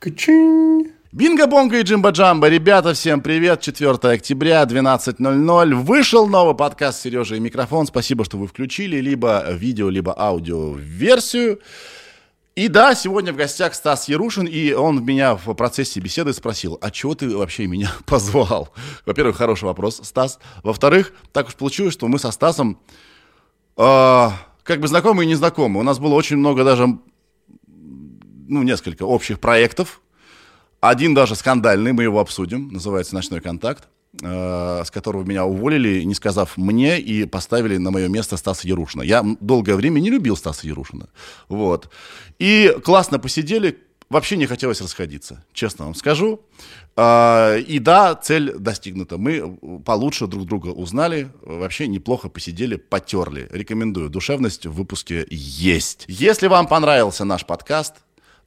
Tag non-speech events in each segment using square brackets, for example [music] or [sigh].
Качин. Бинго-бонго и джимба-джамба. Ребята, всем привет. 4 октября, 12.00. Вышел новый подкаст Сережа и микрофон. Спасибо, что вы включили либо видео, либо аудио версию. И да, сегодня в гостях Стас Ярушин, и он меня в процессе беседы спросил, а чего ты вообще меня [laughs] позвал? Во-первых, хороший вопрос, Стас. Во-вторых, так уж получилось, что мы со Стасом э, как бы знакомы и незнакомы. У нас было очень много даже ну, несколько общих проектов. Один даже скандальный, мы его обсудим, называется «Ночной контакт», э, с которого меня уволили, не сказав мне, и поставили на мое место Стаса Ярушина. Я долгое время не любил Стаса Ярушина. Вот. И классно посидели, вообще не хотелось расходиться, честно вам скажу. Э, и да, цель достигнута. Мы получше друг друга узнали, вообще неплохо посидели, потерли. Рекомендую. Душевность в выпуске есть. Если вам понравился наш подкаст,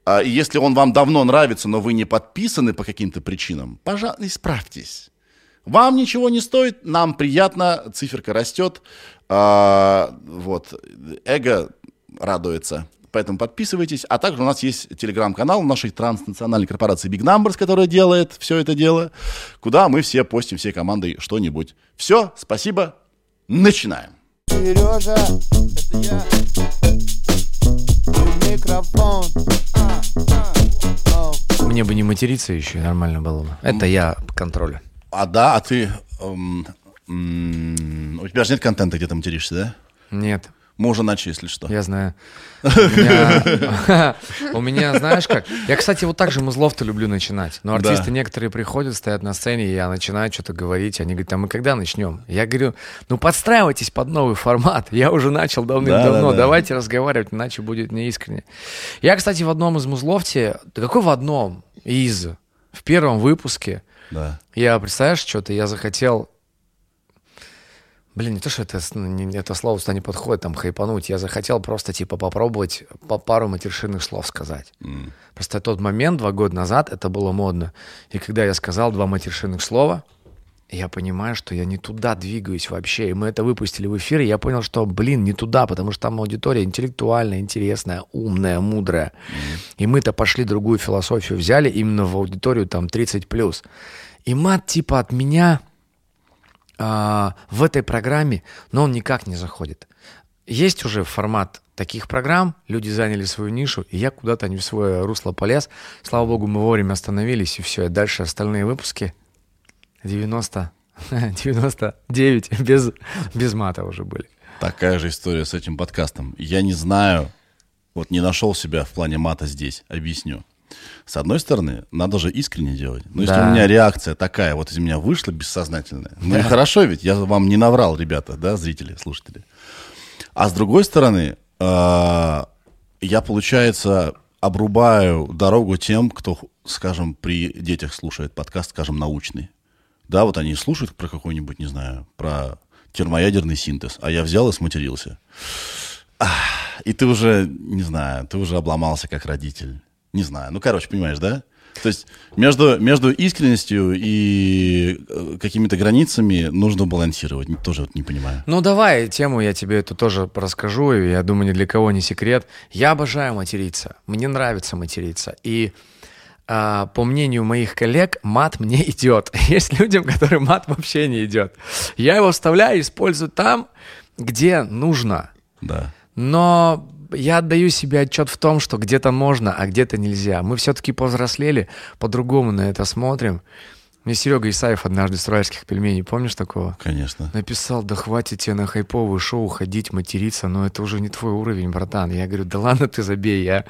а если он вам давно нравится, но вы не подписаны по каким-то причинам, пожалуйста, исправьтесь. Вам ничего не стоит, нам приятно, циферка растет, а, вот, эго радуется. Поэтому подписывайтесь. А также у нас есть телеграм-канал нашей транснациональной корпорации Big Numbers, которая делает все это дело, куда мы все постим всей командой что-нибудь. Все, спасибо, начинаем. Сережа, это я. Микрофон. Мне бы не материться еще, нормально было бы. Это я контролю. А да, а ты... Эм, эм, у тебя же нет контента, где ты материшься, да? Нет. Уже начали, если что. Я знаю. [laughs] [laughs] У меня, знаешь как? Я, кстати, вот так же музлов-то люблю начинать. Но артисты некоторые приходят, стоят на сцене, и я начинаю что-то говорить. Они говорят, а мы когда начнем? Я говорю, ну подстраивайтесь под новый формат. Я уже начал давным-давно. Давайте разговаривать, иначе будет неискренне. Я, кстати, в одном из музловте, да какой в одном? Из. В первом выпуске. Да. Я, представляешь, что-то я захотел Блин, не то, что это, ну, это слово сюда не подходит, там, хайпануть. Я захотел просто, типа, попробовать по пару матершинных слов сказать. Mm. Просто тот момент, два года назад, это было модно. И когда я сказал два матершинных слова, я понимаю, что я не туда двигаюсь вообще. И мы это выпустили в эфир, и я понял, что, блин, не туда, потому что там аудитория интеллектуальная, интересная, умная, мудрая. Mm. И мы-то пошли другую философию, взяли именно в аудиторию там 30+. И мат типа от меня в этой программе, но он никак не заходит. Есть уже формат таких программ, люди заняли свою нишу, и я куда-то не в свое русло полез. Слава богу, мы вовремя остановились, и все. И дальше остальные выпуски 90, 99 [laughs] [laughs] без, без мата уже были. Такая же история с этим подкастом. Я не знаю, вот не нашел себя в плане мата здесь. Объясню. С одной стороны, надо же искренне делать. Но да. если у меня реакция такая, вот из меня вышла бессознательная, ну и хорошо ведь, я вам не наврал, ребята, да, зрители, слушатели. А с другой стороны, э, я, получается, обрубаю дорогу тем, кто, скажем, при детях слушает подкаст, скажем, научный. Да, вот они слушают про какой-нибудь, не знаю, про термоядерный синтез, а я взял и сматерился. И ты уже, не знаю, ты уже обломался как родитель. Не знаю. Ну, короче, понимаешь, да? То есть между, между искренностью и э, какими-то границами нужно балансировать. Тоже вот не понимаю. Ну, давай тему я тебе эту тоже расскажу. И я думаю, ни для кого не секрет. Я обожаю материться. Мне нравится материться. И а, по мнению моих коллег, мат мне [laughs] идет. Есть людям, которым мат вообще не идет. Я его вставляю и использую там, где нужно. Да. Но я отдаю себе отчет в том, что где-то можно, а где-то нельзя. Мы все-таки повзрослели, по-другому на это смотрим. Мне Серега Исаев однажды с уральских пельменей, помнишь такого? Конечно. Написал, да хватит тебе на хайповое шоу ходить, материться, но это уже не твой уровень, братан. Я говорю, да ладно ты забей, я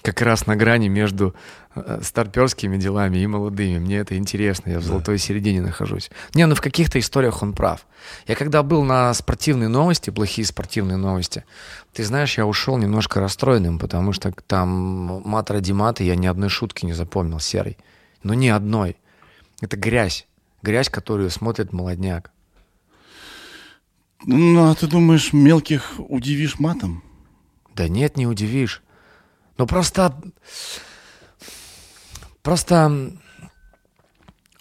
как раз на грани между э, старперскими делами и молодыми. Мне это интересно, я в золотой середине нахожусь. Не, ну в каких-то историях он прав. Я когда был на спортивные новости, плохие спортивные новости, ты знаешь, я ушел немножко расстроенным, потому что там мат ради мата я ни одной шутки не запомнил, серый. Ну, ни одной. Это грязь. Грязь, которую смотрит молодняк. Ну, а ты думаешь, мелких удивишь матом? Да нет, не удивишь. Ну, просто... Просто...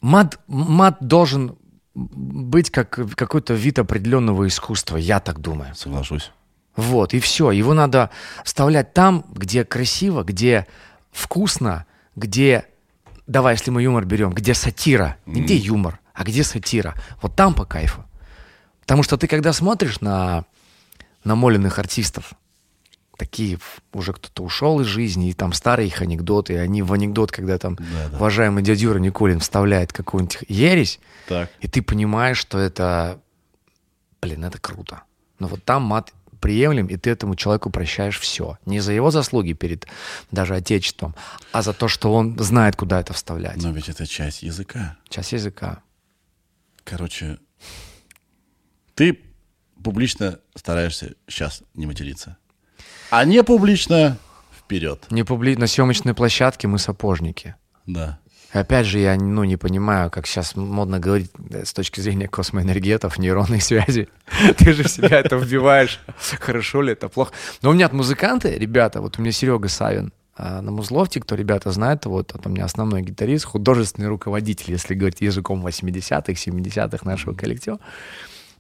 Мат, мат должен быть как какой-то вид определенного искусства, я так думаю. Соглашусь. Вот, и все. Его надо вставлять там, где красиво, где вкусно, где, давай, если мы юмор берем, где сатира, не где юмор, а где сатира, вот там по кайфу. Потому что ты когда смотришь на намоленных артистов, такие уже кто-то ушел из жизни, и там старые их анекдоты, и они в анекдот, когда там Да, да. уважаемый дядя Юра Николин вставляет какую-нибудь ересь, Так. и ты понимаешь, что это, блин, это круто. Но вот там мат приемлем, и ты этому человеку прощаешь все. Не за его заслуги перед даже отечеством, а за то, что он знает, куда это вставлять. Но ведь это часть языка. Часть языка. Короче, ты публично стараешься сейчас не материться. А не публично вперед. Не публи... На съемочной площадке мы сапожники. Да. Опять же, я ну, не понимаю, как сейчас модно говорить э, с точки зрения космоэнергетов, нейронной связи. [laughs] Ты же в себя это вбиваешь. Хорошо ли это, плохо. Но у меня от музыканты, ребята, вот у меня Серега Савин а, на Музловте, кто ребята знают, вот это у меня основной гитарист, художественный руководитель, если говорить языком 80-х, 70-х нашего коллектива.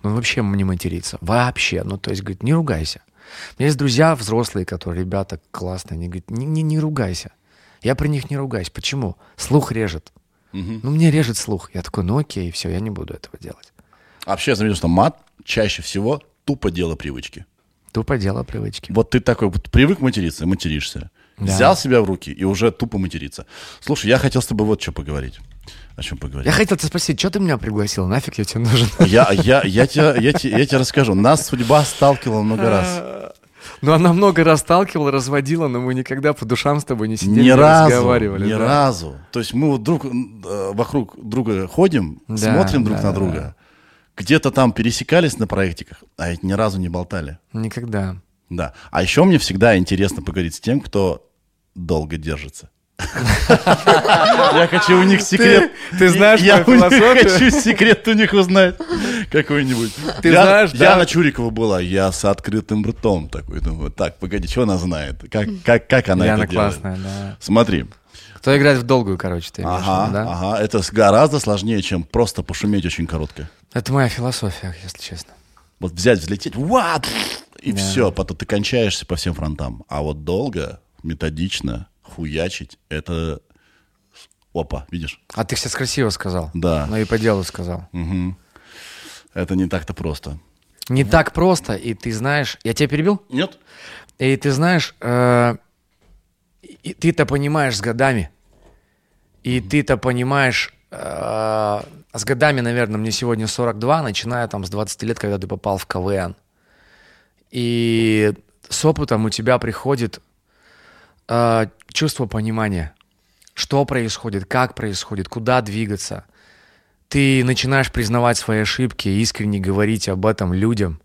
Он вообще не матерится. Вообще. Ну, то есть, говорит, не ругайся. У меня есть друзья взрослые, которые, ребята, классные, они говорят, не, не, не ругайся. Я при них не ругаюсь. Почему? Слух режет. Ну, мне режет слух. Я такой, ну окей, все, я не буду этого делать. Вообще, я заметил, что мат чаще всего тупо дело привычки. Тупо дело привычки. Вот ты такой вот привык материться, материшься. Да. Взял себя в руки и уже тупо материться. Слушай, я хотел с тобой вот что поговорить. О чем поговорить? Я хотел тебя спросить, что ты меня пригласил? Нафиг я тебе нужен? Я, я, я, тебе, я, тебе, я тебе расскажу. Нас судьба сталкивала много раз. [laughs] Ну, она много раз сталкивала, разводила, но мы никогда по душам с тобой не сидели, Ни не разу, разговаривали. ни да? разу. То есть мы вот друг, э, вокруг друга ходим, Да, смотрим друг да, на да, друга. Где-то там пересекались на проектиках, а ведь ни разу не болтали. Никогда. Да. А еще мне всегда интересно поговорить с тем, кто долго держится. [laughs] Я хочу у них секрет. ты знаешь Я хочу секрет у них узнать какой-нибудь. Ты Я- знаешь, Я на Чурикова была, я с открытым ртом такой. Думаю, так, погоди, что она знает? Как, как, как она это делает? классная, да. Смотри. Кто играет в долгую, короче, ты имеешь Ага, да? ага. Это гораздо сложнее, чем просто пошуметь очень коротко. Это моя философия, если честно. Вот взять, взлететь, ва, и все, потом ты кончаешься по всем фронтам. А вот долго, методично хуячить, это... Опа, видишь? А ты сейчас красиво сказал. Да. Но и по делу сказал. Мгм. Это не так-то просто. Не так просто, и ты знаешь... Я тебя перебил? Нет? И ты знаешь, э, и ты-то понимаешь с годами. И ты-то понимаешь э, с годами, наверное, мне сегодня 42, начиная там с 20 лет, когда ты попал в КВН. И с опытом у тебя приходит э, чувство понимания, что происходит, как происходит, куда двигаться. Ты начинаешь признавать свои ошибки, искренне говорить об этом людям.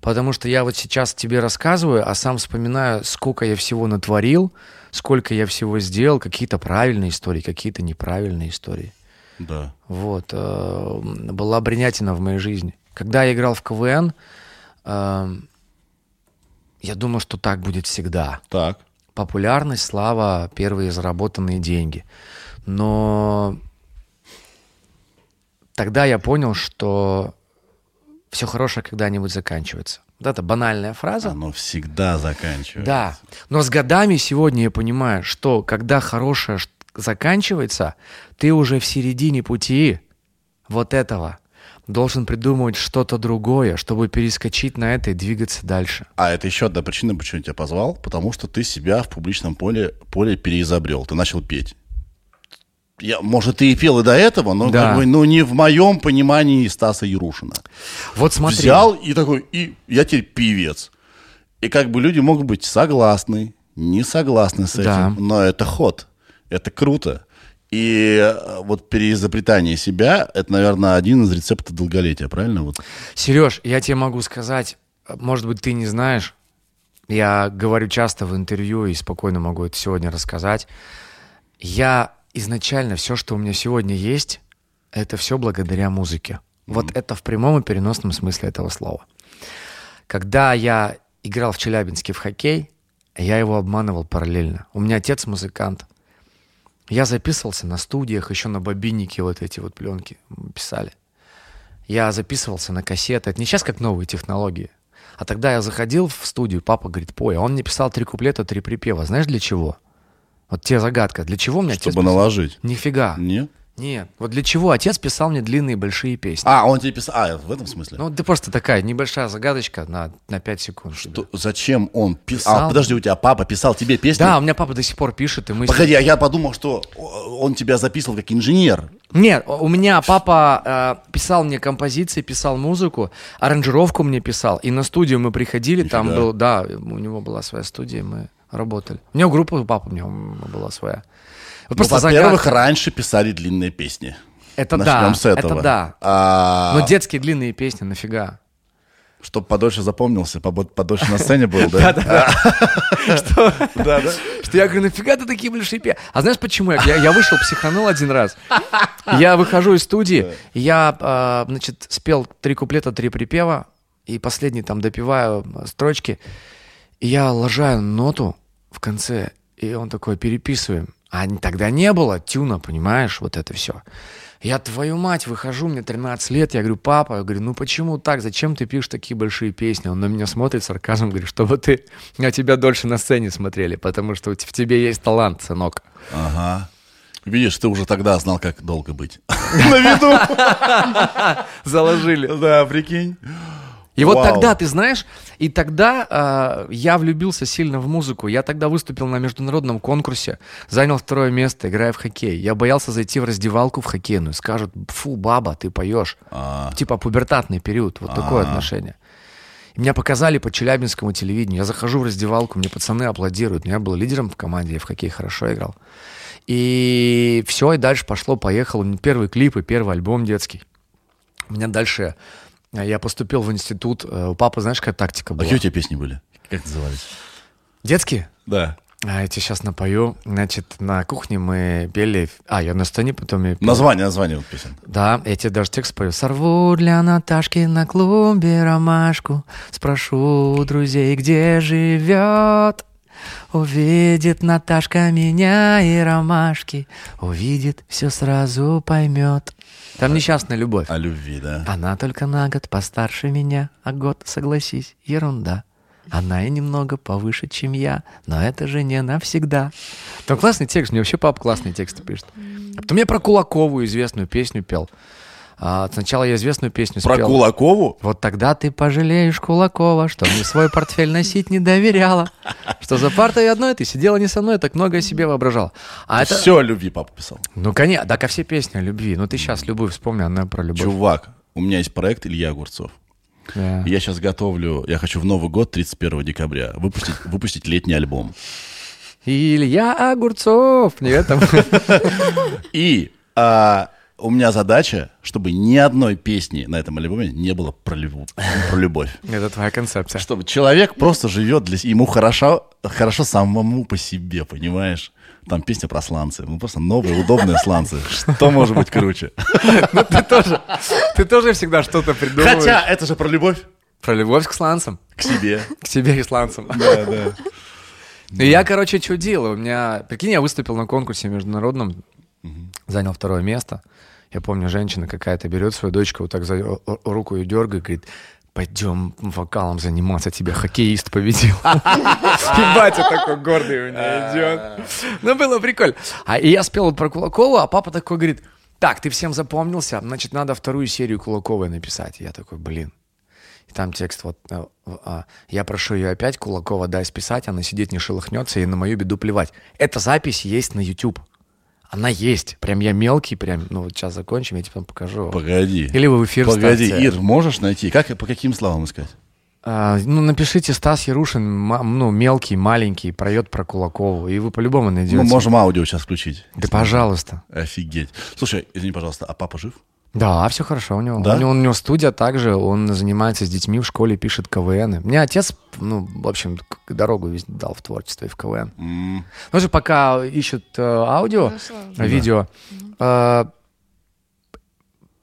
Потому что я вот сейчас тебе рассказываю, а сам вспоминаю, сколько я всего натворил, сколько я всего сделал, какие-то правильные истории, какие-то неправильные истории. Да. Вот. э, Была бредятина в моей жизни. Когда я играл в КВН, э, я думал, что так будет всегда. Так. Популярность, слава, первые заработанные деньги. Но тогда я понял, что все хорошее когда-нибудь заканчивается. Вот это банальная фраза. Оно всегда заканчивается. Да. Но с годами сегодня я понимаю, что когда хорошее заканчивается, ты уже в середине пути вот этого должен придумывать что-то другое, чтобы перескочить на это и двигаться дальше. А это еще одна причина, почему я тебя позвал, потому что ты себя в публичном поле, поле переизобрел. Ты начал петь. Я, может, ты и пел и до этого, но Да. как бы, ну, не в моем понимании Стаса Ярушина. Вот смотри. Взял и такой, и я теперь певец. И как бы люди могут быть согласны, не согласны с этим, Да. но это ход, это круто. И э, вот переизобретание себя, это, наверное, один из рецептов долголетия, правильно? Вот. Сереж, я тебе могу сказать, может быть, ты не знаешь, я говорю часто в интервью и спокойно могу это сегодня рассказать. Я изначально все, что у меня сегодня есть, это все благодаря музыке. Вот это в прямом и переносном смысле этого слова. Когда я играл в Челябинске в хоккей, я его обманывал параллельно. У меня отец музыкант. Я записывался на студиях, еще на бобиннике вот эти вот пленки писали. Я записывался на кассеты. Это не сейчас как новые технологии. А тогда я заходил в студию, папа говорит, пой. А он мне писал три куплета, три припева. Знаешь для чего? Вот тебе загадка. Для чего мне отец Чтобы писал? наложить. Нифига. Нет? Нет. Вот для чего отец писал мне длинные большие песни? А, он тебе писал. А, в этом смысле? Ну, это просто такая небольшая загадочка на, на 5 секунд. тебе. То зачем он писал? А, подожди, у тебя папа писал тебе песни? Да, у меня папа до сих пор пишет, и мы... Погоди, а я подумал, что он тебя записывал как инженер. Нет, у меня папа э, писал мне композиции, писал музыку, аранжировку мне писал. И на студию мы приходили, там Нифига. был, да, у него была своя студия, мы работали. У него группа у папы у него была своя. Вот Ну, во-первых, загадка. раньше писали длинные песни. Это Начнем да, с этого. это да. А, Но детские длинные песни нафига? Чтоб подольше запомнился, подольше на сцене был, да? [laughs] Да, [laughs] да. Что я говорю, нафига ты такие большие песни? А знаешь почему? Я, вышел, психанул один раз. [laughs] Я выхожу из студии, я, э, значит, спел три куплета, три припева, и последний там допиваю строчки, и я ложаю ноту в конце, и он такой, переписываем. А тогда не было тюна, понимаешь, вот это все. Я, твою мать, выхожу, мне 13 лет, я говорю, папа, я говорю, ну почему так, зачем ты пишешь такие большие песни? Он на меня смотрит сарказмом, говорит, чтобы ты на тебя дольше на сцене смотрели, потому что в тебе есть талант, сынок. Ага. Видишь, ты уже тогда знал, как долго быть. [laughs] На виду. Заложили. Да, прикинь. И вот Вау. тогда, ты знаешь, и тогда э, я влюбился сильно в музыку. Я тогда выступил на международном конкурсе, занял второе место, играя в хоккей. Я боялся зайти в раздевалку в хоккейную. Скажут, фу, баба, ты поешь. А. Типа пубертатный период, вот такое отношение. И меня показали по челябинскому телевидению. Я захожу в раздевалку, мне пацаны аплодируют. Я был лидером в команде, я в хоккей хорошо играл. И все, и дальше пошло-поехало. Первый клип и первый альбом детский. У меня дальше... э, Я поступил в институт. э, У папы, знаешь, какая тактика А была? какие у тебя песни были? Как назывались? Детские? Да. А я тебе сейчас напою. Значит, на кухне мы пели... А, я на сцене потом я пел. Название, название вот песен. Да, я тебе даже текст спою. Сорву для Наташки на клумбе ромашку, спрошу друзей, где живет. Увидит Наташка меня и ромашки, увидит, все сразу поймет. Там несчастная любовь. О любви, да. Она только на год постарше меня, а год, согласись, ерунда. Она и немного повыше, чем я, но это же не навсегда. Там классный текст, мне вообще папа классные тексты пишет. А Потом я про Кулакову известную песню пел. А, сначала я известную песню спел. Про Кулакову? Вот тогда ты пожалеешь Кулакова, что мне свой портфель носить не доверяла. Что за партой одной ты сидела не со мной, так много о себе воображал. А это... Все о любви папа писал. Ну, конечно, да, ко все песни о любви. Ну, ты сейчас любую вспомни, она про любовь. Чувак, у меня есть проект Илья Огурцов. Да. Я сейчас готовлю, я хочу в Новый год, 31 декабря, выпустить, выпустить летний альбом. Илья Огурцов. Не это. [laughs] И а, у меня задача, чтобы ни одной песни на этом альбоме не было про, люб- про любовь. [laughs] Это твоя концепция. Чтобы человек просто живет для ему хорошо, хорошо самому по себе, понимаешь? Там песня про сланцы. Ну, просто новые, удобные сланцы. [laughs] Что может быть круче? [laughs] Ну, ты тоже, ты тоже всегда что-то придумываешь. Хотя это же про любовь Про любовь к сланцам. к себе. К себе и сланцам. Да, да. И я, короче, чудил. У меня... Прикинь, я выступил на конкурсе международном, занял второе место. Я помню, женщина какая-то берет свою дочку, вот так за руку ее дергает, говорит, пойдем вокалом заниматься, тебя хоккеист победил. И батя такой гордый у меня идет. Ну, было прикольно. А и я спел про Кулакова, а папа такой говорит, так, ты всем запомнился, значит, надо вторую серию Кулаковой написать. Я такой, блин. И там текст вот, э, а, я прошу ее опять, Кулакова, дай списать, она сидит, не шелохнется, и на мою беду плевать. Эта запись есть на YouTube. Она есть. Прям я мелкий, прям, ну вот сейчас закончим, я тебе потом покажу. Погоди. Или вы в эфир Погоди, ставьте. Ир, можешь найти? Как, по каким словам искать? А, ну, напишите Стас Ярушин, ма- ну, мелкий, маленький, проет про Кулакову, и вы по-любому найдете. Мы можем аудио сейчас включить. Да, пожалуйста. Офигеть. Слушай, извини, пожалуйста, а папа жив? Да, все хорошо у него. Да? У, него у него студия также, он занимается с детьми в школе, пишет КВН. Мне отец, ну, в общем, дорогу весь дал в творчестве, в КВН. М, Ну же, пока ищут э, аудио, э, видео, э,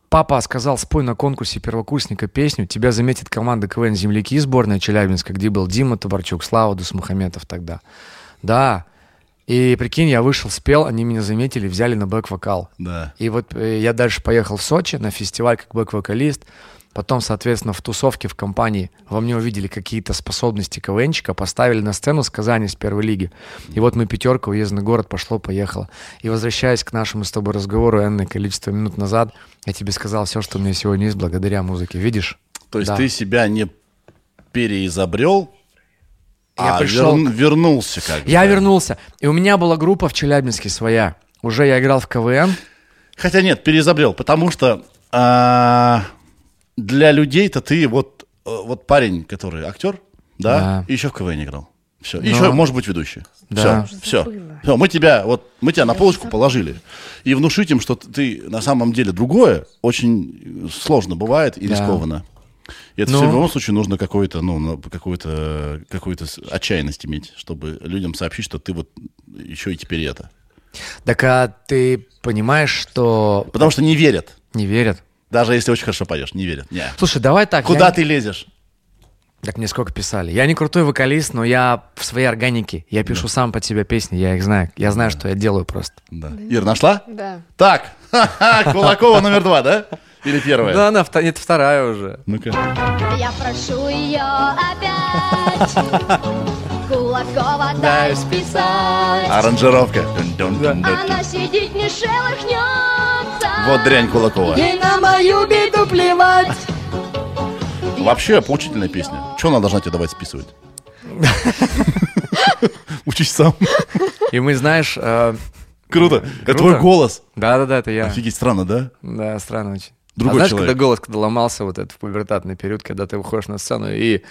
папа сказал, спой на конкурсе первокурсника песню, тебя заметит команда КВН «Земляки» сборная Челябинска, где был Дима Табарчук, Слава Дусмухаметов тогда. Да, и прикинь, я вышел, спел, они меня заметили, взяли на бэк-вокал. Да. И вот э, я дальше поехал в Сочи на фестиваль как бэк-вокалист. Потом, соответственно, в тусовке, в компании во мне увидели какие-то способности КВНчика, поставили на сцену с Казани с первой лиги. И вот мы пятерка, уездный город, пошло-поехало. И возвращаясь к нашему с тобой разговору энное количество минут назад, я тебе сказал все, что у меня сегодня есть благодаря музыке. Видишь? То есть Да. ты себя не переизобрел, Я а пришел- верн- вернулся как бы. Я вернулся. И у меня была группа в Челябинске своя. Уже я играл в КВН. Хотя нет, переизобрел, потому что а, для людей-то ты вот, э, вот парень, который актер, да, Да. и еще в КВН играл. Все. Но- Еще, может быть, ведущий. Да. Все, все. Все, мы тебя, вот, мы тебя на полочку положили. И внушить им, что ты на самом деле другое, очень сложно бывает и Да. рискованно. И это Ну. в любом случае нужно какой-то, ну, какой-то, какой-то с- отчаянность иметь, чтобы людям сообщить, что ты вот еще и теперь это. Так а ты понимаешь, что Потому что не верят. не верят? Даже если очень хорошо поешь, не верят. Не. Слушай, давай так. Куда я- ты лезешь? Так мне сколько писали. Я не крутой вокалист, но я в своей органике. Я пишу сам под себя песни, я их знаю. Я знаю, что я делаю просто. Да. Ир, нашла? Да. Так, [laughs] Кулакова номер два, да? Или первая? Да, она это вторая уже. Ну-ка. Я прошу ее опять [laughs] Кулакова дай списать Аранжировка. Она сидит не шелохнется Вот дрянь Кулакова. И на мою беду плевать. Вообще поучительная песня. Что она должна тебе давать списывать? [laughs] Учись сам. И мы, знаешь, э, Круто. Это твой голос. да-да-да, это я. Офигеть, странно, да? Да, странно очень. Другой а знаешь, человек. когда голос, когда ломался вот этот в пубертатный период, когда ты выходишь на сцену и...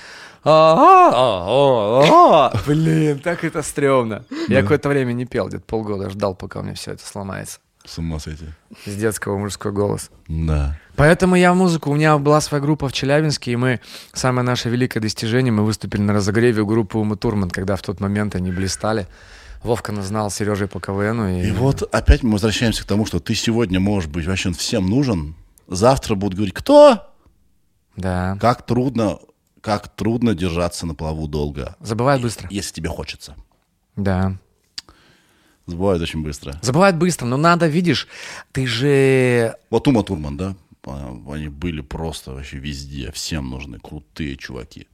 Блин, так это стрёмно. Я какое-то время не пел, где-то полгода ждал, пока у меня все это сломается. С ума сойти. С детского мужской голос. Да. Поэтому я музыку. У меня была своя группа в Челябинске, и мы, самое наше великое достижение, мы выступили на разогреве группы Ума Турман, когда в тот момент они блистали. Вовка нас знал с Сережей по КВНу. И... И вот опять мы возвращаемся к тому, что ты сегодня можешь быть вообще всем нужен. Завтра будут говорить, кто? Да. Как трудно, как трудно держаться на плаву долго, Забывает быстро. если тебе хочется. Да. Забывают очень быстро. Забывает быстро, но надо, видишь, ты же... Вот Ума Турман, да? А, Они были просто вообще везде, всем нужны, крутые чуваки.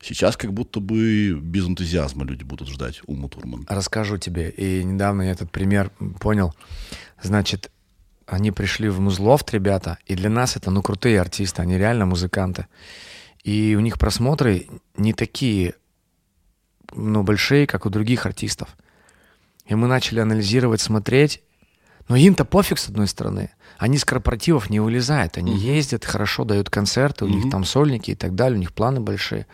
Сейчас как будто бы без энтузиазма люди будут ждать Уму Турман. Расскажу тебе. И недавно я этот пример понял. Значит, они пришли в Музлофт, ребята, и для нас это, ну, крутые артисты, они реально музыканты. И у них просмотры не такие, ну, большие, как у других артистов. И мы начали анализировать, смотреть. Но им-то пофиг, с одной стороны. Они с корпоративов не вылезают. Они ездят, хорошо дают концерты, у них там сольники и так далее, у них планы большие.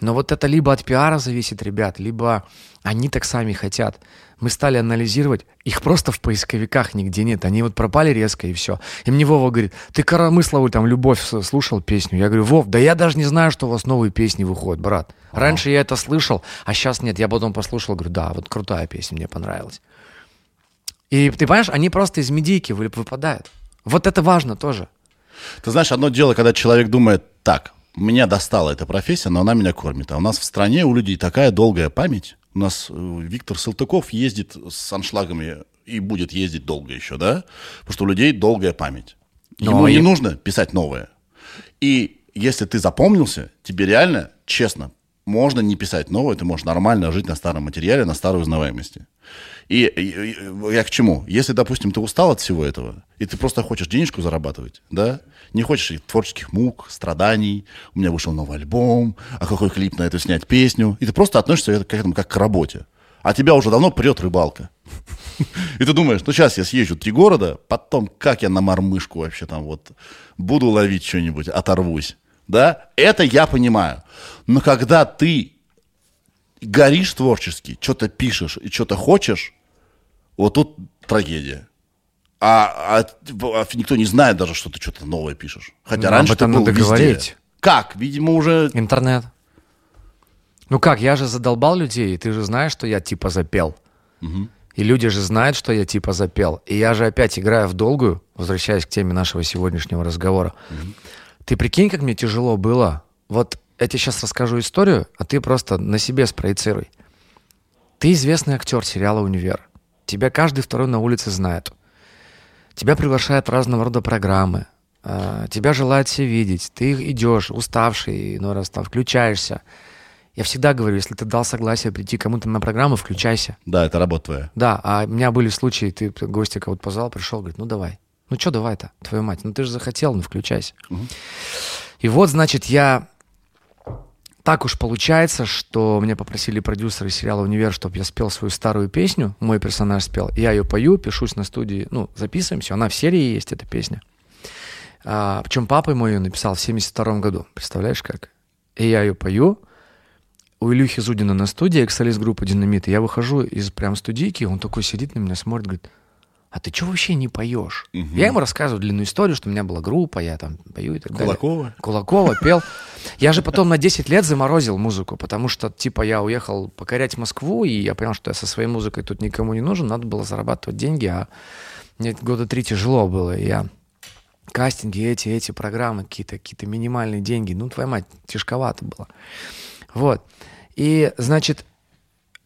Но вот это либо от пиара зависит, ребят, либо они так сами хотят. Мы стали анализировать, их просто в поисковиках нигде нет. Они вот пропали резко и все. И мне Вова говорит, ты Коромыслову там «Любовь» слушал песню? Я говорю, Вов, да я даже не знаю, что у вас новые песни выходят, брат. Раньше я это слышал, а сейчас нет. Я потом послушал, говорю, да, вот крутая песня, мне понравилась. И ты понимаешь, они просто из медийки вы- выпадают. Вот это важно тоже. Ты знаешь, одно дело, когда человек думает, так, меня достала эта профессия, но она меня кормит. А у нас в стране у людей такая долгая память. У нас э, Виктор Салтыков ездит с аншлагами и будет ездить долго еще, да? Потому что у людей долгая память. Но Ему не я- нужно писать новое. И если ты запомнился, тебе реально, честно, можно не писать новое, ты можешь нормально жить на старом материале, на старой узнаваемости. И, и- и я к чему? Если, допустим, ты устал от всего этого, и ты просто хочешь денежку зарабатывать, да? Не хочешь творческих мук, страданий, у меня вышел новый альбом, а какой клип на эту снять песню, и ты просто относишься к этому как к работе. А тебя уже давно прет рыбалка. [laughs] И ты думаешь, ну сейчас я съезжу три города, потом как я на мормышку вообще там вот буду ловить что-нибудь, оторвусь. Да, это я понимаю. Но когда ты горишь творчески, что-то пишешь и что-то хочешь, вот тут трагедия. А, а, а никто не знает даже, что ты что-то новое пишешь. Хотя Ну, раньше об этом ты был надо везде. говорить. Как? Видимо, уже... Интернет. Ну как, я же задолбал людей, и ты же знаешь, что я типа запел. И люди же знают, что я типа запел. И я же опять играю в долгую, возвращаясь к теме нашего сегодняшнего разговора. Ты прикинь, как мне тяжело было. Вот я тебе сейчас расскажу историю, а ты просто на себе спроецируй. Ты известный актер сериала «Универ». Тебя каждый второй на улице знает. Тебя приглашают разного рода программы. а, тебя желают все видеть, ты идешь уставший, но раз там включаешься. Я всегда говорю, если ты дал согласие прийти кому-то на программу, включайся. Да, это работа твоя. Да, а у меня были случаи, ты гостя кого-то позвал, пришел, говорит, ну давай. Ну что давай-то, твою мать, ну ты же захотел, ну включайся. И вот, значит, я... Так уж получается, что мне попросили продюсеры сериала «Универ», чтобы я спел свою старую песню, мой персонаж спел. Я ее пою, пишусь на студии, ну, записываемся, она в серии есть, эта песня. А, причем папа мой ее написал в 72 году, представляешь как? И я ее пою, у Илюхи Зудина на студии, эксолист группы «Динамит», я выхожу из прям студийки, он такой сидит на меня, смотрит, говорит, а ты что вообще не поешь? Мгм. Я ему рассказываю длинную историю, что у меня была группа, я там пою и так далее. Кулакова? Кулакова пел. [laughs] Я же потом на 10 лет заморозил музыку, потому что, типа, я уехал покорять Москву, и я понял, что я со своей музыкой тут никому не нужен, надо было зарабатывать деньги, а мне года три тяжело было, и я кастинги, эти, эти программы, какие-то какие минимальные деньги, ну, твоя мать, тяжковато было. Вот. И, значит,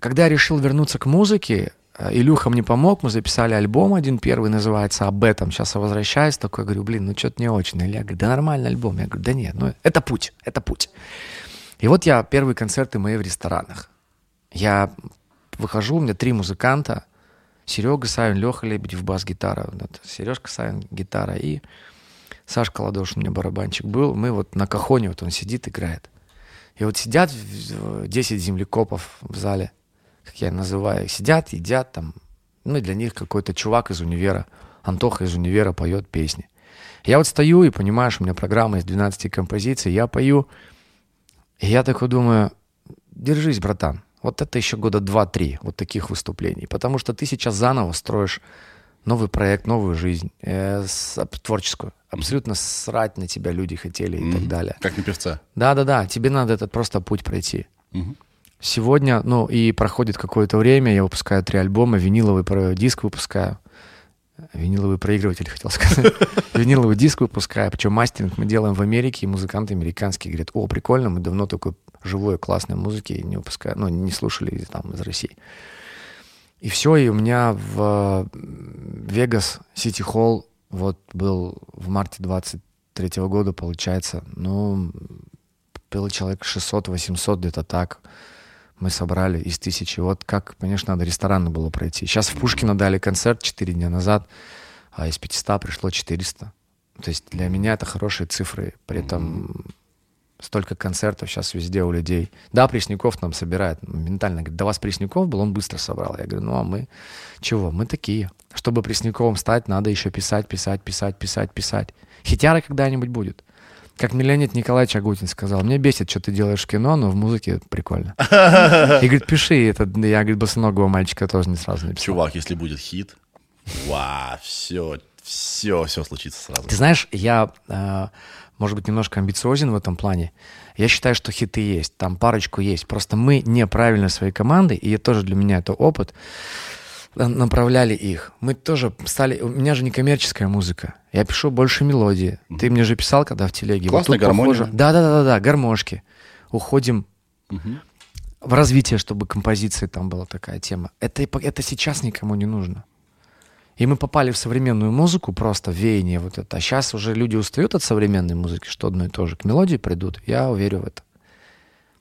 когда я решил вернуться к музыке, Илюха мне помог, мы записали альбом один первый, называется «Об этом». Сейчас я возвращаюсь, такой говорю, блин, ну что-то не очень. Илья говорит, да нормальный альбом. Я говорю, да нет, ну это путь, это путь. И вот я, первые концерты мои в ресторанах. Я выхожу, у меня три музыканта, Серега Савин, Леха Лебедев, бас-гитара, Сережка Савин, гитара, и Сашка Ладош у меня барабанчик был. Мы вот на кахоне, вот он сидит, играет. И вот сидят в- 10 землекопов в зале, как я называю, сидят, едят там. Ну, и для них какой-то чувак из универа, Антоха из универа поет песни. Я вот стою и понимаю, что у меня программа из 12 композиций, я пою, и я такой думаю, держись, братан, вот это еще года два-три вот таких выступлений, потому что ты сейчас заново строишь новый проект, новую жизнь, э, с- творческую. Абсолютно срать на тебя люди хотели и так далее. Как на певца. Да-да-да, тебе надо этот просто путь пройти. Мгм. Сегодня, ну, и проходит какое-то время, я выпускаю три альбома, виниловый диск выпускаю. Виниловый проигрыватель, хотел сказать. [laughs] Виниловый диск выпускаю. Причем мастеринг мы делаем в Америке, и музыканты американские говорят, о, прикольно, мы давно такой живой, классной музыки не выпускаем, ну, не слушали там из России. И все, и у меня в Вегас Сити Холл вот был в марте 23 года, получается, ну, было человек 600-800 где-то так. Мы собрали из тысячи. Вот как, конечно, надо рестораны было пройти. Сейчас в Пушкино дали концерт 4 дня назад, а из 500 пришло 400. То есть для меня это хорошие цифры. При этом столько концертов сейчас везде у людей. Да, Пресняков нам собирает. Ментально говорит, до вас Пресняков был, он быстро собрал. Я говорю, ну а мы чего? Мы такие. Чтобы Пресняковым стать, надо еще писать, писать, писать, писать, писать. Хитяра когда-нибудь будет. Как мне Леонид Николаевич Агутин сказал, мне бесит, что ты делаешь в кино, но в музыке прикольно. [laughs] И говорит, пиши. Это, я, говорит, босоногого мальчика тоже не сразу написал. Чувак, если будет хит, ва, все, все, все случится сразу. Ты знаешь, я, э, может быть, немножко амбициозен в этом плане. Я считаю, что хиты есть, там парочку есть. Просто мы неправильно своей командой, и это тоже для меня это опыт, направляли их. Мы тоже стали... У меня же не коммерческая музыка. Я пишу больше мелодии. Ты мне же писал, когда в телеге. Классная тут гармония. похоже- Да-да-да-да, гармошки. Уходим в развитие, чтобы композиции там была такая тема. Это, это сейчас никому не нужно. И мы попали в современную музыку, просто веяние вот это. А сейчас уже люди устают от современной музыки, что одно и то же. К мелодии придут. Я уверен в это.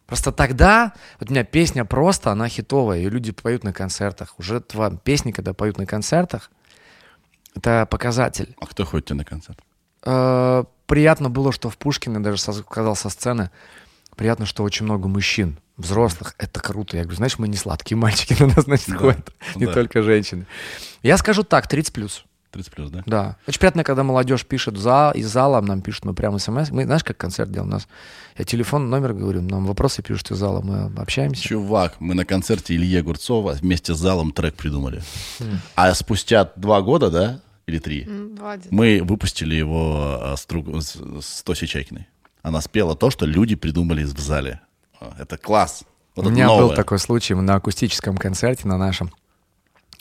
Просто тогда, вот у меня песня просто, она хитовая, ее люди поют на концертах. Уже тва, песни, когда поют на концертах, это показатель. А кто ходит тебе на концерт? Э, приятно было, что в Пушкине, даже сказал со сцены, приятно, что очень много мужчин, взрослых. Это круто. Я говорю, знаешь, мы не сладкие мальчики, [laughs] на нас, значит, Да, ходят, не да. только женщины. Я скажу так, 30 плюс. 30 плюс, да? Да. Очень приятно, когда молодежь пишет за, из зала, нам пишут, мы прямо смс. Мы, знаешь, как концерт делаем у нас? Я телефон, номер говорю, нам вопросы пишут из зала, мы общаемся. Чувак, мы на концерте Ильи Огурцова вместе с залом трек придумали. А спустя два года, да, или три, Два где-то. мы выпустили его а, с, друг- с, с Тосей Чайкиной. Она спела то, что люди придумали в зале. Это класс. Вот У это меня новое. был такой случай, на акустическом концерте на нашем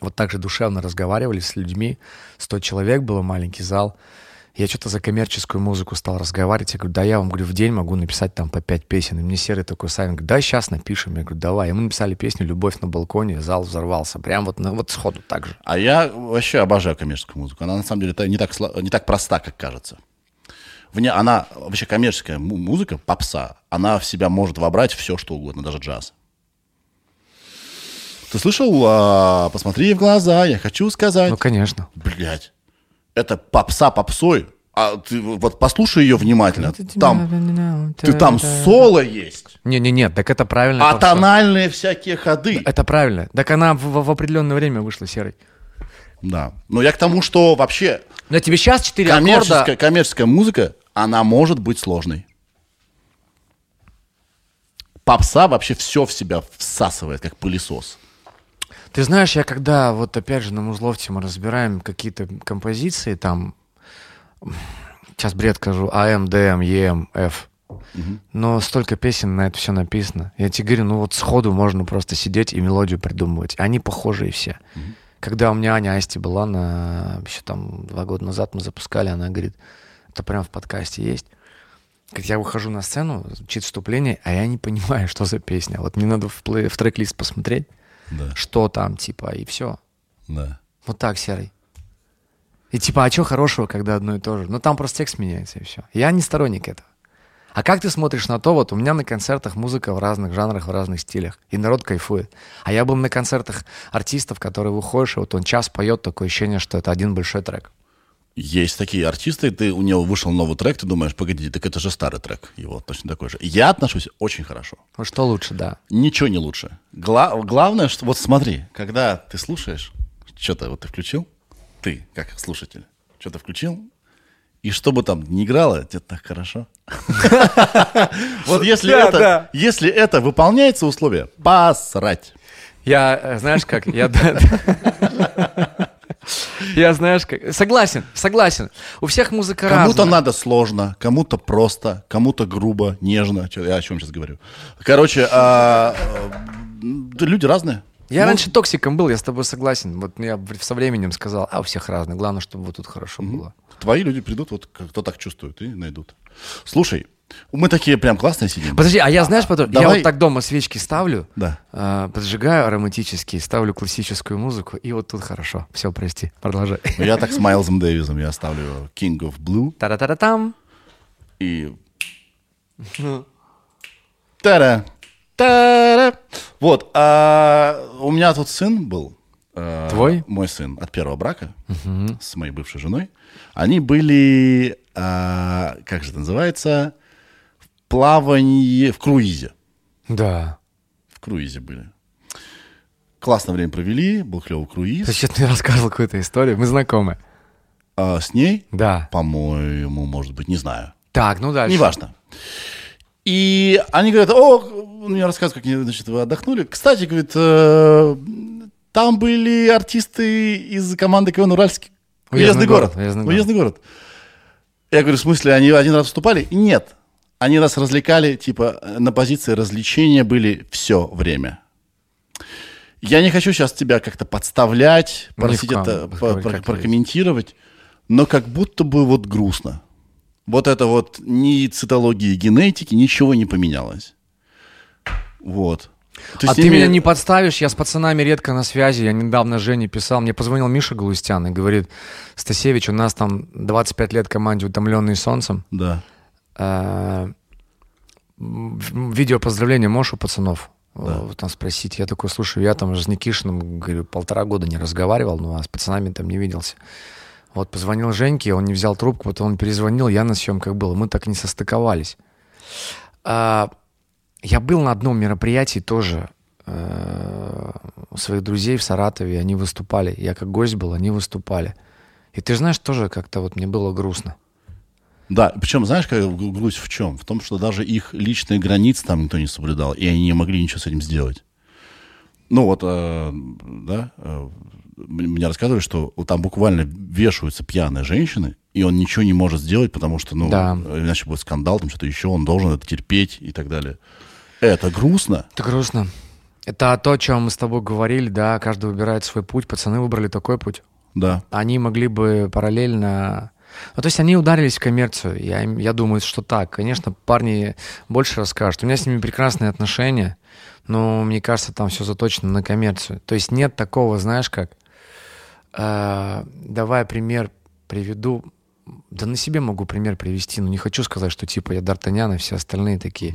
вот так же душевно разговаривали с людьми. 100 человек было, маленький зал. Я что-то за коммерческую музыку стал разговаривать. Я говорю, да я вам, говорю, в день могу написать там по пять песен. И мне Серый такой Савин говорит, да, сейчас напишем. Я говорю, давай. И мы написали песню «Любовь на балконе», зал взорвался. Прям вот, на, вот сходу так же. А я вообще обожаю коммерческую музыку. Она на самом деле не так, не так проста, как кажется. вне, она вообще коммерческая му- музыка, попса, она в себя может вобрать все, что угодно, даже джаз. Ты слышал? а, посмотри в глаза, я хочу сказать. Ну, конечно. Блять, это попса попсой. А ты вот послушай ее внимательно. Там, ты там соло есть, Не-не-не, так это правильно. а тональные всякие ходы. Это правильно. Так она в, в определенное время вышла серой. Да. Но я к тому, что вообще Но тебе сейчас четыре коммерческая, аккорда. коммерческая музыка, она может быть сложной. Попса вообще все в себя всасывает, как пылесос. Ты знаешь, я когда, вот опять же, на Музлофте мы разбираем какие-то композиции, там, сейчас бред скажу, АМ, ДМ, ЕМ, Ф. Но столько песен на это все написано. Я тебе говорю, ну вот сходу можно просто сидеть и мелодию придумывать. Они похожие все. Когда у меня Аня Асти была на еще там два года назад мы запускали, она говорит, это прям в подкасте есть. Как я выхожу на сцену, звучит вступление, а я не понимаю, [laughs] что за песня. Вот мне надо в, плей- в трек-лист посмотреть, Да, что там, типа, и все. да. Вот так, серый. И типа, а что хорошего, когда одно и то же? Ну, там просто текст меняется, и все. Я не сторонник этого. А как ты смотришь на то, вот у меня на концертах музыка в разных жанрах, в разных стилях, и народ кайфует. А я был на концертах артистов, которые выходишь, и вот он час поет, такое ощущение, что это один большой трек. Есть такие артисты, ты у него вышел новый трек, ты думаешь, погоди, так это же старый трек, его точно такой же. Я отношусь очень хорошо. Ну, что лучше, да. Ничего не лучше. Гла- главное, что вот смотри, когда ты слушаешь, что-то вот ты включил, ты как слушатель, что-то включил, и что бы там ни играло, тебе так хорошо. [laughs] Вот если это, если это выполняется условие, посрать. Я, э, знаешь как, я... [laughs] Я, знаешь как, согласен, согласен. У всех музыка Кому-то разная. надо сложно, кому-то просто, кому-то грубо, нежно. Я о чем сейчас говорю? Короче, а, да люди разные. Я Ну, раньше токсиком был, я с тобой согласен. Вот я со временем сказал, а у всех разные. Главное, чтобы вот тут хорошо было. Твои люди придут, вот кто так чувствует, и найдут. Слушай, мы такие прям классные сидим. Подожди, а я знаешь, потом, я давай- вот так дома свечки ставлю, Да. а, поджигаю ароматические, ставлю классическую музыку, и вот тут хорошо. Все, прости, продолжай. Ну, Я так с Майлзом Дэвисом, я ставлю King of Blue Та-та-та-там. и... Тара. Тара. Вот, а у меня тут сын был. э, Твой? Мой сын от первого брака с моей бывшей женой. Они были, а, как же это называется, в плавании, в круизе. Да. В круизе были. Классное время провели, был клевый круиз. Ты сейчас мне рассказывал какую-то историю, мы знакомы. А с ней, Да. по-моему, может быть, не знаю. Так, ну дальше. Неважно. И они говорят, о, мне рассказывают, как они, значит, вы отдохнули. Кстати, говорит, э, там были артисты из команды КВН Уральский. Уездный Уездный город. город, уездный город. Уездный город. Я говорю, в смысле, они один раз выступали? Нет. Они нас развлекали, типа, на позиции развлечения были все время. Я не хочу сейчас тебя как-то подставлять, просить это по- про- есть. прокомментировать, но как будто бы вот грустно. Вот это вот ни цитологии генетики, ничего не поменялось. Вот. То А есть ты меня не подставишь, я с пацанами редко на связи. Я недавно Жене писал, мне позвонил Миша Галустян и говорит, Стасевич, у нас там 25 лет команде «Утомленный солнцем». Да. Э, м, Видео поздравления можешь у пацанов? Вот там спросить. Я такой, слушай, я там с Никишиным, говорю, полтора года не разговаривал, ну а с пацанами там не виделся. Вот позвонил Женьке, он не взял трубку, потом он перезвонил, я на съемках был, мы так не состыковались. А, я был на одном мероприятии тоже э, у своих друзей в Саратове, они выступали. Я как гость был, они выступали. И ты знаешь, тоже как-то вот мне было грустно. Да, причем, знаешь, как гру- грусть в чем? В том, что даже их личные границы там никто не соблюдал, и они не могли ничего с этим сделать. Ну вот, э, да, э, мне рассказывали, что там буквально вешаются пьяные женщины, и он ничего не может сделать, потому что, ну, Да. иначе будет скандал, там что-то еще, он должен это терпеть и так далее. Это грустно. Это грустно. Это то, о чем мы с тобой говорили, да, каждый выбирает свой путь. Пацаны выбрали такой путь. Да. Они могли бы параллельно... Ну, то есть они ударились в коммерцию. Я, я думаю, что так. Конечно, парни больше расскажут. У меня с ними прекрасные отношения, но мне кажется, там все заточено на коммерцию. То есть нет такого, знаешь, как... э, давай пример приведу. Да на себе могу пример привести, но не хочу сказать, что типа я Д'Артаньян и все остальные такие.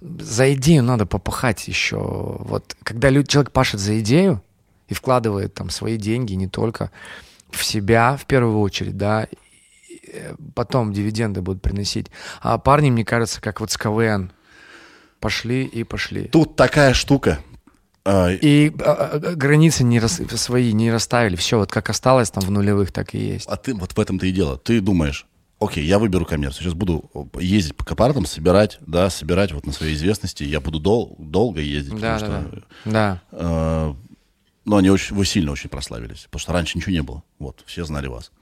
За идею надо попахать еще. Вот когда лю- человек пашет за идею и вкладывает там свои деньги не только в себя в первую очередь, да, потом дивиденды будут приносить. А парни, мне кажется, как вот с КВН, пошли и пошли. Тут такая штука. А, И а, а, границы не рас- свои не расставили. Все, вот как осталось там в нулевых, так и есть. А ты вот в этом-то и дело. Ты думаешь, окей, я выберу коммерцию. Сейчас буду ездить по корпоратам, собирать, да, собирать вот на своей известности. Я буду дол- долго ездить, Да, потому да, что... да. Да. э, но они очень, вы сильно очень прославились, потому что раньше ничего не было. Вот, все знали вас.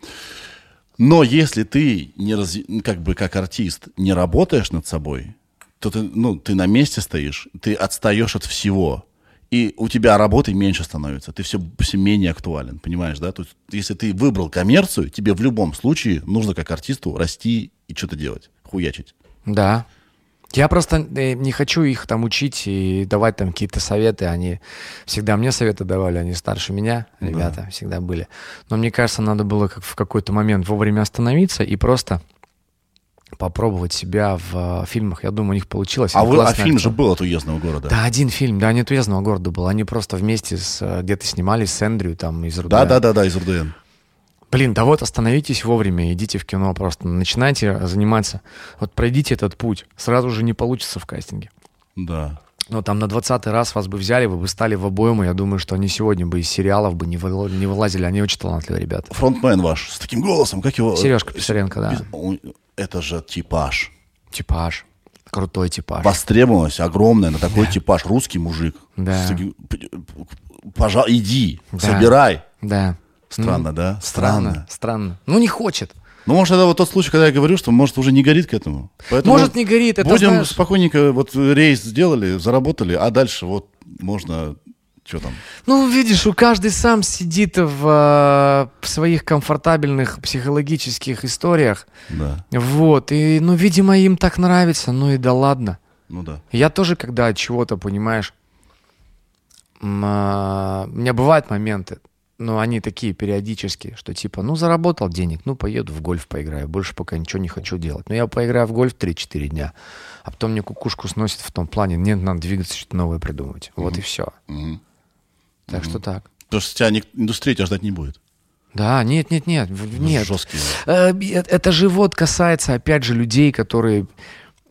Но если ты не раз, как бы как артист не работаешь над собой, то ты, ну, ты на месте стоишь, ты отстаешь от всего. И у тебя работы меньше становится, ты все, все менее актуален, понимаешь, да? То есть, если ты выбрал коммерцию, тебе в любом случае нужно как артисту расти и что-то делать, хуячить. Да. Я просто э, не хочу их там учить и давать там какие-то советы. Они всегда мне советы давали, они старше меня, ребята, всегда были. Но мне кажется, надо было как в какой-то момент вовремя остановиться и просто попробовать себя в э, фильмах. Я думаю, у них получилось. А, вы, а фильм же был от уездного города. Да, один фильм, да, не от уездного города был. Они просто вместе с э, где-то снимались с Эндрю там из РУДН. да, да, да, да, из РДН. Блин, да вот остановитесь вовремя, идите в кино просто, начинайте заниматься. Вот пройдите этот путь, сразу же не получится в кастинге. Да. Но там на 20 раз вас бы взяли, вы бы стали в обойму. Я думаю, что они сегодня бы из сериалов бы не, выл- не вылазили. Они очень талантливые ребята. Фронтмен ваш с таким голосом, как его? Сережка Писаренко, да. Это же типаж. Типаж. Крутой типаж. Востребованность огромная на такой типаж. Русский мужик. Да. Таким- иди, Да. собирай. Да. Странно, Ну, да? Странно, странно. Ну, не хочет. Ну, может, это вот тот случай, когда я говорю, что, может, уже не горит к этому. Поэтому Может, не горит, это Будем знаешь- спокойненько, вот рейс сделали, заработали, а дальше вот можно, что там? Ну, видишь, у каждый сам сидит в, э, в своих комфортабельных психологических историях. Да, Вот. И, ну, видимо, им так нравится. Ну и да ладно. ну да. Я тоже, когда от чего-то, понимаешь, а, у меня бывают моменты, но они такие периодические, что типа, ну, заработал денег, ну, поеду в гольф поиграю, больше пока ничего не хочу делать. Но я поиграю в гольф 3-4 дня, а потом мне кукушку сносит в том плане, нет, надо двигаться, что-то новое придумывать. Вот и все. Мгм. Так что так. Потому что тебя ник- индустрия тебя ждать не будет. Да, нет, нет, нет, в- нет. Жесткие. Э, э, Это же вот касается, опять же, людей, которые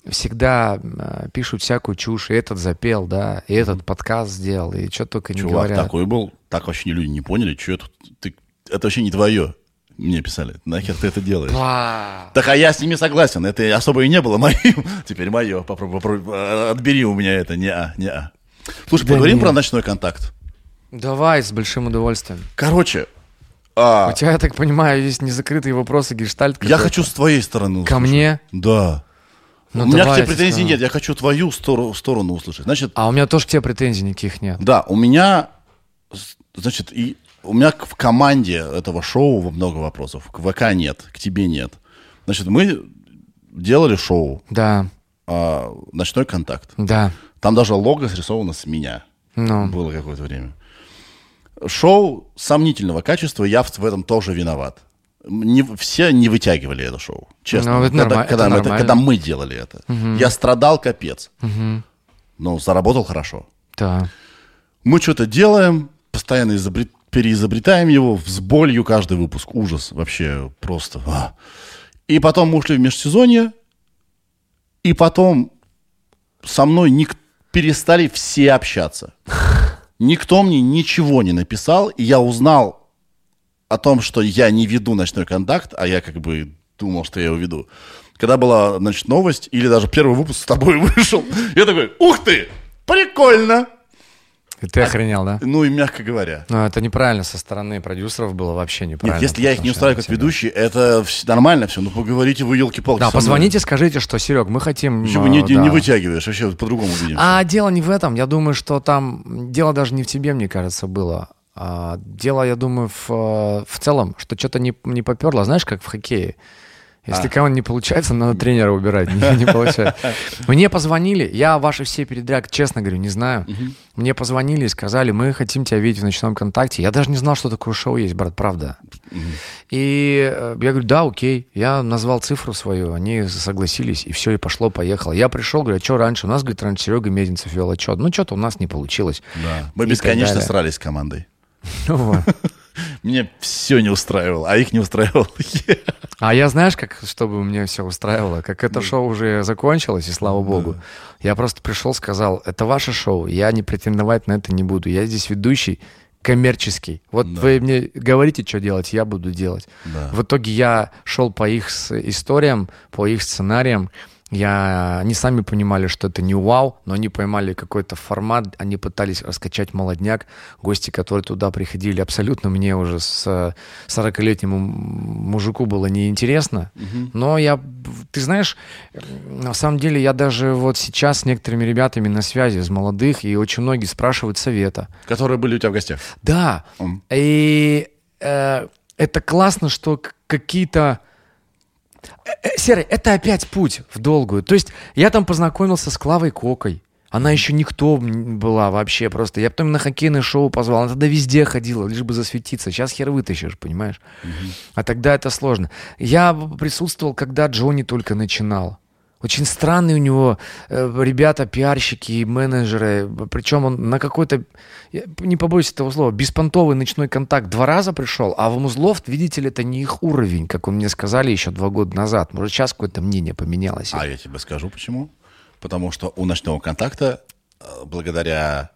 всегда э, пишут всякую чушь. И этот запел, да, и этот подкаст сделал, и что только не Чувак говорят. такой был, так вообще люди не поняли, что это, ты, это вообще не твое. Мне писали, нахер ты это делаешь? Ва. Так а я с ними согласен, это особо и не было моим. [laughs] Теперь мое, попробуй, попробуй, э, отбери у меня это, не-а, не-а. Слушай, Да поговорим не. про ночной контакт. Давай, с большим удовольствием. Короче, а, У тебя, я так понимаю, есть незакрытые вопросы, гештальт. я хочу с твоей стороны Ко услышать. мне? Да. Ну, у меня к давай, тебе претензий скажу. нет, я хочу твою сторону, сторону услышать. Значит, А у меня тоже к тебе претензий никаких нет. да, у меня, значит, и у меня к- в команде этого шоу много вопросов. К ВК нет, к тебе нет. Значит, мы делали шоу Да, а, «Ночной контакт». да. Там даже лого срисовано с меня. Ну, Было какое-то время. Шоу сомнительного качества, я в этом тоже виноват. Не, все не вытягивали это шоу, честно. Ну, это когда, норма- это когда, мы это- когда мы делали это. Я страдал капец. Но заработал хорошо. да. Мы что-то делаем, постоянно изобрет- переизобретаем его, с болью каждый выпуск. Ужас вообще просто. а. И потом мы ушли в межсезонье, и потом со мной ник- перестали все общаться. [laughs] Никто мне ничего не написал, и я узнал о том, что я не веду ночной контакт, а я как бы думал, что я его веду. Когда была, значит, новость, или даже первый выпуск с тобой [laughs] вышел, я такой, ух ты, прикольно. И ты охренел, да? Ну и мягко говоря. Ну, это неправильно со стороны продюсеров было вообще неправильно. Нет, если я их не устраиваю как ведущий, это нормально все. Ну поговорите вы, елки-палки. Да, позвоните, скажите, что, Серег, мы хотим... Почему э, не, не да. вытягиваешь? Вообще по-другому видим. А дело не в этом. Я думаю, что там дело даже не в тебе, мне кажется, было. А дело, я думаю, в, э, в целом, что что-то не, не поперло. Знаешь, как в хоккее. Если кого не получается, надо тренера убирать. [laughs] Не, не получается. Мне позвонили, я ваши все передряг, честно говорю, не знаю. Мне позвонили и сказали, мы хотим тебя видеть в ночном контакте. Я даже не знал, что такое шоу есть, брат, правда. И э, я говорю, да, окей. Я назвал цифру свою, они согласились, и все, и пошло, поехало. Я пришел, говорю, а что раньше? У нас, говорит, раньше Серега Мезенцев вел отчет. Ну, что-то у нас не получилось. Да. Мы И бесконечно срались с командой. Ну. [laughs] Мне все не устраивало, а их не устраивало. А я знаешь, как, чтобы мне все устраивало, как это шоу уже закончилось, и слава богу, я просто пришел, сказал, это ваше шоу, я не претендовать на это не буду, я здесь ведущий коммерческий. Вот вы мне говорите, что делать, я буду делать. Да. В итоге я шел по их историям, по их сценариям. Я, они сами понимали, что это не вау, но они поймали какой-то формат, они пытались раскачать молодняк. Гости, которые туда приходили, абсолютно мне уже с 40-летнему мужику было неинтересно. Но я, ты знаешь, на самом деле я даже вот сейчас с некоторыми ребятами на связи, из молодых, и очень многие спрашивают совета. Которые были у тебя в гостях. Да. М. И э, это классно, что какие-то... Э, э, Серый, это опять путь в долгую. То есть я там познакомился с Клавой Кокой. Она еще никто была вообще просто. Я потом на хоккейное шоу позвал. Она тогда везде ходила, лишь бы засветиться. Сейчас хер вытащишь, понимаешь? А тогда это сложно. Я присутствовал, когда Джонни только начинал. Очень странные у него э, ребята, пиарщики и менеджеры. Причем он на какой-то, не побоюсь этого слова, беспонтовый ночной контакт два раза пришел, а в Музлофт, видите ли, это не их уровень, как вы мне сказали еще два года назад. Может, сейчас какое-то мнение поменялось. А я тебе скажу почему. Потому что у ночного контакта, э, благодаря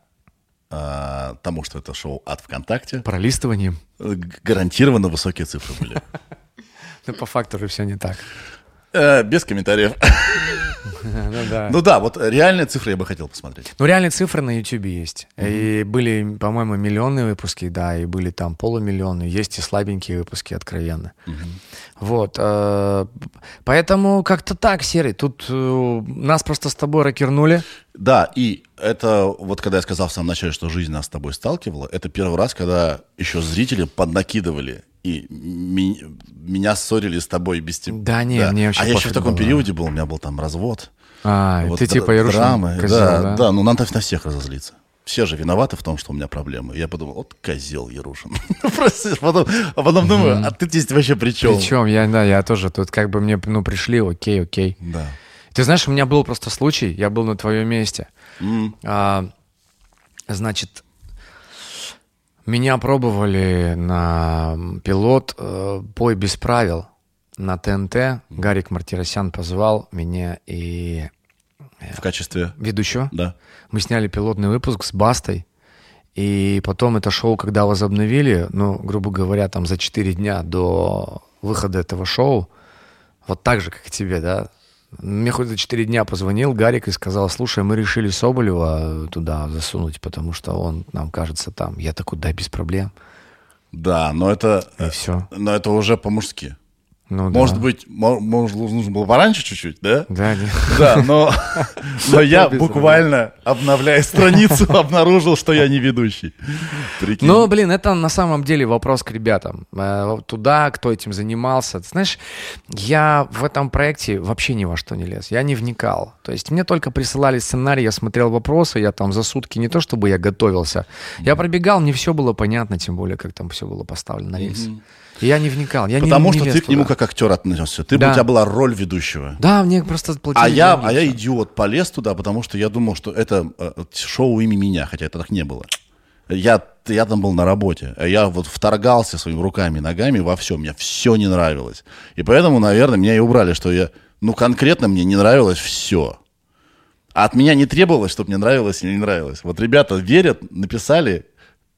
э, тому, что это шоу от ВКонтакте, Пролистыванием. э, гарантированно высокие цифры были. [laughs] Ну, по факту же все не так. Э, Без комментариев. Ну да. Ну да, вот реальные цифры я бы хотел посмотреть. Ну, реальные цифры на YouTube есть. И были, по-моему, миллионные выпуски, да, и были там полумиллионные. Есть и слабенькие выпуски, откровенно. Вот. э, Поэтому как-то так, Серый. Тут э, нас просто с тобой рокернули. Да, и это вот когда я сказал в самом начале, что жизнь нас с тобой сталкивала, это первый раз, когда еще зрители поднакидывали и ми- меня ссорили с тобой без тебя. Да не, мне вообще А я еще в таком было. периоде был, у меня был там развод. А, Вот ты типа Ярушин драмы, козел, да, да? да, ну надо на всех разозлиться. Все же виноваты в том, что у меня проблемы. Я подумал, вот козел Ярушин. [laughs] Просто потом- А потом думаю, а ты здесь вообще при чем? Причем, я, да, я тоже тут как бы мне, ну, пришли, окей, окей. Да. Ты знаешь, у меня был просто случай, я был на твоем месте. М, А, значит, меня пробовали на пилот э, «Бой без правил» на ТНТ. Гарик Мартиросян позвал меня и В качестве, ведущего. да. Мы сняли пилотный выпуск с Бастой. И потом это шоу, когда возобновили, ну, грубо говоря, там за 4 дня до выхода этого шоу, вот так же, как и тебе, да, мне хоть за 4 дня позвонил Гарик и сказал, слушай, мы решили Соболева туда засунуть, потому что он, нам кажется, там. Я такой, да, без проблем. Да, но это, И все. но это уже по-мужски. Ну, да. Может быть, мо- может, нужно было пораньше чуть-чуть, да? Да, не- Да, [laughs] но, но я буквально, обновляя страницу, [laughs] обнаружил, что я не ведущий. Прикинь. Ну, блин, это на самом деле вопрос к ребятам. Э, Туда, кто этим занимался. Ты знаешь, я в этом проекте вообще ни во что не лез. Я не вникал. То есть мне только присылали сценарий, я смотрел вопросы, я там за сутки не то, чтобы я готовился. Я пробегал, мне все было понятно, тем более, как там все было поставлено на рельсы. И я не вникал. Я не- Потому не что лез ты к нему туда. как актер относился. Ты, Да. У тебя была роль ведущего. Да, мне просто платили А я, а я идиот полез туда, потому что я думал, что это э, шоу имя меня, хотя это так не было. Я, я там был на работе, а я вот вторгался своими руками и ногами во все, мне все не нравилось. И поэтому, наверное, меня и убрали, что я, ну, конкретно мне не нравилось все. А от меня не требовалось, чтобы мне нравилось или не нравилось. Вот ребята верят, написали,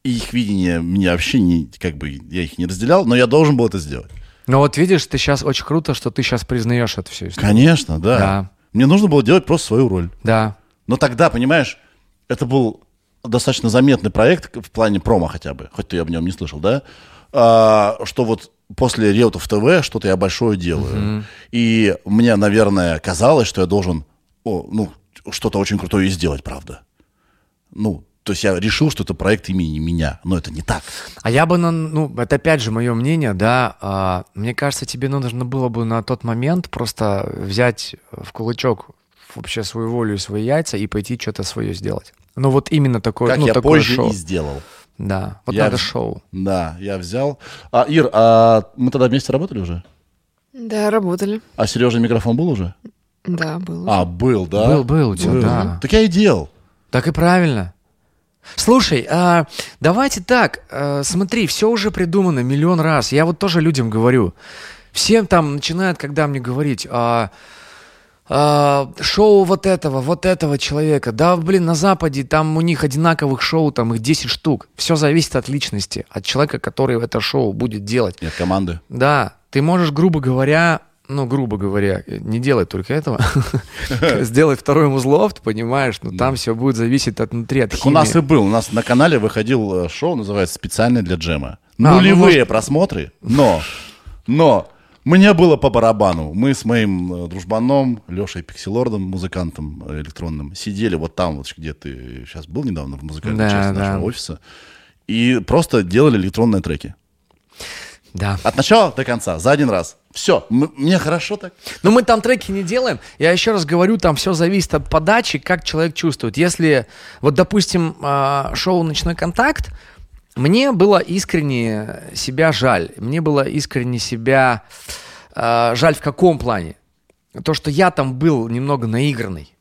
и их видение меня вообще не, как бы, я их не разделял, но я должен был это сделать. Но вот видишь, ты сейчас очень круто, что ты сейчас признаешь это все. Конечно, да. Да. Мне нужно было делать просто свою роль. Да. Но тогда, понимаешь, это был достаточно заметный проект в плане промо хотя бы, хоть ты об нем не слышал, да? А, что вот после Реутов ТВ что-то я большое делаю. И мне, наверное, казалось, что я должен о, ну, что-то очень крутое и сделать, правда. Ну, То есть я решил, что это проект имени меня, но это не так. А я бы, на- ну, это опять же мое мнение, да, а, мне кажется, тебе нужно было бы на тот момент просто взять в кулачок вообще свою волю и свои яйца и пойти что-то свое сделать. Ну вот именно такое, Как ну, я такое позже шоу. и сделал. Да, вот Я надо шоу. Да, я взял. А, Ир, а мы тогда вместе работали уже? Да, работали. А Сережа микрофон был уже? Да, было. А, был, да? Был, был у тебя, да. Так я и делал. Так и правильно. Слушай, а, давайте так, а, смотри, все уже придумано миллион раз. Я вот тоже людям говорю. Всем там начинают, когда мне говорить, а, а, шоу вот этого, вот этого человека. Да, блин, на Западе там у них одинаковых шоу, там их 10 штук. Все зависит от личности, от человека, который это шоу будет делать. Нет, команды. Да, ты можешь, грубо говоря, ну, грубо говоря, не делай только этого, [laughs] [laughs] сделай второй музлофт, понимаешь, но там все будет зависеть от внутри, от Так у нас и химии. был. У нас на канале выходил э, шоу, называется «Специально для джема». ну, Нулевые просмотры, но, но мне было по барабану. Мы с моим э, дружбаном Лешей Пикселордом, музыкантом э, электронным, сидели вот там, вот где ты сейчас был недавно в музыкальной Да, части да. нашего офиса, и просто делали электронные треки. Да. От начала до конца, за один раз. Все, мне хорошо так. Но мы там треки не делаем. Я еще раз говорю, там все зависит от подачи, как человек чувствует. Если, вот, допустим, а, шоу «Ночной контакт», мне было искренне себя жаль. Мне было искренне себя а, жаль в каком плане? То, что я там был немного наигранный.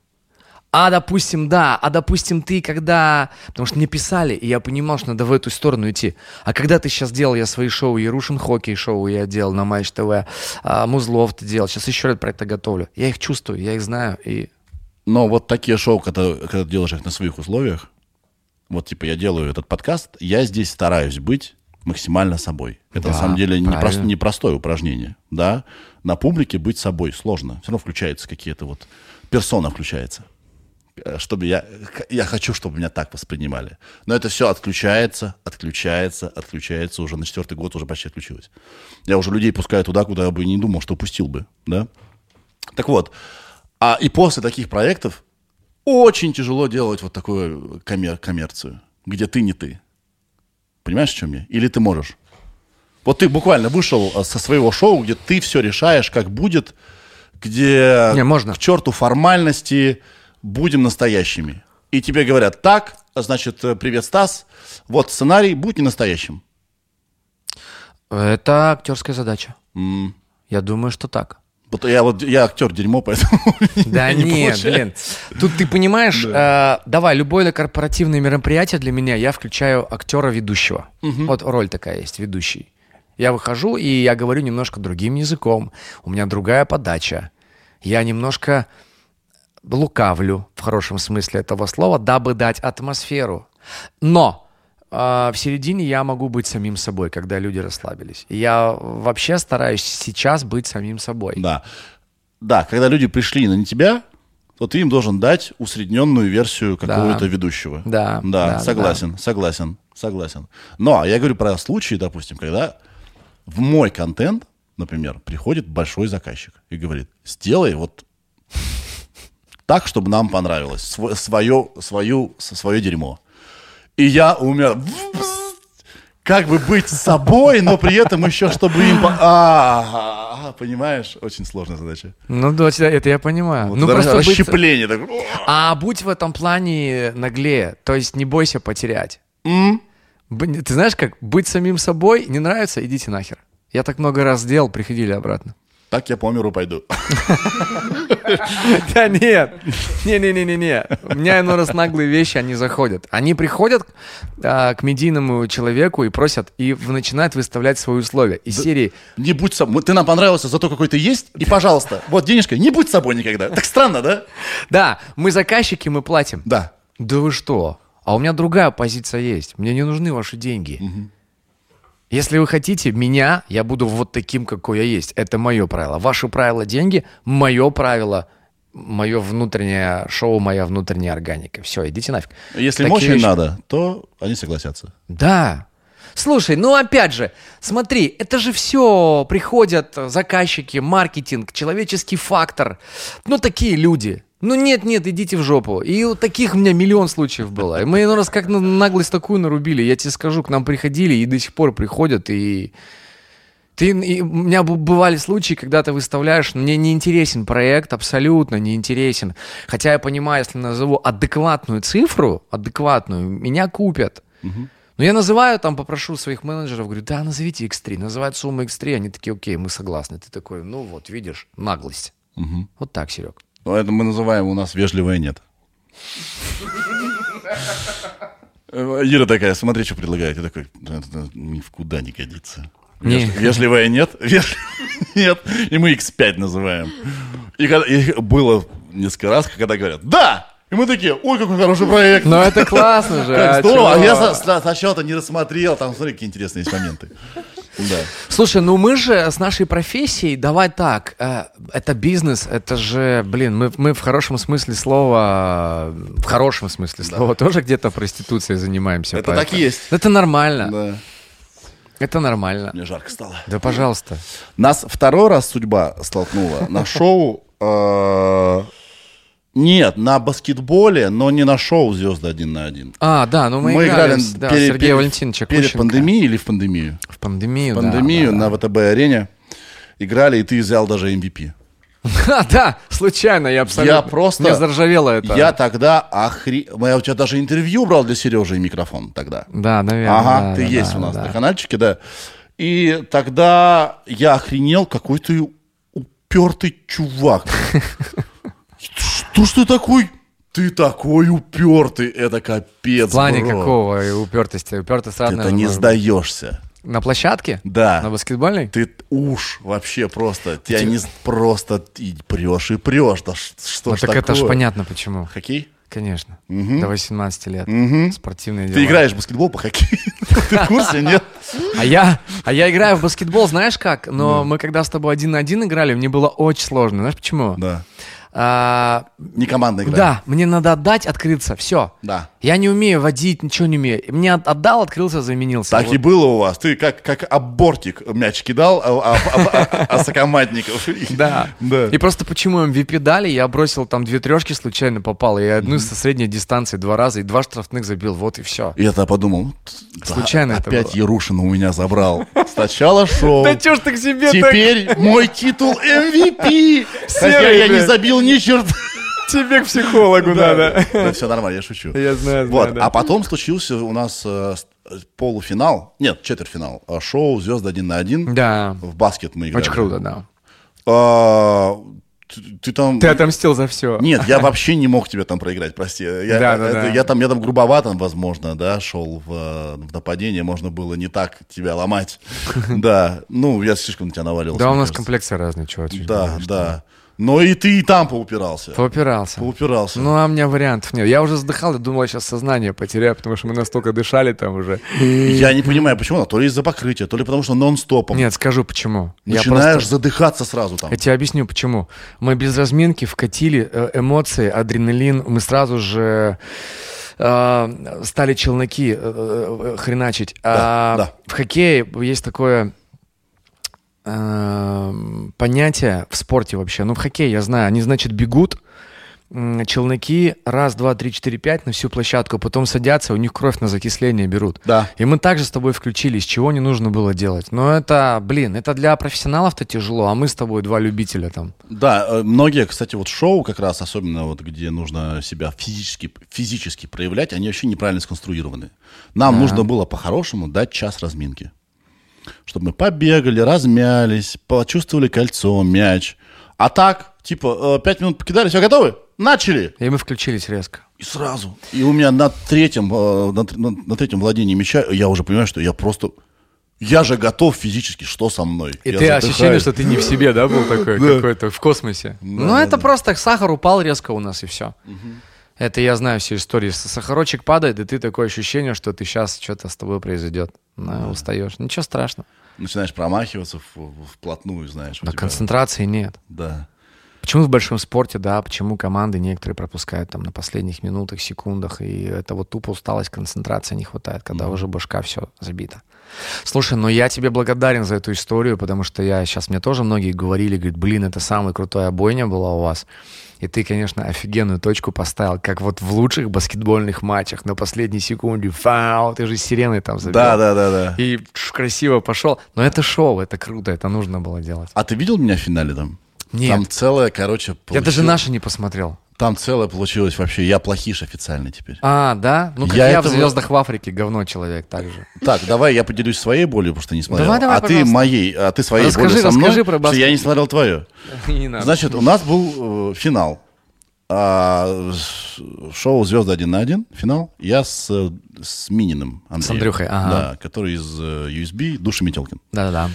А, допустим, да, а, допустим, ты когда... Потому что мне писали, и я понимал, что надо в эту сторону идти. А когда ты сейчас делал, я свои шоу, Ярушин хоккей шоу я делал на Матч ТВ, а, Музлов ты делал, сейчас еще раз проекты готовлю. Я их чувствую, я их знаю, и... Но вот такие шоу, когда, когда ты делаешь их на своих условиях, вот типа я делаю этот подкаст, я здесь стараюсь быть максимально собой. Это на Да, самом деле непрост- непростое упражнение, да. На публике быть собой сложно. Все равно включаются какие-то вот... Персона включается. Э, Чтобы я... Я хочу, чтобы меня так воспринимали. Но это все отключается, отключается, отключается. Уже на четвертый год уже почти отключилось. Я уже людей пускаю туда, куда я бы не думал, что упустил бы, да. Так вот, а и после таких проектов очень тяжело делать вот такую коммер- коммерцию, где ты не ты. Понимаешь, в чем я? Или ты можешь? Вот ты буквально вышел а, со своего шоу, где ты все решаешь, как будет, где Не, можно. к черту формальности, будем настоящими. И тебе говорят, так, значит, э, привет, Стас, вот сценарий, будь не настоящим. Это актерская задача. М. Я думаю, что так. Я вот я актер дерьмо, поэтому [laughs] Да не нет, получается. блин. Тут ты понимаешь, э, давай, любое корпоративное мероприятие для меня, я включаю актера ведущего. Вот роль такая есть, ведущий. Я выхожу, и я говорю немножко другим языком. У меня другая подача. Я немножко лукавлю, в хорошем смысле этого слова, дабы дать атмосферу. Но э, в середине я могу быть самим собой, когда люди расслабились. Я вообще стараюсь сейчас быть самим собой. Да. Да, когда люди пришли на не тебя, то ты им должен дать усредненную версию какого-то ведущего. Да, Да, да, согласен, согласен, согласен. Но я говорю про случаи, допустим, когда в мой контент, например, приходит большой заказчик и говорит, сделай вот так, чтобы нам понравилось, сво- свое, свою, свое дерьмо. И я умер. Как бы быть собой, но при этом еще, чтобы им... А, понимаешь? Очень сложная задача. Ну, да, это я понимаю. Вот ну, просто быть- расщепление. так, А будь в этом плане наглее, то есть не бойся потерять. Ты знаешь как, быть самим собой не нравится, идите нахер. Я так много раз сделал, приходили обратно. Так я по миру пойду. Да нет, не-не-не-не-не. У меня иной раз наглые вещи, они заходят. Они приходят а, к медийному человеку и просят, и начинают выставлять свои условия. Из серии Не будь собой. Ты нам понравился за то, какой ты есть, и, пожалуйста, вот денежка, не будь собой никогда. Так странно, да? «Да, мы заказчики, мы платим». Да. Да вы что? А у меня другая позиция есть. Мне не нужны ваши деньги. Если вы хотите меня, я буду вот таким, какой я есть. Это мое правило. Ваше правило деньги, мое правило, мое внутреннее шоу, моя внутренняя органика. Все, идите нафиг. Если Такие мощь им вещи- надо, то они согласятся. Да. Слушай, ну опять же, смотри, это же все приходят заказчики, маркетинг, человеческий фактор. Ну такие люди. Ну нет, нет, идите в жопу. И вот таких у меня миллион случаев было. И мы иной раз как на наглость такую нарубили. Я тебе скажу, к нам приходили и до сих пор приходят. И ты, и у меня бывали случаи, когда ты выставляешь, мне не интересен проект, абсолютно не интересен. Хотя я понимаю, если назову адекватную цифру, адекватную, меня купят. Но я называю, там попрошу своих менеджеров, говорю, да, назовите X3, называют сумму X3, они такие, окей, мы согласны. Ты такой, ну вот, видишь, наглость. Вот так, Серег. Ну, это мы называем у нас вежливое нет. Э, Ира такая, смотри, что предлагает. Я такой, «Да, это ни в куда не годится. Не. Веж- Вежливое нет, [laughs] вежливое нет. И мы X5 называем. И, когда- и было несколько раз, когда говорят, да! И мы такие, ой, какой хороший проект. Но это классно же. Как а здорово. А я со- со- сначала-то не рассмотрел. Там, смотри, какие интересные есть моменты. Да. Слушай, ну мы же с нашей профессией, давай так, э, это бизнес, это же, блин, мы, мы в хорошем смысле слова, в хорошем смысле слова тоже где-то проституцией занимаемся. Это так и есть. Это нормально, Да. это нормально. Мне жарко стало. Да, пожалуйста. Нас второй раз судьба столкнула на шоу. Нет, на баскетболе, но не на шоу «Звезды один на один». А, да, ну мы, Мы играли с- да, перед, Сергея Валентиновича перед Кущенко. пандемией или в пандемию? В пандемию, В да, пандемию да, на ВТБ-арене играли, и ты взял даже MVP. да. [laughs] да, случайно, я абсолютно... Я просто- Мне заржавело это. Я тогда охри... Я у тебя даже интервью брал для Сережи и микрофон тогда. Да, наверное. Ага, да, ты да, есть да, у нас да. на каналчике, да. И тогда я охренел, какой ты упертый чувак. [laughs] Что ж ты такой? Ты такой упертый, это капец, В плане бро. какого упертости? Упертость разная не может быть. сдаешься. На площадке? Да. На баскетбольной? Ты уж вообще просто, тебя не просто и прешь и прешь. Да что Ну ж так это ж такое? понятно почему. Хоккей? Конечно. До 18 лет. Спортивные дела. Ты играешь в баскетбол по хоккею? [laughs] Ты в курсе, нет? А я, а я играю в баскетбол, знаешь как? Но мы когда с тобой один на один играли, мне было очень сложно. Знаешь почему? Да. А, Не командная игра. да, мне надо отдать, открыться, все. Да. Я не умею водить, ничего не умею. Мне от- отдал, открылся, заменился. Так Вот. и было у вас. Ты как, как абортик мяч кидал, а, а, а, а- а сокомандников. [laughs] Да. Да. И просто почему MVP дали, я бросил там две трешки случайно попал, и одну со средней дистанции два раза, и два штрафных забил, вот и все. И я тогда подумал, да, Случайно это опять. Ярушина у меня забрал. Сначала [laughs] шоу. чё ж ты к себе Теперь мой титул MVP. [laughs] Хотя я не забил ни черта. Тебе к психологу Да, все нормально, я шучу. Я знаю, Вот, а потом случился у нас э, э, полуфинал, нет, четвертьфинал, э, шоу «Звезды один на один». Да, В баскет мы играли. очень круто, да. А, ты, ты там... Ты отомстил за все. Нет, я вообще не мог тебе там проиграть, прости. Я, Да, да, это- да. я там, я там грубовато, возможно, да, шел в, э, в нападение, можно было не так тебя ломать. [laughs] Да, ну, я слишком на тебя навалился. Да, у нас комплекции разные, ты Да, да. Но и ты и там поупирался. Поупирался. Поупирался. Ну, а у меня вариантов нет. Я уже вздыхал и думал, я сейчас сознание потеряю, потому что мы настолько дышали там уже. Я не понимаю, почему, то ли из-за покрытия, то ли потому что нон-стопом. Нет, скажу почему. Я Начинаешь просто- задыхаться сразу там. Я тебе объясню, почему. Мы без разминки вкатили э, эмоции, адреналин, мы сразу же э, стали челноки э, э, хреначить. а да. в хоккее есть такое э, понятие в спорте вообще. Ну, в хоккее, я знаю, они, значит, бегут, челноки раз, два, три, четыре, пять на всю площадку, потом садятся, у них кровь на закисление берут. Да. И мы также с тобой включились, чего не нужно было делать. Но это, блин, это для профессионалов-то тяжело, а мы с тобой два любителя там. Да, э, многие, кстати, вот шоу как раз, особенно вот где нужно себя физически, физически проявлять, они вообще неправильно сконструированы. Нам нужно было по-хорошему дать час разминки. Чтобы мы побегали, размялись, почувствовали кольцо, мяч. А так, типа, э, пять минут покидали, все готовы? Начали! И мы включились резко. И сразу. И у меня на третьем, э, на, на- на третьем владении мяча я уже понимаю, что я просто... Я же готов физически, что со мной? И Я ты задыхаюсь. ощущение, что ты не в себе, да, был такой, [laughs] какой-то в космосе. ну, это просто сахар упал резко у нас, и все. Это я знаю все истории. Сахарочек падает, и ты такое ощущение, что ты сейчас что-то с тобой произойдет. Ну, устаешь. Ничего страшного. Начинаешь промахиваться вплотную, знаешь. Но тебя- концентрации нет. Да. Почему в большом спорте, да, почему команды некоторые пропускают там на последних минутах, секундах, и это вот тупо усталость, концентрация не хватает, когда уже башка все забита. Слушай, ну я тебе благодарен за эту историю, потому что я сейчас, мне тоже многие говорили, говорят, блин, это самая крутая бойня была у вас. И ты, конечно, офигенную точку поставил, как вот в лучших баскетбольных матчах на последней секунде. Фау, ты же сиреной там забил. Да, да, да, да. И красиво пошел. Но это шоу, это круто, это нужно было делать. А ты видел меня в финале там? Нет. Там целое, короче, Я получил- даже наши не посмотрел. Там целое получилось вообще. Я плохиш официально теперь. А, да? Ну, как Я я, в этого- «Звездах в Африке», говно человек так же. Так, давай я поделюсь своей болью, потому что не смотрел. Давай, давай, а ты пожалуйста. моей, а ты своей Расскажи, болью со мной, расскажи про что я не смотрел твою. [laughs] Не надо. Значит, у нас был э, финал. А, с- шоу «Звезды один на один», финал. Я с, э, с Мининым Андреем. Андрюхой, ага. Да, который из э, USB, Душа Метелкин. Да-да-да.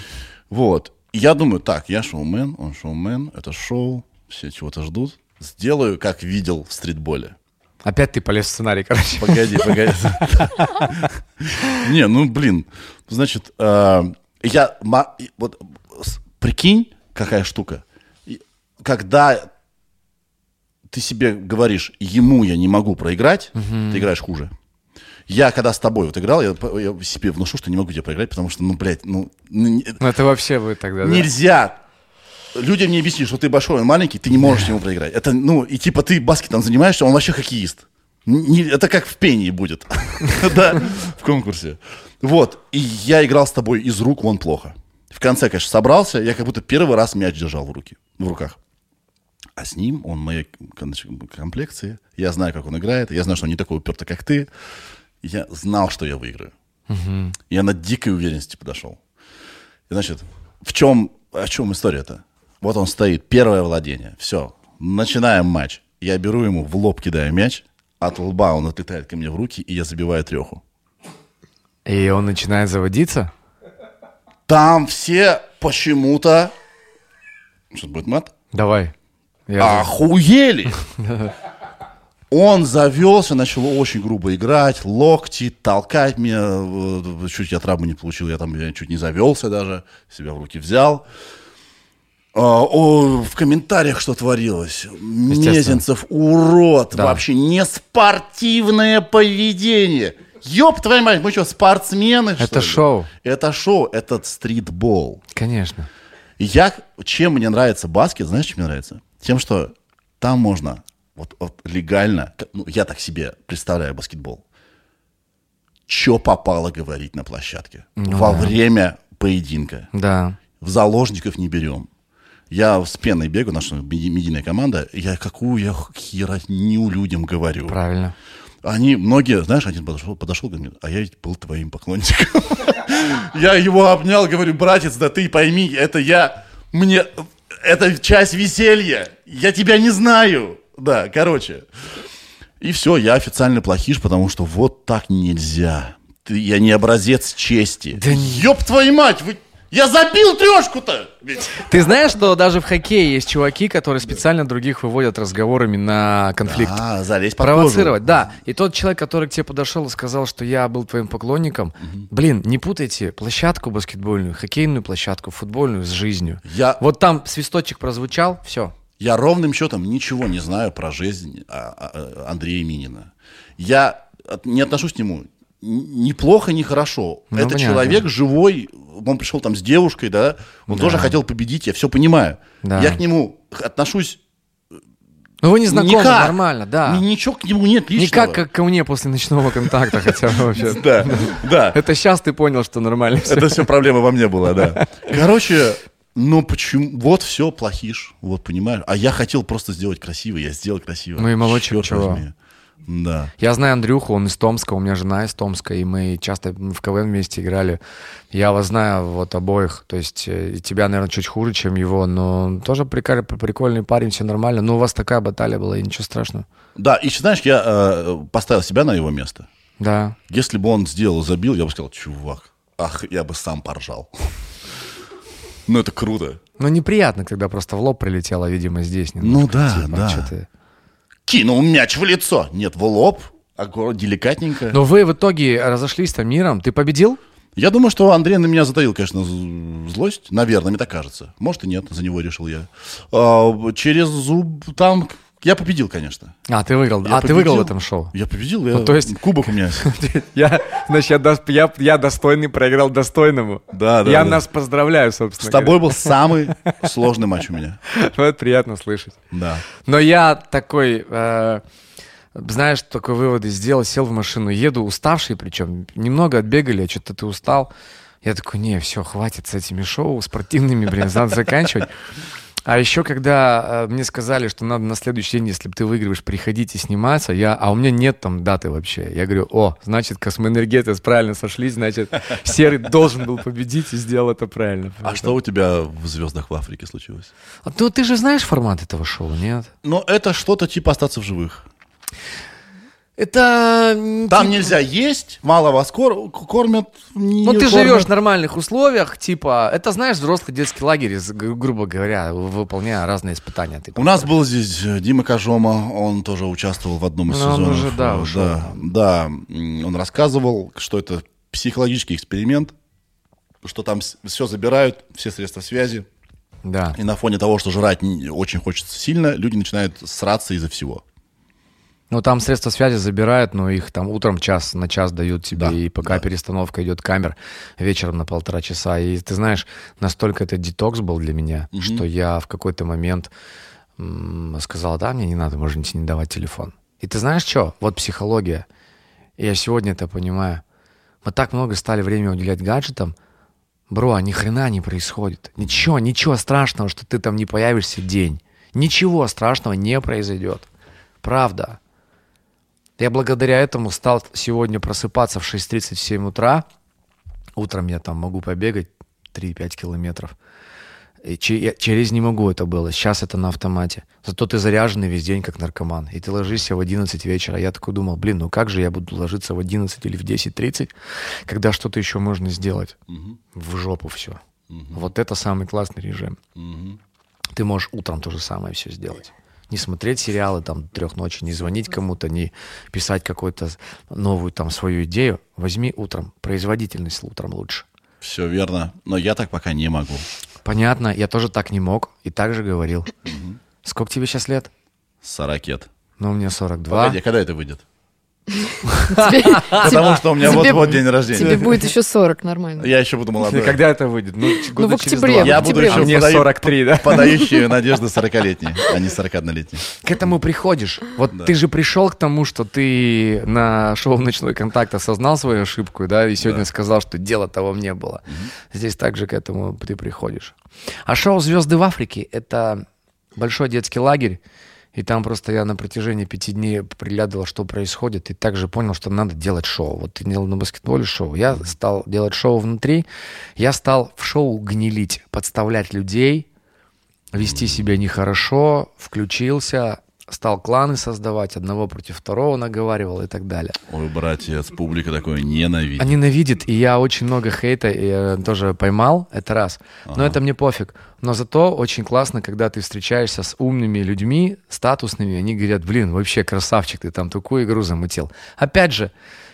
Вот. Я думаю, так, я шоумен, он шоумен, это шоу, все чего-то ждут. Сделаю, как видел в стритболе. Опять ты полез в сценарий, короче. Погоди, погоди. Не, ну блин, значит, э, я вот прикинь, какая штука. Когда ты себе говоришь, ему я не могу проиграть, ты играешь хуже. Я когда с тобой вот играл, я, я себе внушу, что не могу тебе проиграть, потому что, ну, блядь, ну, ну, это вообще вы тогда, да? нельзя людям не объяснить, что ты большой, он маленький, ты не можешь ему проиграть. Это, ну, и типа ты баскетом занимаешься, он вообще хоккеист. Не- это как в пении будет. [laughs] Да, в конкурсе. Вот. И я играл с тобой из рук вон плохо. В конце, конечно, собрался, я как будто первый раз мяч держал в руки, в руках. А с ним он моей комплекции. Я знаю, как он играет. Я знаю, что он не такой упертый, как ты. Я знал, что я выиграю. Я на дикой уверенности подошел. И, значит, в чем, о чем история-то? Вот он стоит, первое владение, все, начинаем матч. Я беру ему в лоб, кидаю мяч, от лба он отлетает ко мне в руки, и я забиваю треху. И он начинает заводиться? Там все почему-то... Сейчас будет мат? Давай. Я- Охуели! [laughs] Он завелся, начал очень грубо играть, локти, толкать меня. э, Чуть я травму не получил, я там я чуть не завелся даже, себя в руки взял. А, о, в комментариях что творилось. Мезенцев урод, Да. вообще не спортивное поведение. Ёб твою мать, мы что, спортсмены? что Это ли? шоу. Это шоу, это стритбол. Конечно. Я, чем мне нравится баскет, знаешь, чем мне нравится? Тем, что там можно вот, вот легально, ну, я так себе представляю баскетбол, что попало говорить на площадке во время поединка. Да. В заложников не берем. Я с пеной бегаю, наша меди- медийная команда, я какую я херню людям говорю. Правильно. Они, многие, знаешь, один подошел, подошел, говорит, а я ведь был твоим поклонником. [laughs] Я его обнял, говорю, братец, да ты пойми, это я, мне, это часть веселья, я тебя не знаю. Да, короче. И все, я официально плохиш, потому что вот так нельзя. Ты, я не образец чести. Да Ёб твою мать, вы... я забил трешку-то! Ведь. Ты знаешь, что даже в хоккее есть чуваки, которые специально других выводят разговорами на конфликт? А, залезть под Провоцировать, кожу. да. И тот человек, который к тебе подошел и сказал, что я был твоим поклонником, блин, не путайте площадку баскетбольную, хоккейную площадку, футбольную с жизнью. Я- Вот там свисточек прозвучал, все. Я ровным счетом ничего не знаю про жизнь а, а, Андрея Минина. Я не отношусь к нему н- ни плохо, ни хорошо. Ну, Это понятно. человек живой, он пришел там с девушкой, да, он тоже хотел победить, я все понимаю. Да. Я к нему отношусь Ну вы не знакомы, никак. нормально, да. Ни- ничего к нему нет Не личного. как, как ко мне после ночного контакта, хотя бы вообще. [laughs] Да, да. Это сейчас ты понял, что нормально всё. Это все проблема во мне была, да. [laughs] Короче, ну почему? Вот все, плохиш, вот понимаешь. А я хотел просто сделать красиво, я сделал красиво. Ну и молодчик, чего. Да. Я знаю Андрюху, он из Томска, у меня жена из Томска, и мы часто в КВН вместе играли. Я вас знаю вот обоих, то есть э, и тебя, наверное, чуть хуже, чем его, но тоже прикольный, прикольный парень, все нормально. Но у вас такая баталия была, и ничего страшного. Да, и знаешь, я э, поставил себя на его место. Да. Если бы он сделал, забил, я бы сказал, чувак, ах, я бы сам поржал. Ну, это круто. Но неприятно, когда просто в лоб прилетело, видимо, здесь. Ну да, типа, да. Кинул мяч в лицо. Нет, в лоб, аккуратно, деликатненько. Но вы в итоге разошлись там миром. Ты победил? Я думаю, что Андрей на меня затаил, конечно, злость. Наверное, мне так кажется. Может и нет, за него решил я. А, через зуб там... Я победил, конечно. А, ты выиграл. Я а, ты выиграл в победил. этом шоу. Я победил. Я... Ну, то есть- Кубок у меня. [laughs] Я, значит, я, дос- я, я достойный проиграл достойному. Да, да, Я да. нас поздравляю, собственно. С тобой был самый [laughs] сложный матч у меня. Ну, это приятно слышать. Да. Но я такой, э, знаешь, такой выводы сделал, сел в машину, еду уставший, причем немного отбегали, а что-то ты устал. Я такой, не, все, хватит с этими шоу спортивными, блин, надо заканчивать. А еще, когда э, мне сказали, что надо на следующий день, если ты выигрываешь, приходить и сниматься, я, а у меня нет там даты вообще. Я говорю, о, значит, космоэнергетис правильно сошлись, значит, Серый должен был победить и сделал это правильно. А что у тебя в «Звездах в Африке» случилось? А то ты же знаешь формат этого шоу, нет? Ну, это что-то типа «Остаться в живых». Это... Там тип- нельзя есть, мало вас кор- кормят. Ну, ты кормят. живешь в нормальных условиях, типа, это, знаешь, взрослый детский лагерь, грубо говоря, выполняя разные испытания. Ты У нас был здесь э, Дима Кажома, он тоже участвовал в одном из Ну, он сезонов. уже, да, Э, ушел. да, да, он рассказывал, что это психологический эксперимент, что там все забирают, все средства связи, Да. и на фоне того, что жрать очень хочется сильно, люди начинают сраться из-за всего. Ну, там средства связи забирают, но их там утром час на час дают тебе, Да, и пока да. перестановка идет камер, вечером на полтора часа. И ты знаешь, настолько это детокс был для меня, что я в какой-то момент сказал, да, мне не надо, можете не давать телефон. И ты знаешь что? Вот психология. И я сегодня это понимаю. Мы так много стали время уделять гаджетам, Бро, а ни хрена не происходит. Ничего, ничего страшного, что ты там не появишься день. Ничего страшного не произойдет. Правда. Я благодаря этому стал сегодня просыпаться в 6.30 в 7 утра. Утром я там могу побегать 3-5 километров. И через не могу это было. Сейчас это на автомате. Зато ты заряженный весь день, как наркоман. И ты ложишься в 11 вечера. Я такой думал, блин, ну как же я буду ложиться в 11 или в 10.30, когда что-то еще можно сделать? В жопу все. Вот это самый классный режим. Ты можешь утром то же самое все сделать. Не смотреть сериалы там до трех ночи, не звонить кому-то, не писать какую-то новую там свою идею. Возьми утром. Производительность утром лучше. Все верно, но я так пока не могу. Понятно, я тоже так не мог и так же говорил. Сколько тебе сейчас лет? Сорокет. Ну, мне 42. Погоди, а когда это выйдет? Потому что у меня вот-вот день рождения. тебе будет еще 40, нормально. Я еще буду молодой. Когда это выйдет? Ну, года в через октябре, Я буду еще А мне подаю- 43, да? Подающие надежды 40-летней, а не 41-летней. К этому приходишь. Вот ты же пришел к тому, что ты на шоу «Ночной контакт» осознал свою ошибку, да, и сегодня сказал, что дела того не было. Здесь также к этому ты приходишь. А шоу «Звезды в Африке» — это большой детский лагерь, и там просто я на протяжении пяти дней приглядывал, что происходит, и также понял, что надо делать шоу. Вот ты делал на баскетболе шоу, я стал делать шоу внутри, я стал в шоу гнилить, подставлять людей, вести себя нехорошо, включился, стал кланы создавать, одного против второго наговаривал и так далее. Ой, братец, публика такое ненавидит. А ненавидит, и я очень много хейта э, тоже поймал, это раз. Но это мне пофиг. Но зато очень классно, когда ты встречаешься с умными людьми, статусными, они говорят, блин, вообще красавчик, ты там такую игру замутил. Опять же,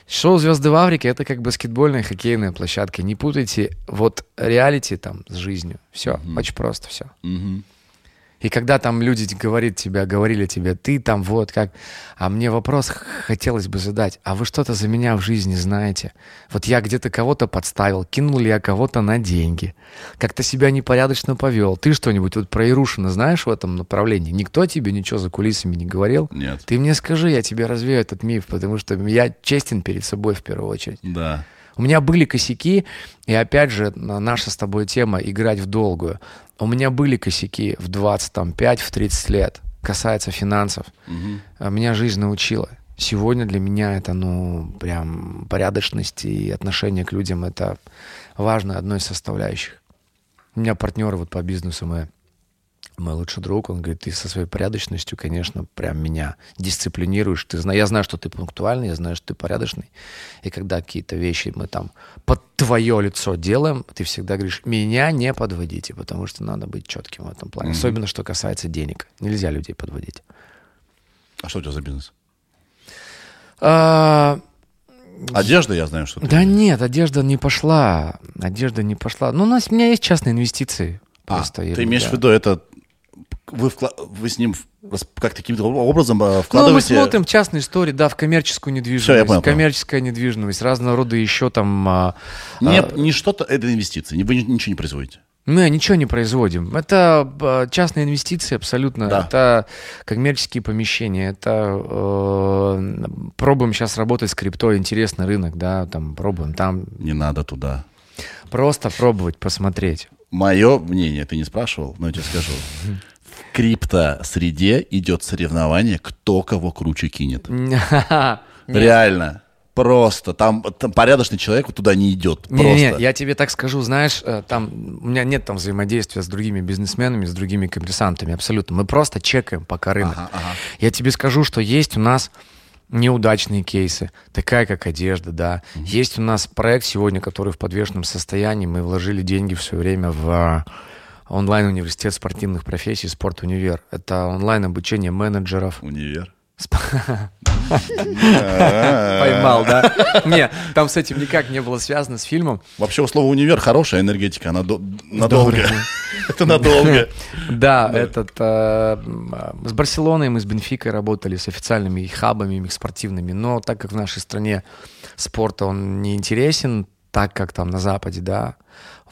шоу «Звезды в Африке» — это как баскетбольная, хоккейная площадка. Не путайте вот реалити там с жизнью. Все, очень просто все. Мгм. И когда там люди говорят тебе, говорили тебе, ты там вот как... А мне вопрос хотелось бы задать. А вы что-то за меня в жизни знаете? Вот я где-то кого-то подставил, кинул ли я кого-то на деньги, как-то себя непорядочно повел. Ты что-нибудь вот про Ирушина знаешь в этом направлении? Никто тебе ничего за кулисами не говорил? Нет. Ты мне скажи, я тебе развею этот миф, потому что я честен перед собой в первую очередь. Да. У меня были косяки, и опять же, на- наша с тобой тема играть в долгую. У меня были косяки в 25, в 30 лет, касается финансов. А Меня жизнь научила. Сегодня для меня это, ну, прям порядочность и отношение к людям — это важно, одно из составляющих. У меня партнеры вот по бизнесу мы мой лучший друг, он говорит, ты со своей порядочностью, конечно, прям меня дисциплинируешь. Ты. Я знаю, что ты пунктуальный, я знаю, что ты порядочный. И когда какие-то вещи мы там под твое лицо делаем, ты всегда говоришь, меня не подводите, потому что надо быть четким в этом плане. Особенно, что касается денег. Нельзя людей подводить. А что у тебя за бизнес? А, Одежда, я знаю, что ты. Да нет, одежда не пошла. Одежда не пошла. Ну, у нас, у меня есть частные инвестиции. А, Просто, ты Юрий, имеешь в виду это... Вы, вкла- вы с ним как-то каким-то образом э, Ну, мы вкладываете... смотрим частные истории, да, в коммерческую недвижимость. Всё, я понял, понял. коммерческая недвижимость, разного рода еще там... а, Не, а, не что-то, это инвестиции. Вы ничего не производите. Мы ничего не производим. Это а, частные инвестиции абсолютно. Да. Это коммерческие помещения. Это э, пробуем сейчас работать с крипто, интересный рынок, да, там пробуем там Не надо туда. просто пробовать, посмотреть. Мое мнение, ты не спрашивал, но я тебе скажу. В крипто-среде идет соревнование, кто кого круче кинет. [laughs] Нет. Реально. Просто. Там, там порядочный человек туда не идет. Просто. Не, не, я тебе так скажу, знаешь, э, там у меня нет там взаимодействия с другими бизнесменами, с другими коммерсантами, абсолютно. Мы просто чекаем пока рынок. Ага, ага. Я тебе скажу, что есть у нас неудачные кейсы, такая как одежда, да. Есть у нас проект сегодня, который в подвешенном состоянии. Мы вложили деньги в свое время в а, онлайн-университет спортивных профессий «Спорт-универ». Это онлайн-обучение менеджеров. Универ. [laughs] Поймал, да? Не, там с этим никак не было связано с фильмом. Вообще у слова универ хорошая энергетика, она до- надолго. [laughs] Это надолго. Да, этот э, с Барселоной мы с Бенфикой работали с официальными их хабами их спортивными, но так как в нашей стране спорт он не интересен, так как там на Западе, да,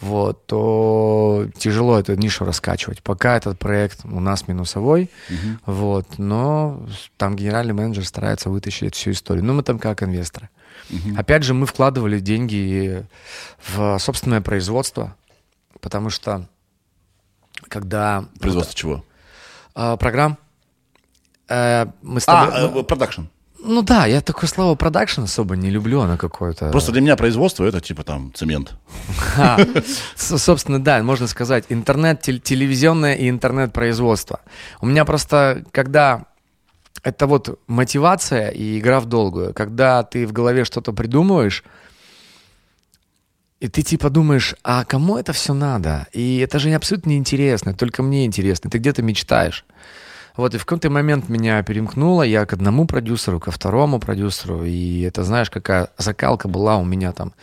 вот, то тяжело эту нишу раскачивать. Пока этот проект у нас минусовой, вот, но там генеральный менеджер старается вытащить всю историю. Ну, мы там как инвесторы. Опять же, мы вкладывали деньги в собственное производство, потому что когда Производство чего? а, программ. Э, мы с тобой... А, продакшн. Ну да, я такое слово продакшн особо не люблю, оно какое-то... Просто для меня производство это типа там цемент. Собственно, да, можно сказать, интернет, тел- телевизионное и интернет-производство. У меня просто, когда это вот мотивация и игра в долгую, когда ты в голове что-то придумываешь, и ты типа думаешь, а кому это все надо? И это же абсолютно неинтересно, только мне интересно. Ты где-то мечтаешь. Вот, и в какой-то момент меня перемкнуло, я к одному продюсеру, ко второму продюсеру, и это, знаешь, какая закалка была у меня там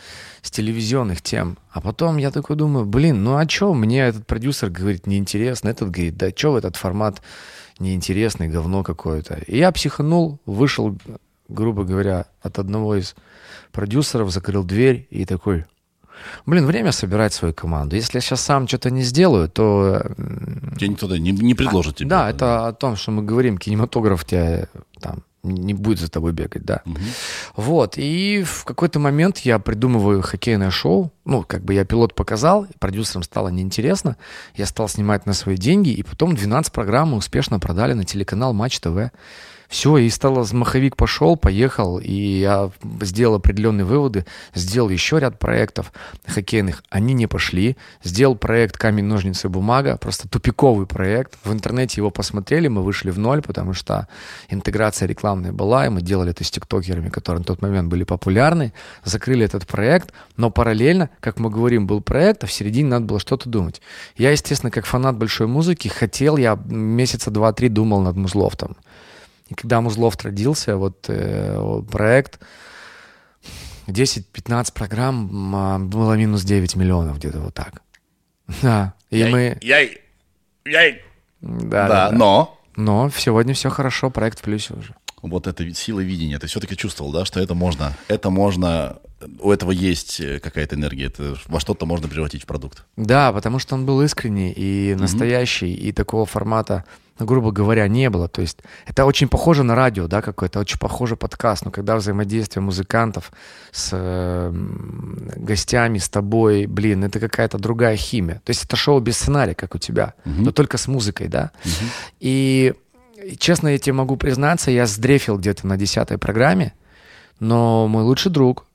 с телевизионных тем. А потом я такой думаю, блин, ну а чё, мне этот продюсер говорит, неинтересно, этот говорит, да чё этот формат неинтересный, говно какое-то. И я психанул, вышел, грубо говоря, от одного из продюсеров, закрыл дверь и такой, блин, время собирать свою команду. Если я сейчас сам что-то не сделаю, то Тебе никто да не, не предложит тебе. да, это о том, что мы говорим, кинематограф тебя там не будет за тобой бегать, да. Вот, и в какой-то момент я придумываю хоккейное шоу, ну, как бы я пилот показал, продюсерам стало неинтересно, я стал снимать на свои деньги, и потом 12 программ мы успешно продали на телеканал Матч ТВ. Все, и стало, маховик пошел, поехал, и я сделал определенные выводы, сделал еще ряд проектов хоккейных, они не пошли, сделал проект «Камень, ножницы, бумага», просто тупиковый проект, в интернете его посмотрели, мы вышли в ноль, потому что интеграция рекламная была, и мы делали это с тиктокерами, которые на тот момент были популярны, закрыли этот проект, но параллельно, как мы говорим, был проект, а в середине надо было что-то думать. Я, естественно, как фанат большой музыки, хотел, я месяца два-три думал над Музлофтом. И когда Музлофт родился, вот э, проект, 10-15 программ а, было минус 9 миллионов, где-то вот так. Да, и Яй, мы... яй, яй. Да, Да, да, да. но Но сегодня все хорошо, проект в плюсе уже. Вот эта сила видения, ты все-таки чувствовал, да, что это можно, это можно, у этого есть какая-то энергия, это во что-то можно превратить в продукт. Да, потому что он был искренний и настоящий, и такого формата, грубо говоря, не было. То есть это очень похоже на радио, да, какое-то, очень похоже подкаст, но когда взаимодействие музыкантов с э, гостями, с тобой, блин, это какая-то другая химия. То есть это шоу без сценария, как у тебя, но только с музыкой, да. И и честно, я тебе могу признаться, я сдрефил где-то на десятой программе, но мой лучший друг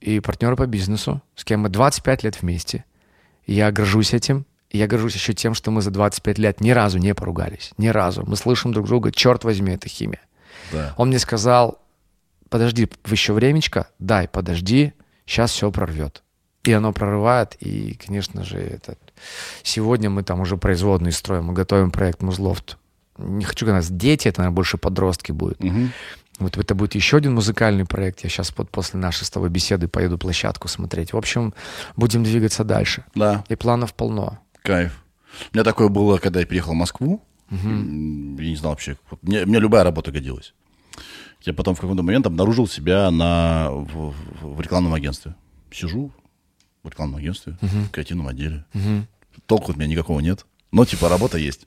и партнер по бизнесу, с кем мы 25 лет вместе, я горжусь этим. И я горжусь еще тем, что мы за 25 лет ни разу не поругались. Ни разу. Мы слышим друг друга, черт возьми, это химия. Да. Он мне сказал, подожди, еще времечко, дай, подожди, сейчас все прорвет. И оно прорывает, и, конечно же, это... сегодня мы там уже производные строим, мы готовим проект Музлофт. Не хочу, когда у нас дети, это, наверное, больше подростки будут. Мгм. Вот это будет еще один музыкальный проект. Я сейчас вот после нашей с тобой беседы поеду площадку смотреть. В общем, будем двигаться дальше. Да, И планов полно. кайф. У меня такое было, когда я переехал в Москву. М, Я не знал вообще. Мне, мне любая работа годилась. Я потом в какой-то момент обнаружил себя на, в, в- рекламном агентстве. Сижу в рекламном агентстве, в креативном отделе. Толку от меня никакого нет. Но типа работа есть.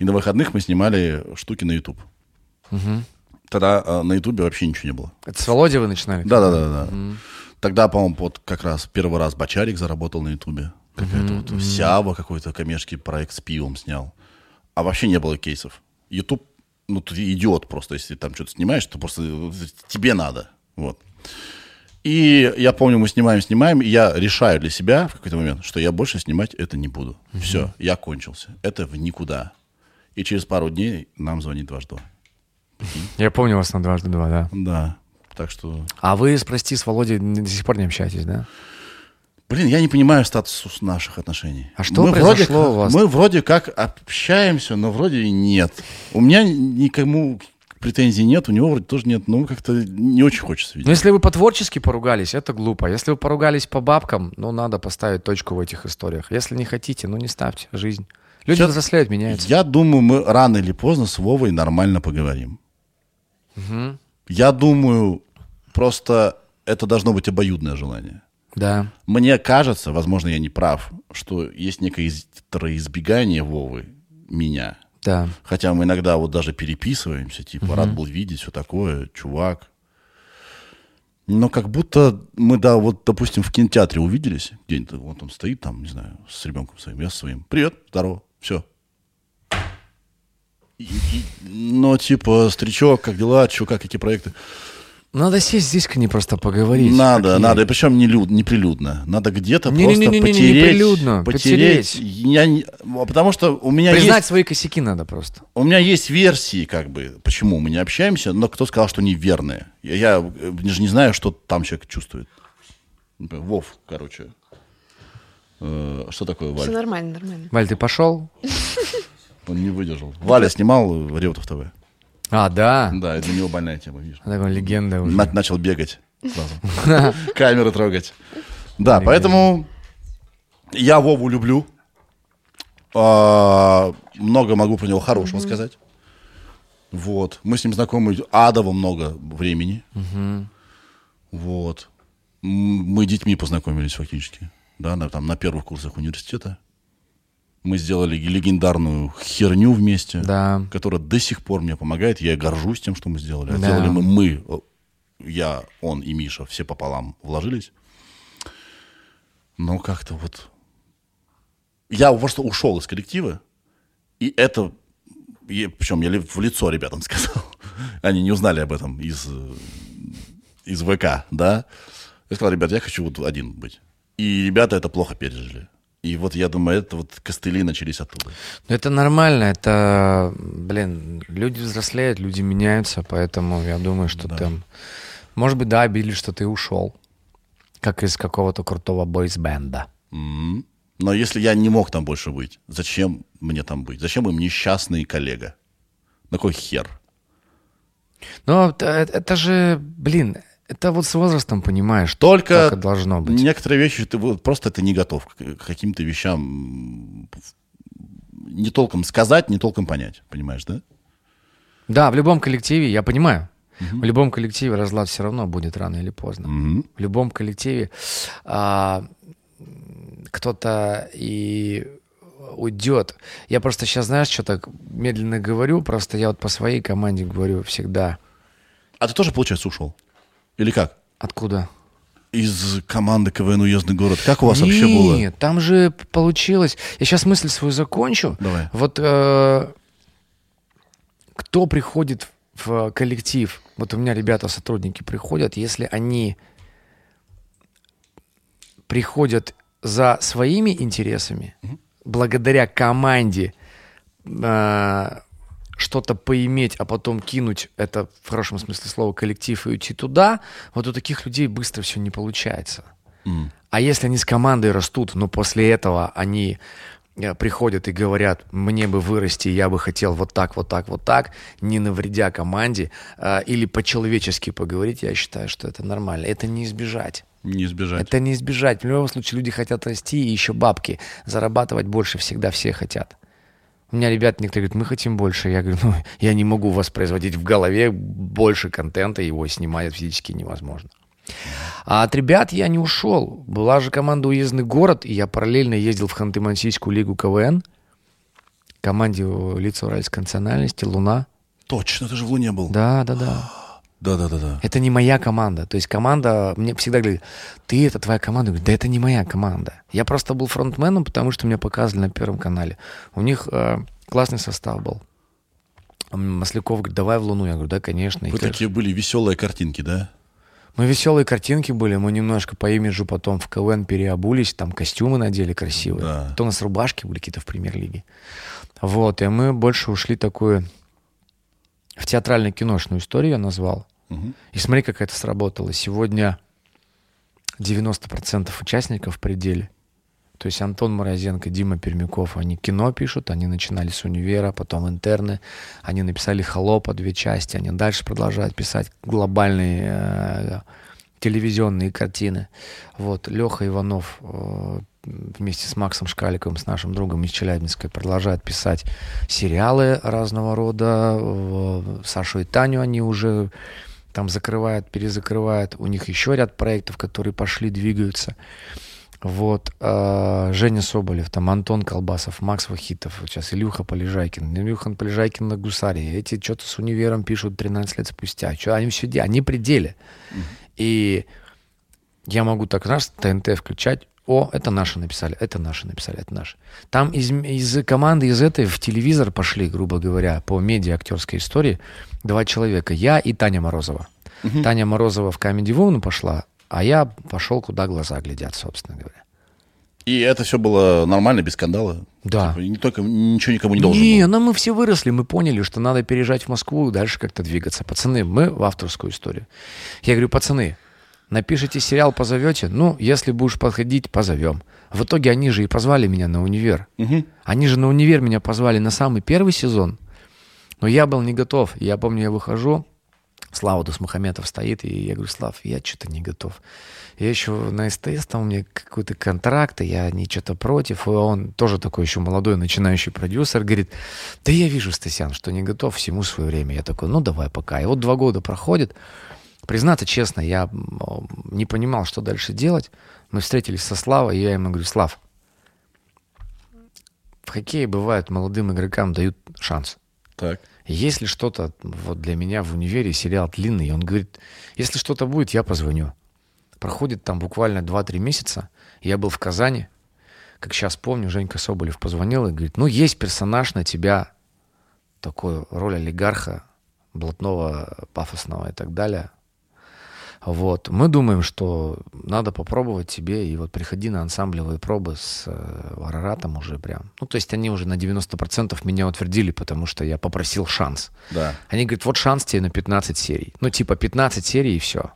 И на выходных мы снимали штуки на YouTube. Тогда э, на YouTube вообще ничего не было. Это с Володей вы начинали? Да, да, да, да. Тогда, по-моему, вот как раз первый раз Бочарик заработал на Ютубе. Какая-то вот Сява какой-то коммерческий проект с пивом снял. А вообще не было кейсов. Ютуб, ну, ты идиот просто, если там что-то снимаешь, то просто э, тебе надо. Вот. И я помню, мы снимаем, снимаем, и я решаю для себя в какой-то момент, что я больше снимать это не буду. Все, я кончился. Это в никуда. И через пару дней нам звонит дважды два. Я помню вас на дважды два, да. Да. Так что А вы, прости, с Володей до сих пор не общаетесь, да? Блин, я не понимаю статус наших отношений. А что мы вроде, произошло как- у вас? Мы вроде как общаемся, но вроде и нет. У меня никому претензий нет, у него вроде тоже нет. Ну, как-то не очень хочется Ну, видеть. если вы по-творчески поругались, это глупо. Если вы поругались по бабкам, ну, надо поставить точку в этих историях. Если не хотите, ну, не ставьте. Жизнь. Люди Сейчас- взрослеют, меняются. Я думаю, мы рано или поздно с Вовой нормально поговорим. Я думаю, просто это должно быть обоюдное желание. Да. Мне кажется, возможно, я не прав, что есть некое из- избегание Вовы меня. Да. Хотя мы иногда вот даже переписываемся, типа, рад был видеть, все такое, чувак. Но как будто мы, да, вот, допустим, в кинотеатре увиделись, где-нибудь, вот он стоит там, не знаю, с ребенком своим, я со своим. Привет, здорово, все. но, типа, старичок, как дела, чувак, какие проекты? Надо сесть здесь к ней просто поговорить. Надо, Какие? надо, и причем не, люд, не прилюдно. Надо где-то просто Не-не-не-не-не, не потереть. прилюдно, потереть. потереть. Я не- а потому что у меня Признать есть свои косяки надо просто. У меня есть версии, как бы, почему мы не общаемся, но кто сказал, что они верные? Я, я э, же не знаю, что там человек чувствует. Вов, короче. Э, что такое Все Валь? нормально, нормально. Валь, ты пошел? Он не выдержал. Валя снимал э, Реутов ТВ. А, да. Да, это для него больная тема, видишь. Такая легенда уже. На- начал бегать сразу. [laughs] Камеры трогать. Да, поэтому я Вову люблю. А, Много могу про него хорошего сказать. Вот. Мы с ним знакомы адово много времени. Вот. Мы детьми познакомились фактически. Да, на, там, на первых курсах университета. Мы сделали легендарную херню вместе Да. которая до сих пор мне помогает. Я горжусь тем, что мы сделали. А Да. Сделали мы, мы, я, он и Миша, все пополам вложились. Но как-то вот... Я просто ушел из коллектива, и это... и причем я в лицо ребятам сказал. [laughs] Они не узнали об этом из, из ВК, да? Я сказал, ребят, я хочу вот один быть. И ребята это плохо пережили. И вот я думаю, это вот костыли начались оттуда. Ну, Это нормально, это, блин, люди взрослеют, люди меняются, поэтому я думаю, что там, может быть, да, обидели, что ты ушел, как из какого-то крутого бойсбенда. М. Но если я не мог там больше быть, зачем мне там быть? Зачем им несчастный коллега? На кой хер? Но это, это же, блин, это вот с возрастом понимаешь, Только как это должно быть. некоторые вещи ты вот просто ты не готов к каким-то вещам не толком сказать, не толком понять, понимаешь, да? Да, в любом коллективе, я понимаю, в любом коллективе разлад все равно будет рано или поздно. В любом коллективе а, кто-то и уйдет. Я просто сейчас, знаешь, что так медленно говорю, просто я вот по своей команде говорю всегда. А ты тоже, получается, ушел? Или как? Откуда? Из команды КВН «Уездный город». Как у вас вообще было? Нет, там же получилось. Я сейчас мысль свою закончу. Давай. Вот э, кто приходит в коллектив? Вот у меня ребята, сотрудники приходят, если они приходят за своими интересами, благодаря команде э, что-то поиметь, а потом кинуть это в хорошем смысле слова коллектив и уйти туда, вот у таких людей быстро все не получается. А если они с командой растут, но после этого они э, приходят и говорят, мне бы вырасти, я бы хотел вот так, вот так, вот так, не навредя команде, э, или по-человечески поговорить, я считаю, что это нормально. Это не избежать. Не избежать. Это не избежать. В любом случае люди хотят расти и еще бабки. Зарабатывать больше всегда все хотят. У меня ребята некоторые говорят, мы хотим больше. Я говорю, ну, [laughs] я не могу воспроизводить в голове больше контента, его снимать физически невозможно. А от ребят я не ушел. Была же команда «Уездный город», и я параллельно ездил в Ханты-Мансийскую лигу КВН. Команде лица уральской национальности «Луна». Точно, ты же в Луне был. Да, да, да. [gasps] Да, да, да, да. Это не моя команда. То есть команда, мне всегда говорят, ты это твоя команда. Я говорю, да это не моя команда. Я просто был фронтменом, потому что меня показывали на Первом канале. У них э, классный состав был. Масляков говорит, давай в Луну. Я говорю, да, конечно. И, Вы конечно. такие были веселые картинки, да? Мы веселые картинки были, мы немножко по имиджу потом в КВН переобулись, там костюмы надели красивые. Да. То у нас рубашки были какие-то в премьер-лиге. Вот, и мы больше ушли такую в театрально-киношную историю я назвал. И смотри, как это сработало. Сегодня 90% участников в пределе. То есть Антон Морозенко, Дима Пермяков, они кино пишут, они начинали с универа, потом интерны, они написали «Холопа» две части, они дальше продолжают писать глобальные э, телевизионные картины. Вот, Леха Иванов э, вместе с Максом Шкаликовым, с нашим другом из Челябинска, продолжает писать сериалы разного рода. Сашу и Таню они уже там закрывают, перезакрывают. У них еще ряд проектов, которые пошли, двигаются. Вот. э, Женя Соболев, там Антон Колбасов, Макс Вахитов, сейчас Илюха Полежайкин. Илюха Полежайкин на Гусаре. Эти что-то с универом пишут 13 лет спустя. Что они все? Они при деле. И я могу так раз ТНТ включать. О, это наши написали, это наши написали, это наши. Там из, из команды, из этой в телевизор пошли, грубо говоря, по медиа актерской истории два человека. Я и Таня Морозова. Таня Морозова в Comedy Woman пошла, а я пошел, куда глаза глядят, собственно говоря. И это все было нормально, без скандала? Да. Типа, не только, ничего никому не должен Не, был? ну мы все выросли, мы поняли, что надо переезжать в Москву и дальше как-то двигаться. Пацаны, мы в авторскую историю. Я говорю, пацаны, напишите сериал, позовете? Ну, если будешь подходить, позовем. В итоге они же и позвали меня на универ. Мгм. Они же на универ меня позвали на самый первый сезон. Но я был не готов. Я помню, я выхожу, Слава Дусмухаметов стоит, и я говорю, Слав, я что-то не готов. Я еще на СТС, там у меня какой-то контракт, и я не что-то против. И он тоже такой еще молодой начинающий продюсер, говорит, да я вижу, Стасян, что не готов всему свое время. Я такой, ну давай пока. И вот два года проходит. Признаться честно, я м, не понимал, что дальше делать. Мы встретились со Славой, и я ему говорю, Слав, в хоккее бывает молодым игрокам дают шанс. Так. Если что-то вот для меня в универе сериал длинный, он говорит, если что-то будет, я позвоню. Проходит там буквально 2-3 месяца. Я был в Казани. Как сейчас помню, Женька Соболев позвонил и говорит, ну, есть персонаж на тебя, такую роль олигарха, блатного, пафосного и так далее. Вот. Мы думаем, что надо попробовать тебе, и вот приходи на ансамблевые пробы с э, Араратом уже прям. Ну, то есть они уже на 90% меня утвердили, потому что я попросил шанс. Да. Они говорят, вот шанс тебе на 15 серий. Ну, типа 15 серий и все.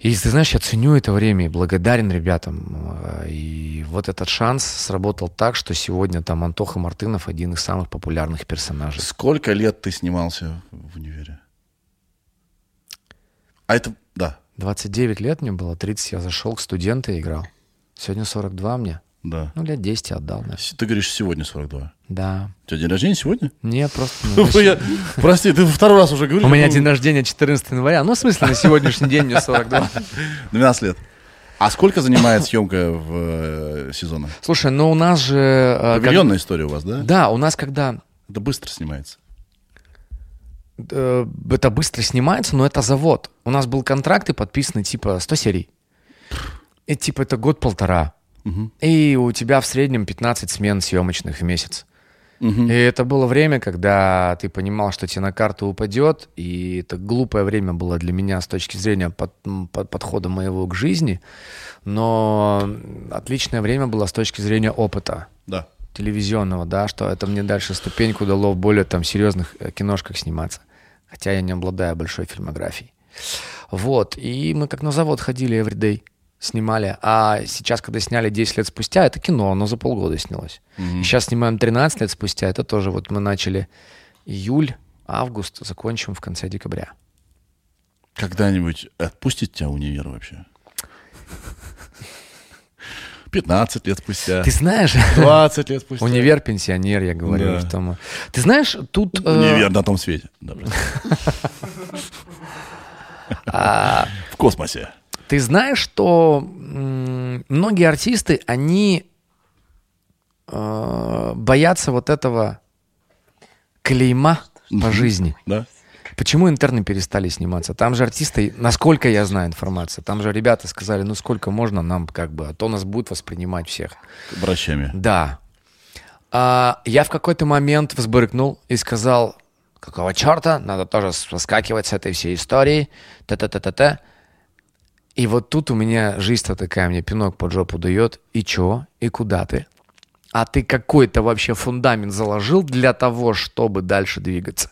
И ты знаешь, я ценю это время и благодарен ребятам. Э, И вот этот шанс сработал так, что сегодня там Антоха Мартынов один из самых популярных персонажей. Сколько лет ты снимался в универе? А это, да, 29 лет мне было, 30 я зашел к студенту и играл. Сегодня 42 мне. да. Ну, лет 10 отдал, да. С- Ты говоришь, сегодня 42. Да. У тебя день рождения сегодня? Нет, просто... [laughs] Прости, ты второй раз уже говоришь. У меня ну, день рождения 14 января. Ну, в смысле, на сегодняшний день мне 42. 12 [laughs] лет. А сколько занимает съемка в э, сезона? Слушай, ну у нас же... э, как- Павильонная история у вас, да? Да, у нас когда... Это быстро снимается. Э, это быстро снимается, но это завод. У нас был контракт и подписаны типа 100 серий. И типа это год-полтора. И у тебя в среднем 15 смен съемочных в месяц. И это было время, когда ты понимал, что тебе на карту упадет, и это глупое время было для меня с точки зрения под- под- подхода моего к жизни, но отличное время было с точки зрения опыта Да. телевизионного, да, что это мне дальше ступеньку дало в более там серьезных э, киношках сниматься. Хотя я не обладаю большой фильмографией. Вот, и мы как на завод ходили everyday. снимали, а сейчас, когда сняли 10 лет спустя, это кино, оно за полгода снялось. И сейчас снимаем 13 лет спустя, это тоже вот мы начали июль, август, закончим в конце декабря. Когда-нибудь отпустит тебя универ вообще? 15 лет спустя. Ты знаешь, 20 лет спустя. универ пенсионер, я говорю. Да. том. Ты знаешь, тут... э, Универ на том свете. [laughs] А, В космосе. Ты знаешь, что многие артисты, они э, боятся вот этого клейма по жизни. Да? Почему интерны перестали сниматься? Там же артисты, насколько я знаю информацию, там же ребята сказали, ну сколько можно нам как бы, а то нас будут воспринимать всех. Врачами. Да. А, я в какой-то момент взбрыкнул и сказал, какого черта, надо тоже соскакивать с этой всей истории, т-т-т-т-т. И вот тут у меня жизнь-то такая, мне пинок под жопу дает. И чё? И куда ты? А ты какой-то вообще фундамент заложил для того, чтобы дальше двигаться?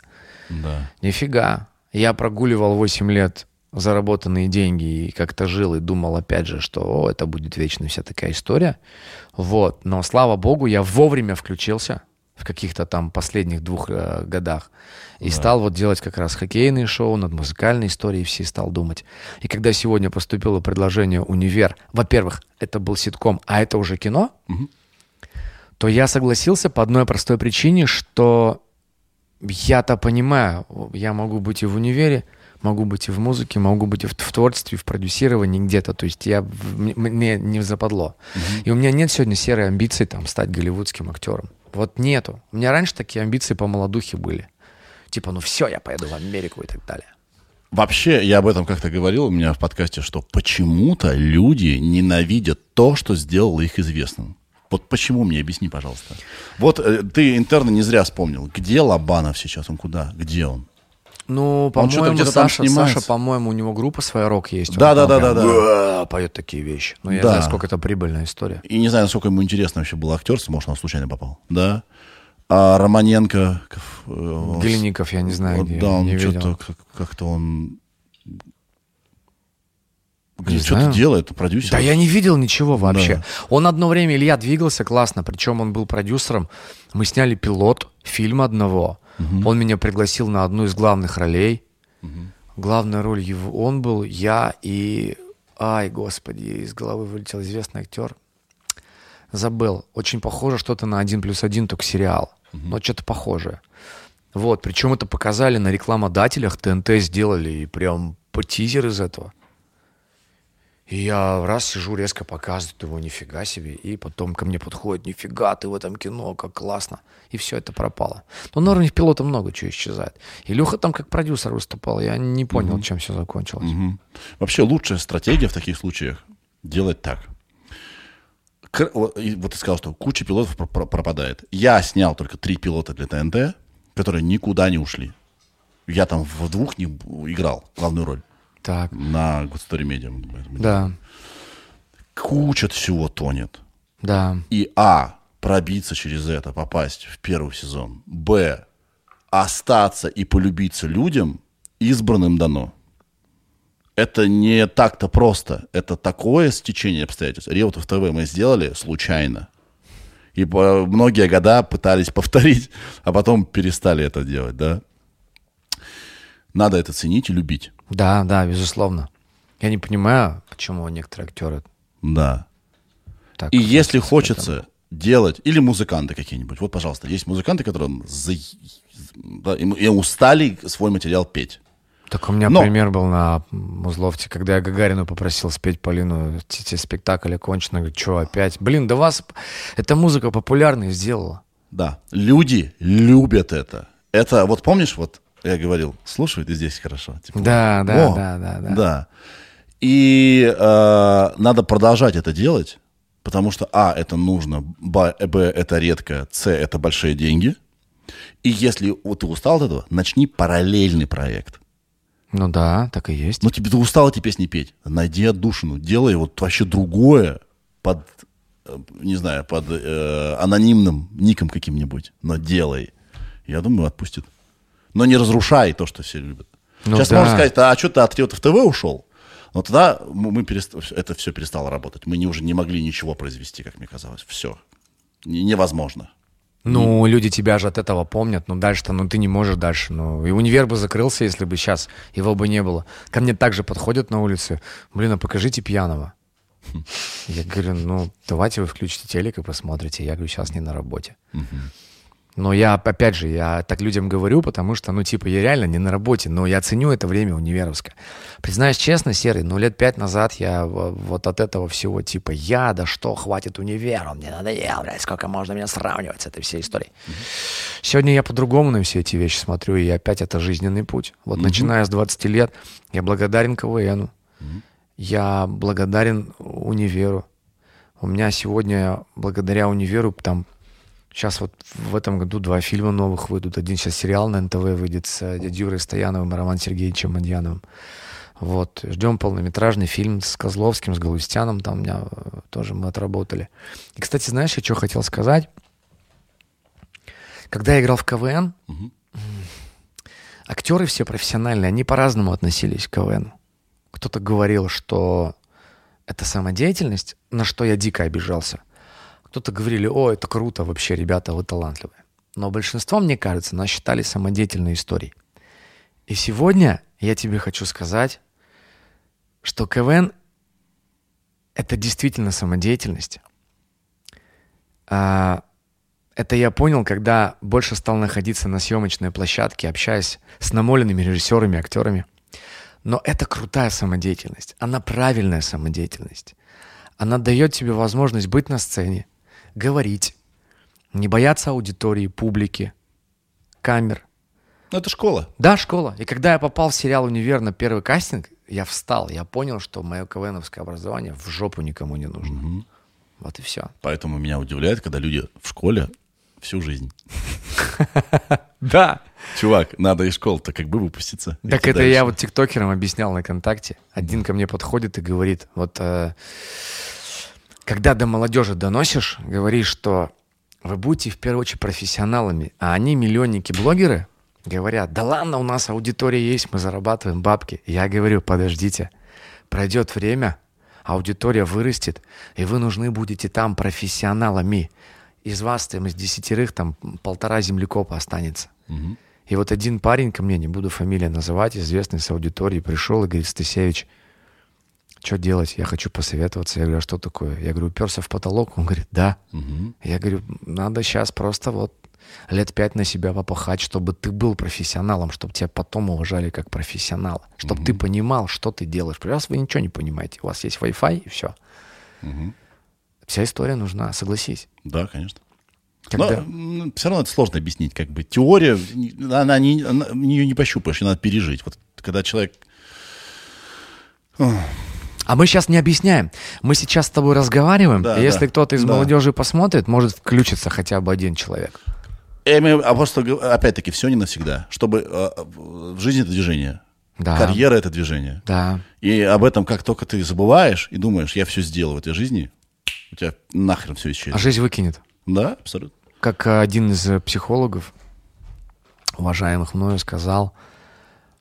Да. Нифига. Я прогуливал 8 лет заработанные деньги и как-то жил и думал, опять же, что о, это будет вечно вся такая история. Вот. Но, слава богу, я вовремя включился в каких-то там последних двух э, годах и стал вот делать как раз хоккейные шоу, над музыкальной историей все стал думать. И когда сегодня поступило предложение «Универ», во-первых, это был ситком, а это уже кино, то я согласился по одной простой причине, что я-то понимаю, я могу быть и в универе, могу быть и в музыке, могу быть и в, в творчестве, в продюсировании где-то. То есть я, мне не западло. И у меня нет сегодня серой амбиции там стать голливудским актером. Вот нету. У меня раньше такие амбиции по молодухе были. Типа, ну все, я поеду в Америку и так далее. Вообще, я об этом как-то говорил у меня в подкасте, что почему-то люди ненавидят то, что сделало их известным. Вот почему мне объясни, пожалуйста. Вот э, ты интерна не зря вспомнил. Где Лобанов сейчас? Он куда? Где он? Ну, по-моему, Саша. Саша, по-моему, у него группа своя рок есть. Да, да, да, да, «Уа», Поет такие вещи. Ну, я Да. знаю, сколько это прибыльная история. И не знаю, насколько ему интересно вообще был актерство, может, он случайно попал. Да. А Романенко... э, Гельников, я не знаю, вот где, да, он не что-то как-то он... Не Что-то делает, продюсер. Да я не видел ничего вообще. Да. Он одно время, Илья, двигался классно, причем он был продюсером. Мы сняли пилот фильма одного. Он меня пригласил на одну из главных ролей. Главная роль его, он был, я и... Ай, господи, из головы вылетел известный актер. Забыл. Очень похоже что-то на один плюс один, только сериал. Но что-то похожее. Вот, причем это показали на рекламодателях, ТНТ сделали, и прям по тизер из этого. И я раз сижу, резко показывают его, нифига себе. И потом ко мне подходит, нифига, ты в этом кино, как классно. И все это пропало. Но на уровне пилота много чего исчезает. Илюха там как продюсер выступал. Я не понял, чем все закончилось. Мгм. Вообще лучшая стратегия в таких случаях делать так. Вот и ты сказал, что куча пилотов про- про- пропадает. Я снял только три пилота для ТНТ, которые никуда не ушли. Я там в двух не играл главную роль Так, на Media. да, Куча всего тонет. да. И А. Пробиться через это, попасть в первый сезон. Б. Остаться и полюбиться людям избранным дано. Это не так-то просто. Это такое стечение обстоятельств. Реутов ТВ мы сделали случайно. И многие года пытались повторить, а потом перестали это делать, да? Надо это ценить и любить. Да, да, безусловно. Я не понимаю, почему некоторые актеры Да. так... И если хочется делать, или музыканты какие-нибудь, вот, пожалуйста, есть музыканты, которые за... да, им- и устали свой материал петь. Так у меня Но- пример был на Музловте, когда я Гагарину попросил спеть Полину, спектакль окончен, говорю, что опять? Блин, да вас эта музыка популярной сделала. Да, люди любят это. Это, вот помнишь, вот я говорил, слушай, ты здесь хорошо. Типа, Да, да, О, да, да, да. Да. И э, надо продолжать это делать, потому что, а, это нужно, б, б, это редко, с, это большие деньги. И если вот ты устал от этого, начни параллельный проект. Ну да, так и есть. Ну, тебе ты устал эти песни петь. Найди отдушину, делай вот вообще другое под, э, не знаю, под э, анонимным ником каким-нибудь, но делай. Я думаю, отпустит. Но не разрушай то, что все любят. Ну Сейчас да. можно сказать, а что ты от Риотов ТВ ушел? Но тогда мы перест- это все перестало работать. Мы не, уже не могли ничего произвести, как мне казалось. Все. невозможно. Ну, люди тебя же от этого помнят, но дальше-то, ну, ты не можешь дальше. Ну, и универ бы закрылся, если бы сейчас его бы не было. Ко мне также подходят на улице, блин, а покажите пьяного. Я говорю, ну, давайте вы включите телек и посмотрите. Я говорю, сейчас не на работе. Но я, опять же, я так людям говорю, потому что, ну, типа, я реально не на работе, но я ценю это время универовское. Признаюсь честно, Серый, ну, лет пять назад я вот от этого всего, типа, я, да что, хватит универ, он мне надоел, блядь, сколько можно меня сравнивать с этой всей историей. Сегодня я по-другому на все эти вещи смотрю, и опять это жизненный путь. Вот начиная с 20 лет, я благодарен КВНу, я благодарен универу. У меня сегодня, благодаря универу, там, сейчас вот в этом году два фильма новых выйдут. Один сейчас сериал на НТВ выйдет с э, дядей Юрой Стояновым и Романом Сергеевичем Мадьяновым. Вот, ждем полнометражный фильм с Козловским, с Галустяном, там у меня э, тоже мы отработали. И, кстати, знаешь, я что хотел сказать? Когда я играл в КВН, м, актеры все профессиональные, они по-разному относились к КВН. Кто-то говорил, что это самодеятельность, на что я дико обижался. Кто-то говорили, о, это круто вообще, ребята, вы талантливые. Но большинство, мне кажется, нас считали самодеятельной историей. И сегодня я тебе хочу сказать, что КВН — это действительно самодеятельность. А, это я понял, когда больше стал находиться на съемочной площадке, общаясь с намоленными режиссерами, актерами. Но это крутая самодеятельность. Она правильная самодеятельность. Она дает тебе возможность быть на сцене, говорить, не бояться аудитории, публики, камер. Ну, это школа. Да, школа. И когда я попал в сериал «Универ» на первый кастинг, я встал, я понял, что мое КВНовское образование в жопу никому не нужно. Вот и все. Поэтому меня удивляет, когда люди в школе всю жизнь. [laughs] Да. Чувак, надо из школы-то как бы выпуститься. Так это я вот тиктокерам объяснял на ВКонтакте. Один ко мне подходит и говорит, вот э, когда до молодежи доносишь, говоришь, что вы будете в первую очередь профессионалами, а они миллионники-блогеры, говорят, да ладно, у нас аудитория есть, мы зарабатываем бабки. Я говорю, подождите, пройдет время, аудитория вырастет, и вы нужны будете там профессионалами. Из вас там, из десятерых, там полтора землекопа останется. И вот один парень ко мне, не буду фамилию называть, известный с аудитории, пришел и говорит, Стасевич, что делать? Я хочу посоветоваться. Я говорю, а что такое? Я говорю, уперся в потолок. Он говорит, да. Я говорю, надо сейчас просто вот лет пять на себя попахать, чтобы ты был профессионалом, чтобы тебя потом уважали как профессионала, чтобы ты понимал, что ты делаешь. Раз вы ничего не понимаете, у вас есть Wi-Fi и все. Вся история нужна, согласись. Да, конечно. Когда- Но все равно это сложно объяснить. Как бы теория, она не, она, ее не пощупаешь, ее надо пережить. Вот когда человек... А мы сейчас не объясняем. Мы сейчас с тобой разговариваем, Да, и если да, кто-то из да. молодежи посмотрит, может включиться хотя бы один человек. Я имею- а просто, опять-таки, все не навсегда. Чтобы э, в жизни это движение. Да. Карьера это движение. Да. И об этом, как только ты забываешь и думаешь, я все сделал в этой жизни, у тебя нахрен все исчезнет. А жизнь выкинет. Да, абсолютно. Как э, один из э, психологов, уважаемых мною, сказал,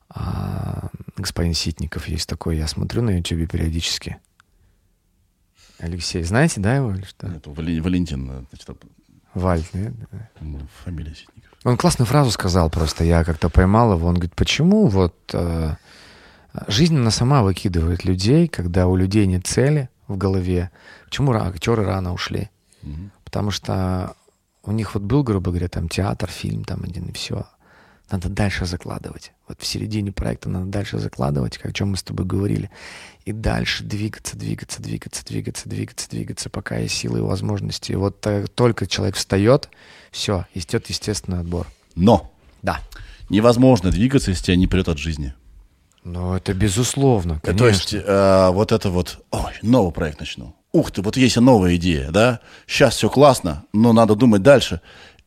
а, господин Ситников есть такой, я смотрю на ютубе периодически. Алексей, знаете, да, его или что? Это Вали- Валентин, э, значит, Валь, нет? фамилия Ситников. Он классную фразу сказал просто, я как-то поймал его. Он говорит, почему вот э, жизнь она сама выкидывает людей, когда у людей нет цели в голове. Почему актеры рано ушли? Потому что у них вот был, грубо говоря, там театр, фильм там один и все. Надо дальше закладывать. Вот в середине проекта надо дальше закладывать, как о чем мы с тобой говорили. И дальше двигаться, двигаться, двигаться, двигаться, двигаться, двигаться, пока есть силы и возможности. И вот э, только человек встает, все, идет естественный отбор. Но Да. невозможно двигаться, если тебя не прет от жизни. Ну, это безусловно, Э, конечно. То есть э, вот это вот, ой, новый проект начну. Ух ты, вот есть новая идея, да? Сейчас все классно, но надо думать дальше.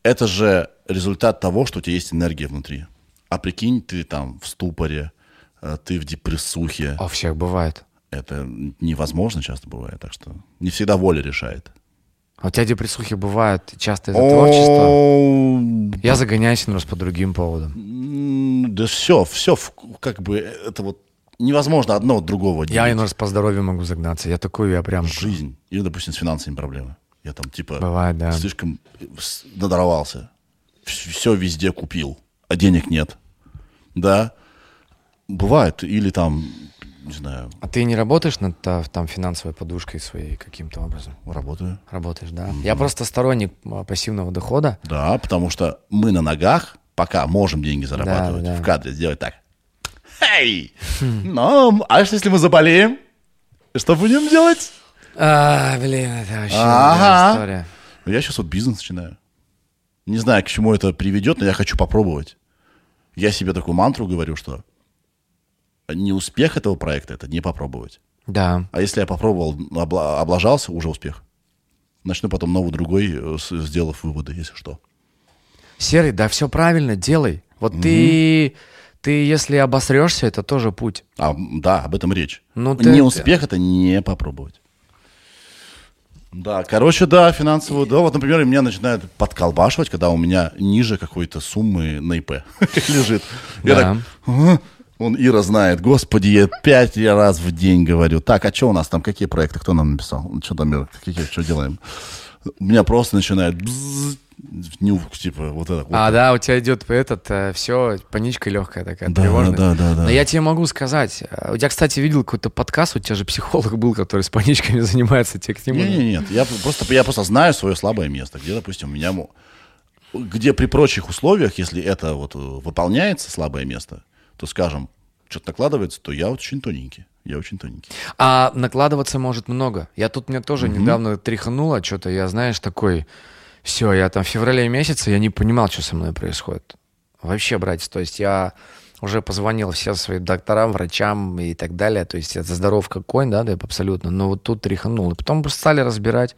Это же результат того, что у тебя есть энергия внутри. А прикинь, ты там в ступоре, э, ты в депрессухе. А у всех бывает. Это невозможно часто бывает, так что не всегда воля решает. А у тебя депрессухи бывают часто из-за творчества. Я загоняюсь, но раз по другим поводам. Да все, все, как бы это вот невозможно одно от другого Я делить. иной раз по здоровью могу загнаться. Я такой, я прям... Жизнь. Или, допустим, с финансовыми проблемами. Я там, типа, Бывает, да. слишком надорвался. Все везде купил, а денег нет. Да. Бывает. Или там, не знаю, А ты не работаешь над та- там финансовой подушкой своей каким-то образом? работаю. Работаешь, да? Я просто сторонник а, пассивного дохода. Да, потому что мы на ногах пока можем деньги зарабатывать. да. В кадре сделать так. Эй! Ну, а что, если мы заболеем? Что будем делать? А, блин, это вообще Ага. история. Я сейчас вот бизнес начинаю. Не знаю, к чему это приведет, но я хочу попробовать. Я себе такую мантру говорю, что не успех этого проекта, это не попробовать. Да. А если я попробовал, обла- облажался, уже успех. Начну потом новый другой, э, сделав выводы, если что. Серый, да все правильно, делай. Вот ты, ты, если обосрешься, это тоже путь. А, да, об этом речь. Ну, ты- не успех это не попробовать. Да, короче, да, финансовую, да, вот, например, меня начинают подколбашивать, когда у меня ниже какой-то суммы на ИП [laughs] лежит. Я Да. так, он Ира знает, господи, я пять раз в день говорю. Так, а что у нас там, какие проекты, кто нам написал? Что там, Ира, какие, что делаем? У меня просто начинает бзз, нюх, типа, вот это. вот. А, да, у тебя идет этот, все, паничка легкая такая, Да, тревожная. да, да, да. Но я тебе могу сказать, э, я, кстати, видел какой-то подкаст, у тебя же психолог был, который с паничками [laughs] занимается, тебе к нему... Не, не, нет, я просто, я просто знаю свое слабое место, где, допустим, у меня, где при прочих условиях, если это вот э, выполняется слабое место, то, скажем, что-то накладывается, то я очень тоненький, я очень тоненький. А накладываться может много. Я тут мне тоже недавно тряхануло что-то, я, знаешь, такой, все, я там в феврале месяце, я не понимал, что со мной происходит. Вообще, братец, то есть я уже позвонил всем своим докторам, врачам и так далее, то есть это здоров как конь, да, да, абсолютно, но вот тут тряханул. И потом стали разбирать,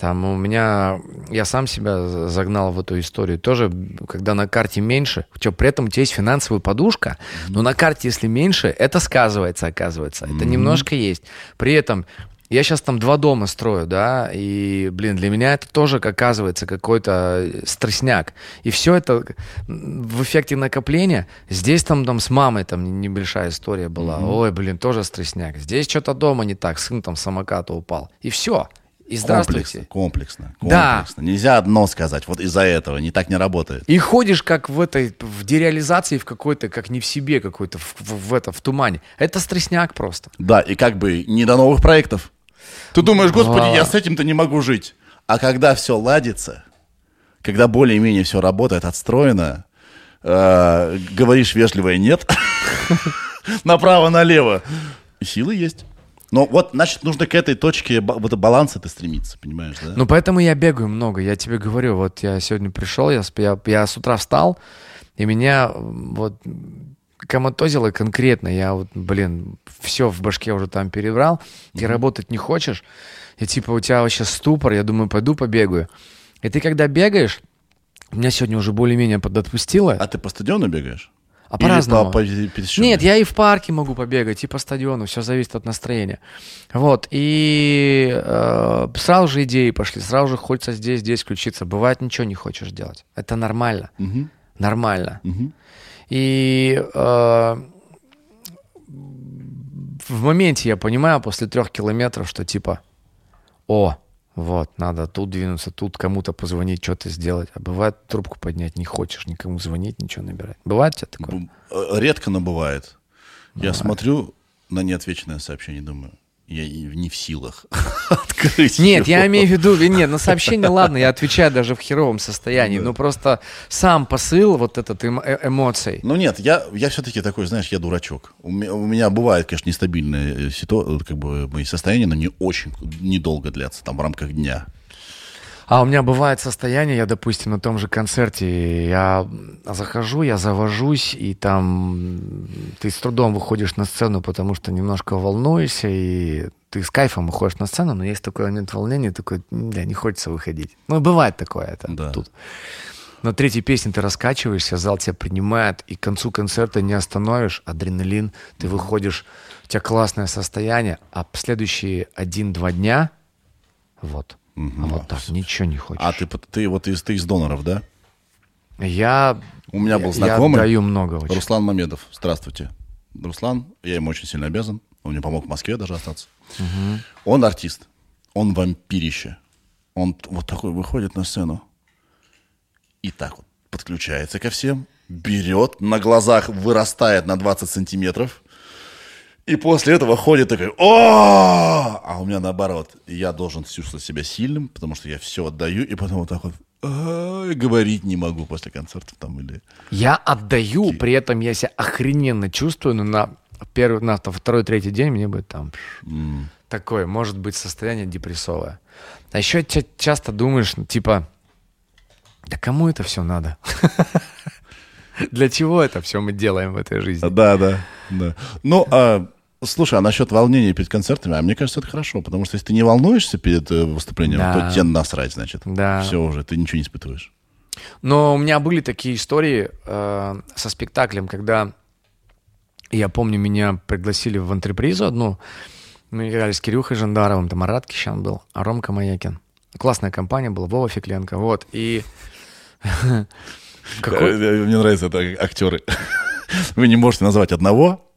там у меня, я сам себя за- загнал в эту историю. Тоже, когда на карте меньше, тебя при этом у тебя есть финансовая подушка, но на карте, если меньше, это сказывается, оказывается. Это немножко есть. При этом я сейчас там два дома строю, да, и, блин, для меня это тоже, оказывается, какой-то стрессняк. И все это м, в эффекте накопления. Здесь там, там с мамой там небольшая история была. Ой, блин, тоже стрессняк. Здесь что-то дома не так, сын там самоката упал. И все. И здравствуйте. Комплексно, комплексно, Да. комплексно. Нельзя одно сказать, вот из-за этого, не так не работает. И ходишь как в этой, в дереализации в какой-то, как не в себе какой-то, в, в- в это, в тумане. Это стрессняк просто. Да, и как бы не до новых проектов. Ты думаешь, господи, А. я с этим-то не могу жить. А когда все ладится, когда более-менее все работает, отстроено, э, говоришь вежливое нет, [laughs] направо-налево, силы есть. Но вот, значит, нужно к этой точке баланса ты стремиться, понимаешь, да? Ну, поэтому я бегаю много. Я тебе говорю, вот я сегодня пришел, я, я, я с утра встал, и меня вот коматозило конкретно. Я вот, блин, все в башке уже там перебрал. Ты работать не хочешь. И типа у тебя вообще ступор. Я думаю, пойду побегаю. И ты когда бегаешь, меня сегодня уже более-менее подотпустило. А ты по стадиону бегаешь? А по-разному. по-? Нет, я и в парке могу побегать, и по стадиону, все зависит от настроения. Вот, и э, сразу же идеи пошли, сразу же хочется здесь, здесь включиться. Бывает, ничего не хочешь делать. Это нормально. Мгм. Нормально. Мгм. И э, в моменте я понимаю после трех километров, что типа, о, вот, надо тут двинуться, тут кому-то позвонить, что-то сделать. А бывает трубку поднять не хочешь, никому звонить, ничего набирать. Бывает у тебя такое? Э, Редко, но бывает. Я смотрю на неотвеченное сообщение, думаю, я и не в силах [laughs] открыть Нет, его. я имею в виду, нет, на сообщение, ладно, я отвечаю даже в херовом состоянии, но просто сам посыл вот этот эмо- э- эмоций. Ну нет, я, я все-таки такой, знаешь, я дурачок. У меня, у меня бывает, конечно, нестабильное ситуация, как бы мои состояния, но не очень, недолго длятся, там в рамках дня. А у меня бывает состояние, я, допустим, на том же концерте, я захожу, я завожусь, и там ты с трудом выходишь на сцену, потому что немножко волнуешься, и ты с кайфом выходишь на сцену, но есть такой момент волнения, такой, да, не хочется выходить. Ну, бывает такое это Да. тут. На третьей песне ты раскачиваешься, зал тебя принимает, и к концу концерта не остановишь, адреналин, ты выходишь, у тебя классное состояние, а следующие один-два дня, вот, А вот так, ничего не хочешь. А ты, ты вот из, ты из доноров, да? Я... У меня был знакомый, Я даю много очень. Руслан Мамедов, здравствуйте. Руслан, я ему очень сильно обязан. Он мне помог в Москве даже остаться. Он артист. Он вампирище. Он вот такой выходит на сцену и так вот подключается ко всем, берет, на глазах вырастает на 20 сантиметров, и после этого ходит такой, о, а у меня наоборот, я должен чувствовать себя сильным, потому что я все отдаю, и потом вот так вот «А, говорить не могу после концертов там или... Я отдаю, при этом я себя охрененно чувствую, но на первый, на второй, третий день мне будет там такое, может быть, состояние депрессовое. А еще ча- часто думаешь, ну, типа, да кому это все надо? [laughs] Для чего это все мы делаем в этой жизни? Да, да, да. Ну, а, слушай, а насчет волнения перед концертами, а мне кажется, это хорошо, потому что если ты не волнуешься перед э, выступлением, Да. то тебе насрать, значит. Да. Все уже, ты ничего не испытываешь. Но у меня были такие истории э, со спектаклем, когда я помню, меня пригласили в антрепризу одну. Мы играли с Кирюхой Жандаровым, там Марат Кищан был, а Ромка Маякин. Классная компания была, Вова Фекленко. Вот, и... [laughs] Какой- Э, Мне нравятся это актеры. [laughs] Вы не можете назвать одного,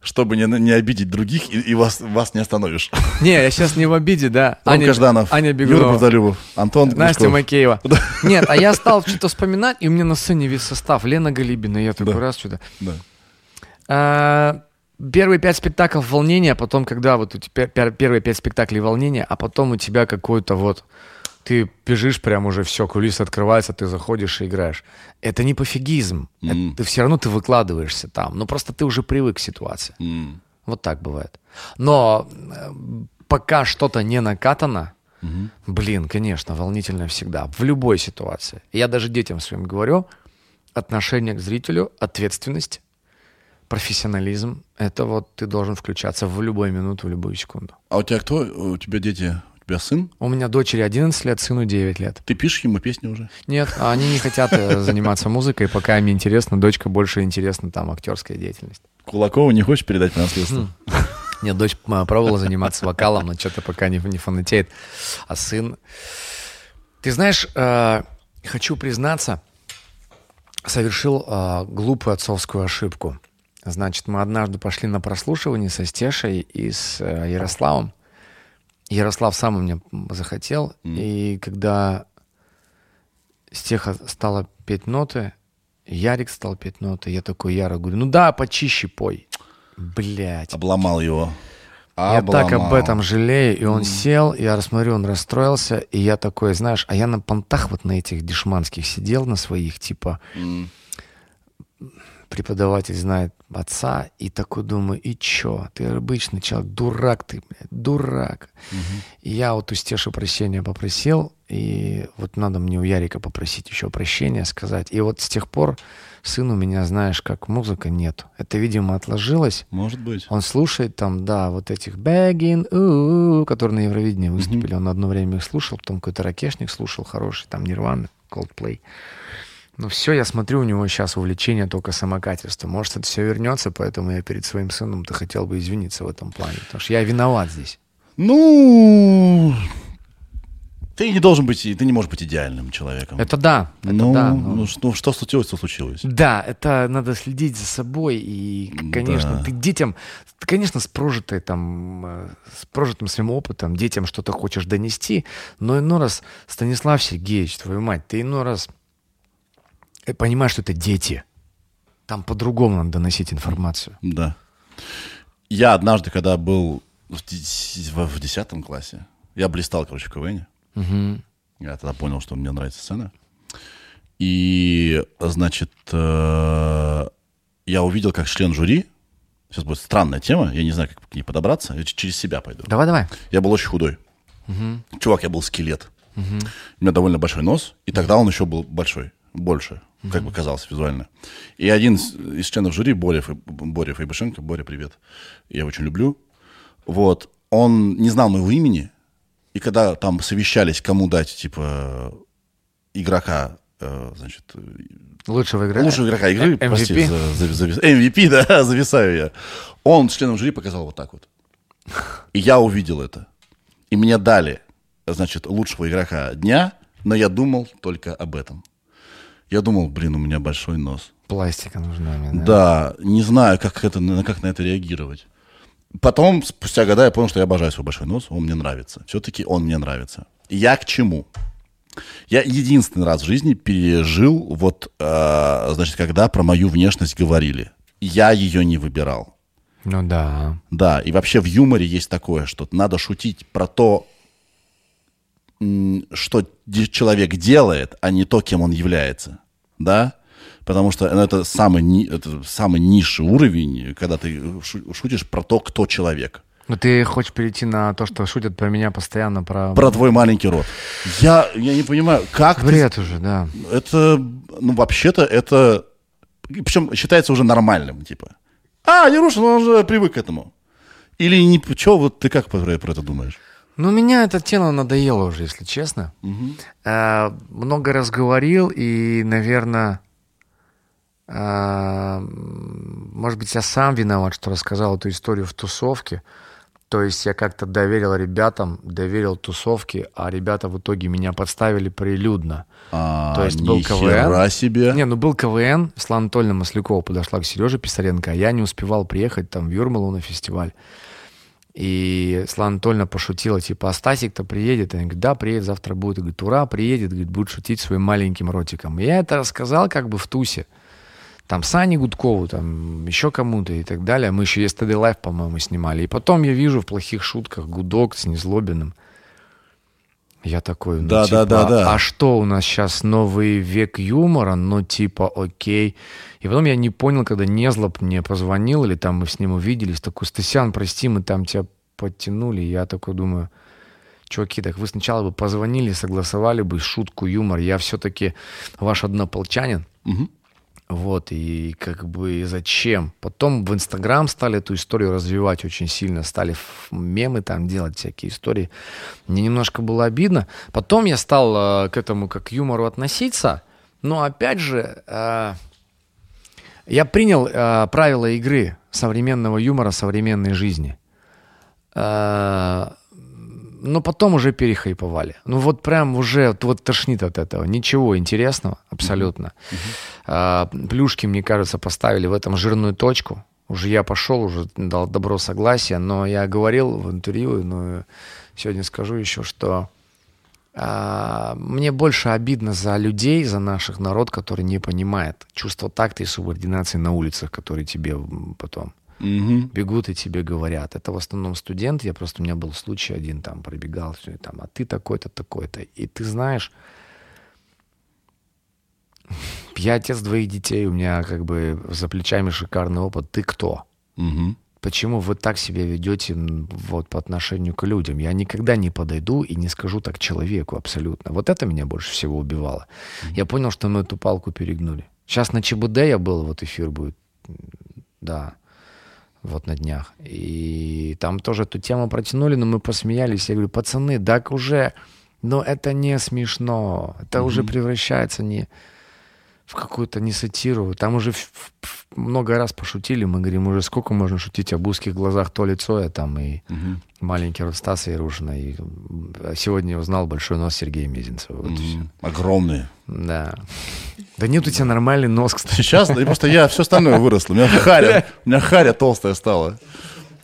чтобы не, не обидеть других, и, и вас, вас не остановишь. [laughs] Не, я сейчас не в обиде, да. Ромка Жданов, Аня Юра. Правдолюбов, Антон Настя Глушков. Макеева. [laughs] Нет, а я стал что-то вспоминать, и у меня на сцене весь состав. Лена Галибина, я такой Да. раз что-то. Да. А, Первые пять спектаклей волнения, а потом, когда вот у тебя пер- первые пять спектаклей волнения, а потом у тебя какой-то вот ты бежишь прям уже все, кулисы открываются, ты заходишь и играешь. Это не пофигизм. Это- ты все равно ты выкладываешься там. Но просто ты уже привык к ситуации. М. Вот так бывает. Но э, пока что-то не накатано, блин, конечно, волнительно всегда. В любой ситуации. Я даже детям своим говорю, отношение к зрителю, ответственность, профессионализм, это вот ты должен включаться в любую минуту, в любую секунду. А у тебя кто? У тебя дети? Тебя сын? У меня дочери 11 лет, сыну 9 лет. Ты пишешь ему песни уже? Нет, они не хотят э, [laughs] заниматься музыкой, пока им интересно. Дочка больше интересна там актерская деятельность. Кулакова не хочешь передать по наследству? Нет, дочь пробовала заниматься вокалом, но что-то пока не, не фанатеет. А сын... Ты знаешь, э, хочу признаться, совершил э, глупую отцовскую ошибку. Значит, мы однажды пошли на прослушивание со Стешей и с э, Ярославом. Ярослав сам меня захотел, и когда Стеха стала петь ноты, Ярик стал петь ноты, я такой Яра говорю, ну да, почище пой. Блять. Обломал его. Я так об Обломал. этом жалею. И он сел, я рассмотрю, он расстроился, и я такой, знаешь, а я на понтах вот на этих дешманских сидел, на своих, типа, преподаватель знает отца, и такой думаю, и чё? Ты обычный человек, дурак ты, блядь, дурак. И я вот у Стеши прощения попросил, и вот надо мне у Ярика попросить еще прощения, сказать. И вот с тех пор сын у меня, знаешь, как музыка нет. Это, видимо, отложилось. Может быть. Он слушает там, да, вот этих у которые на Евровидении выступили. Он одно время их слушал, потом какой-то ракешник слушал хороший, там Нирвана, Coldplay. Ну все, я смотрю, у него сейчас увлечение только самокательством. Может, это все вернется, поэтому я перед своим сыном-то хотел бы извиниться в этом плане. Потому что я виноват здесь. Ну, ты не должен быть, ты не можешь быть идеальным человеком. Это да, это ну, да. ну, но- что, что случилось, то случилось. Да, это надо следить за собой. И, конечно, Да. ты детям, ты, конечно, с прожитой там, э, с прожитым своим опытом детям что-то хочешь донести, но иной раз, Станислав Сергеевич, твою мать, ты иной раз э, понимаешь, что это дети. Там по-другому надо доносить информацию. Да. Я однажды, когда был в, дес- в- в 10 классе, я блистал, короче, в КВН. Я тогда понял, что мне нравится сцена. И, значит, э, я увидел, как член жюри, сейчас будет странная тема, я не знаю, как к ней подобраться, я через себя пойду. Давай, давай. Я был очень худой. Чувак, я был скелет. У меня довольно большой нос, и тогда он еще был большой, больше, как бы казался визуально. И один из из членов жюри, Борев, Боря Фейбышенко, Боря, привет, я его очень люблю, вот, он не знал моего имени, и когда там совещались, кому дать, типа, игрока, э, значит, Лучшего игрока. лучшего игрока игры, MVP. прости, за- за- завис- MVP, да, [laughs] зависаю я. Он членом жюри показал вот так вот. [laughs] И я увидел это. И мне дали, значит, лучшего игрока дня, но я думал только об этом. Я думал, блин, у меня большой нос. пластика нужна мне, да. Да, не знаю, как, это, как на это реагировать. Потом, спустя года, я понял, что я обожаю свой большой нос, он мне нравится. Все-таки он мне нравится. Я к чему? Я единственный раз в жизни пережил, вот, э, значит, когда про мою внешность говорили. Я ее не выбирал. Ну да. Да, и вообще в юморе есть такое, что надо шутить про то, что человек делает, а не то, кем он является. Да? Потому что ну, это, самый, это самый низший уровень, когда ты шу- шутишь про то, кто человек. Ну ты хочешь перейти на то, что шутят про меня постоянно, про... Про твой маленький рот. Я, я не понимаю, как ты... Бред уже, да. Это, ну, вообще-то это... Причем считается уже нормальным, типа. А, Ярушин, он уже привык к этому. Или не... Че, вот ты как про, про это думаешь? Ну, меня эта тема надоела уже, если честно. Э, много раз говорил, и, наверное, может быть, я сам виноват, что рассказал эту историю в тусовке. То есть я как-то доверил ребятам, доверил тусовке, а ребята в итоге меня подставили прилюдно. А, То есть был КВН. себе. Не, ну был КВН, Светлана Анатольевна Маслякова подошла к Сереже Писаренко, а я не успевал приехать там в Юрмалу на фестиваль. И Светлана Анатольевна пошутила, типа, а Стасик-то приедет? Она говорит, да, приедет, завтра будет. И говорит, ура, приедет, говорит, будет шутить своим маленьким ротиком. И я это рассказал как бы в тусе. Там Сане Гудкову, там еще кому-то и так далее. Мы еще Yesterday Live, по-моему, снимали. И потом я вижу в плохих шутках Гудок с Незлобиным. Я такой, ну, Да, типа, да, да, да. а что у нас сейчас новый век юмора? Ну, типа, окей. И потом я не понял, когда Незлоб мне позвонил, или там мы с ним увиделись, такой, Стасян, прости, мы там тебя подтянули. Я такой думаю, чуваки, так вы сначала бы позвонили, согласовали бы шутку, юмор. Я все-таки ваш однополчанин. Вот, и как бы зачем? Потом в Инстаграм стали эту историю развивать очень сильно, стали мемы там делать, всякие истории. Мне немножко было обидно. Потом я стал э, к этому как к юмору относиться, но опять же, э, я принял э, правила игры современного юмора, современной жизни. Э, но потом уже перехайповали. Ну вот прям уже вот, тошнит от этого. Ничего интересного абсолютно. А, плюшки, мне кажется, поставили в этом жирную точку. Уже я пошел, уже дал добро согласия, но я говорил в интервью, но сегодня скажу еще, что а, мне больше обидно за людей, за наших народ, который не понимает чувство такта и субординации на улицах, которые тебе м, потом бегут и тебе говорят. Это в основном студенты. Я просто, у меня был случай один, там, пробегал, всё, и там, а ты такой-то, такой-то. И ты знаешь, [laughs] я отец двоих детей, у меня как бы за плечами шикарный опыт. Ты кто? Мгм. Почему вы так себя ведете вот по отношению к людям? Я никогда не подойду и не скажу так человеку абсолютно. Вот это меня больше всего убивало. Я понял, что мы эту палку перегнули. Сейчас на ЧБД я был, вот эфир будет. Да. Вот на днях. И там тоже эту тему протянули, но мы посмеялись. Я говорю, пацаны, так уже, но это не смешно. Это уже превращается не в какую-то не сатиру. Там уже много раз пошутили. Мы говорим, уже сколько можно шутить об узких глазах то лицо, я там и маленький рот Стаса Ярушина. И м, сегодня узнал большой нос Сергея Мезенцева. Вот и всё. Огромные. Да. Да нет у тебя нормальный нос, кстати. Сейчас, да, просто я все остальное выросло. У меня [laughs] харя, у меня харя толстая стала.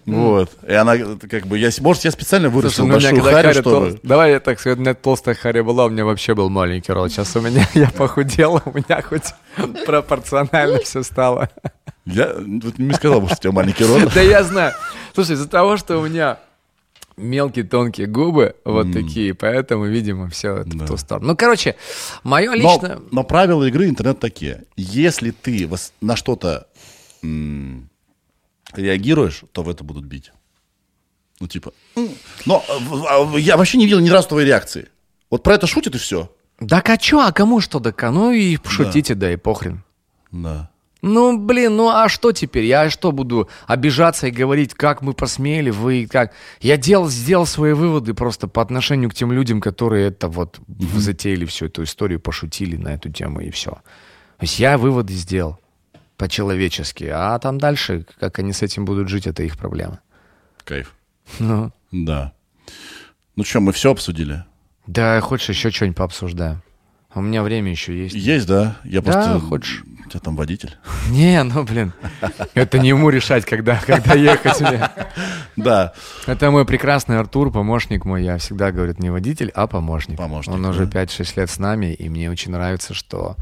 Вот. И она как бы, я, может, я специально вырастил Слушай, ну, большую харю, чтобы... тол- Давай я так сказать, у меня толстая харя была, у меня вообще был маленький рот. Сейчас у меня, [laughs] я похудела, у меня хоть [laughs] пропорционально все стало. Я вот не сказал бы, что у тебя маленький рот. [laughs] Да я знаю. Слушай, из-за того, что у меня мелкие тонкие губы вот такие, поэтому, видимо, все в ту сторону. Ну, короче, мое Но, лично... но правила игры интернет такие. Если ты на что-то м, реагируешь, то в это будут бить. Ну, типа... Но а, я вообще не видел ни разу твоей реакции. Вот про это шутят и все. Да а чё, а кому что да Ну и шутите, да и похрен. Да. Ну, блин, ну а что теперь? Я что буду обижаться и говорить, как мы посмели, вы как? Я делал, сделал свои выводы просто по отношению к тем людям, которые это вот затеяли всю эту историю, пошутили на эту тему и все. То есть я выводы сделал по-человечески, а там дальше, как они с этим будут жить, это их проблема. Кайф. Ну, Да. Ну что, мы все обсудили? да, хочешь еще что-нибудь пообсуждаем? У меня время еще есть. Есть, да? Я Да, просто... хочешь. У тебя там водитель? [laughs] Не, ну, блин, это не ему решать, когда, когда ехать мне. [laughs] Да. Это мой прекрасный Артур, помощник мой. Я всегда говорю, не водитель, а помощник. Помощник, Он уже да. 5-6 лет с нами, и мне очень нравится, что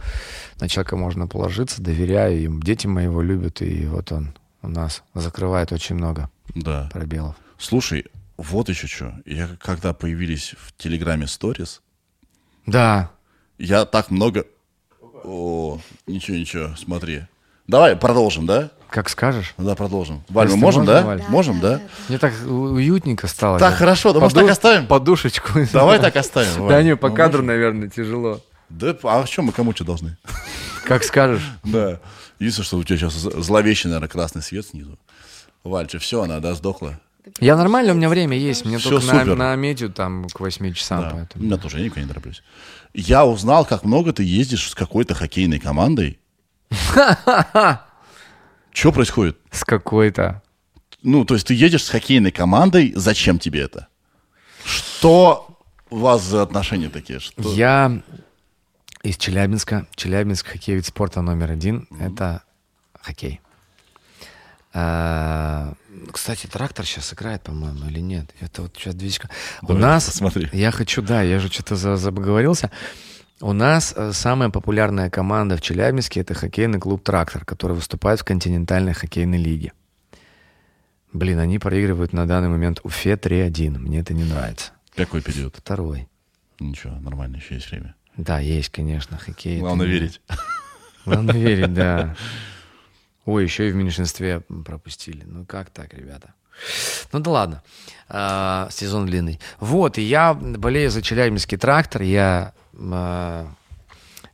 на человека можно положиться, доверяю им. Дети мои его любят, и вот он у нас закрывает очень много Да. пробелов. Слушай, вот еще что. Я когда появились в Телеграме сторис, Да, я так много... О, ничего, ничего, смотри. Давай продолжим, да? как скажешь. Да, продолжим. Валь, мы можем, можно, да? Валь. Можем, да? Мне так у- уютненько стало. Так, хорошо, да может так оставим? Подушечку. [laughs] Давай так оставим. Да Валь. не, по Ну, кадру, можем? наверное, тяжело. Да, а что мы кому что должны? [laughs] Как скажешь. [laughs] Да. Единственное, что у тебя сейчас зловещий, наверное, красный свет снизу. Вальча, все, она, да, сдохла? Я нормально, у меня время есть. Мне Всё только на, супер. на медиа там к 8 часам. Да. У Поэтому. меня тоже, я никуда не тороплюсь. Я узнал, как много ты ездишь с какой-то хоккейной командой. [laughs] Что происходит? С какой-то. Ну, то есть ты едешь с хоккейной командой, зачем тебе это? Что у вас за отношения такие? Что... Я из Челябинска. Челябинск хоккей вид спорта номер один. Это хоккей. А, Кстати, трактор сейчас играет, по-моему, или нет? Это вот сейчас секунды. У нас... посмотри. Я хочу, да, я же что-то за- забоговорился. У нас э, самая популярная команда в Челябинске это хоккейный клуб «Трактор», который выступает в континентальной хоккейной лиге. Блин, они проигрывают на данный момент Уфе 3-1. Мне это не нравится. Какой период? Второй. Ничего, нормально, еще есть время. Да, есть, конечно, хоккей. Главное верить. Главное верить, да. Ой, еще и в меньшинстве пропустили. Ну как так, ребята? Ну да ладно. А, сезон длинный. Вот, и я болею за Челябинский трактор. Я а,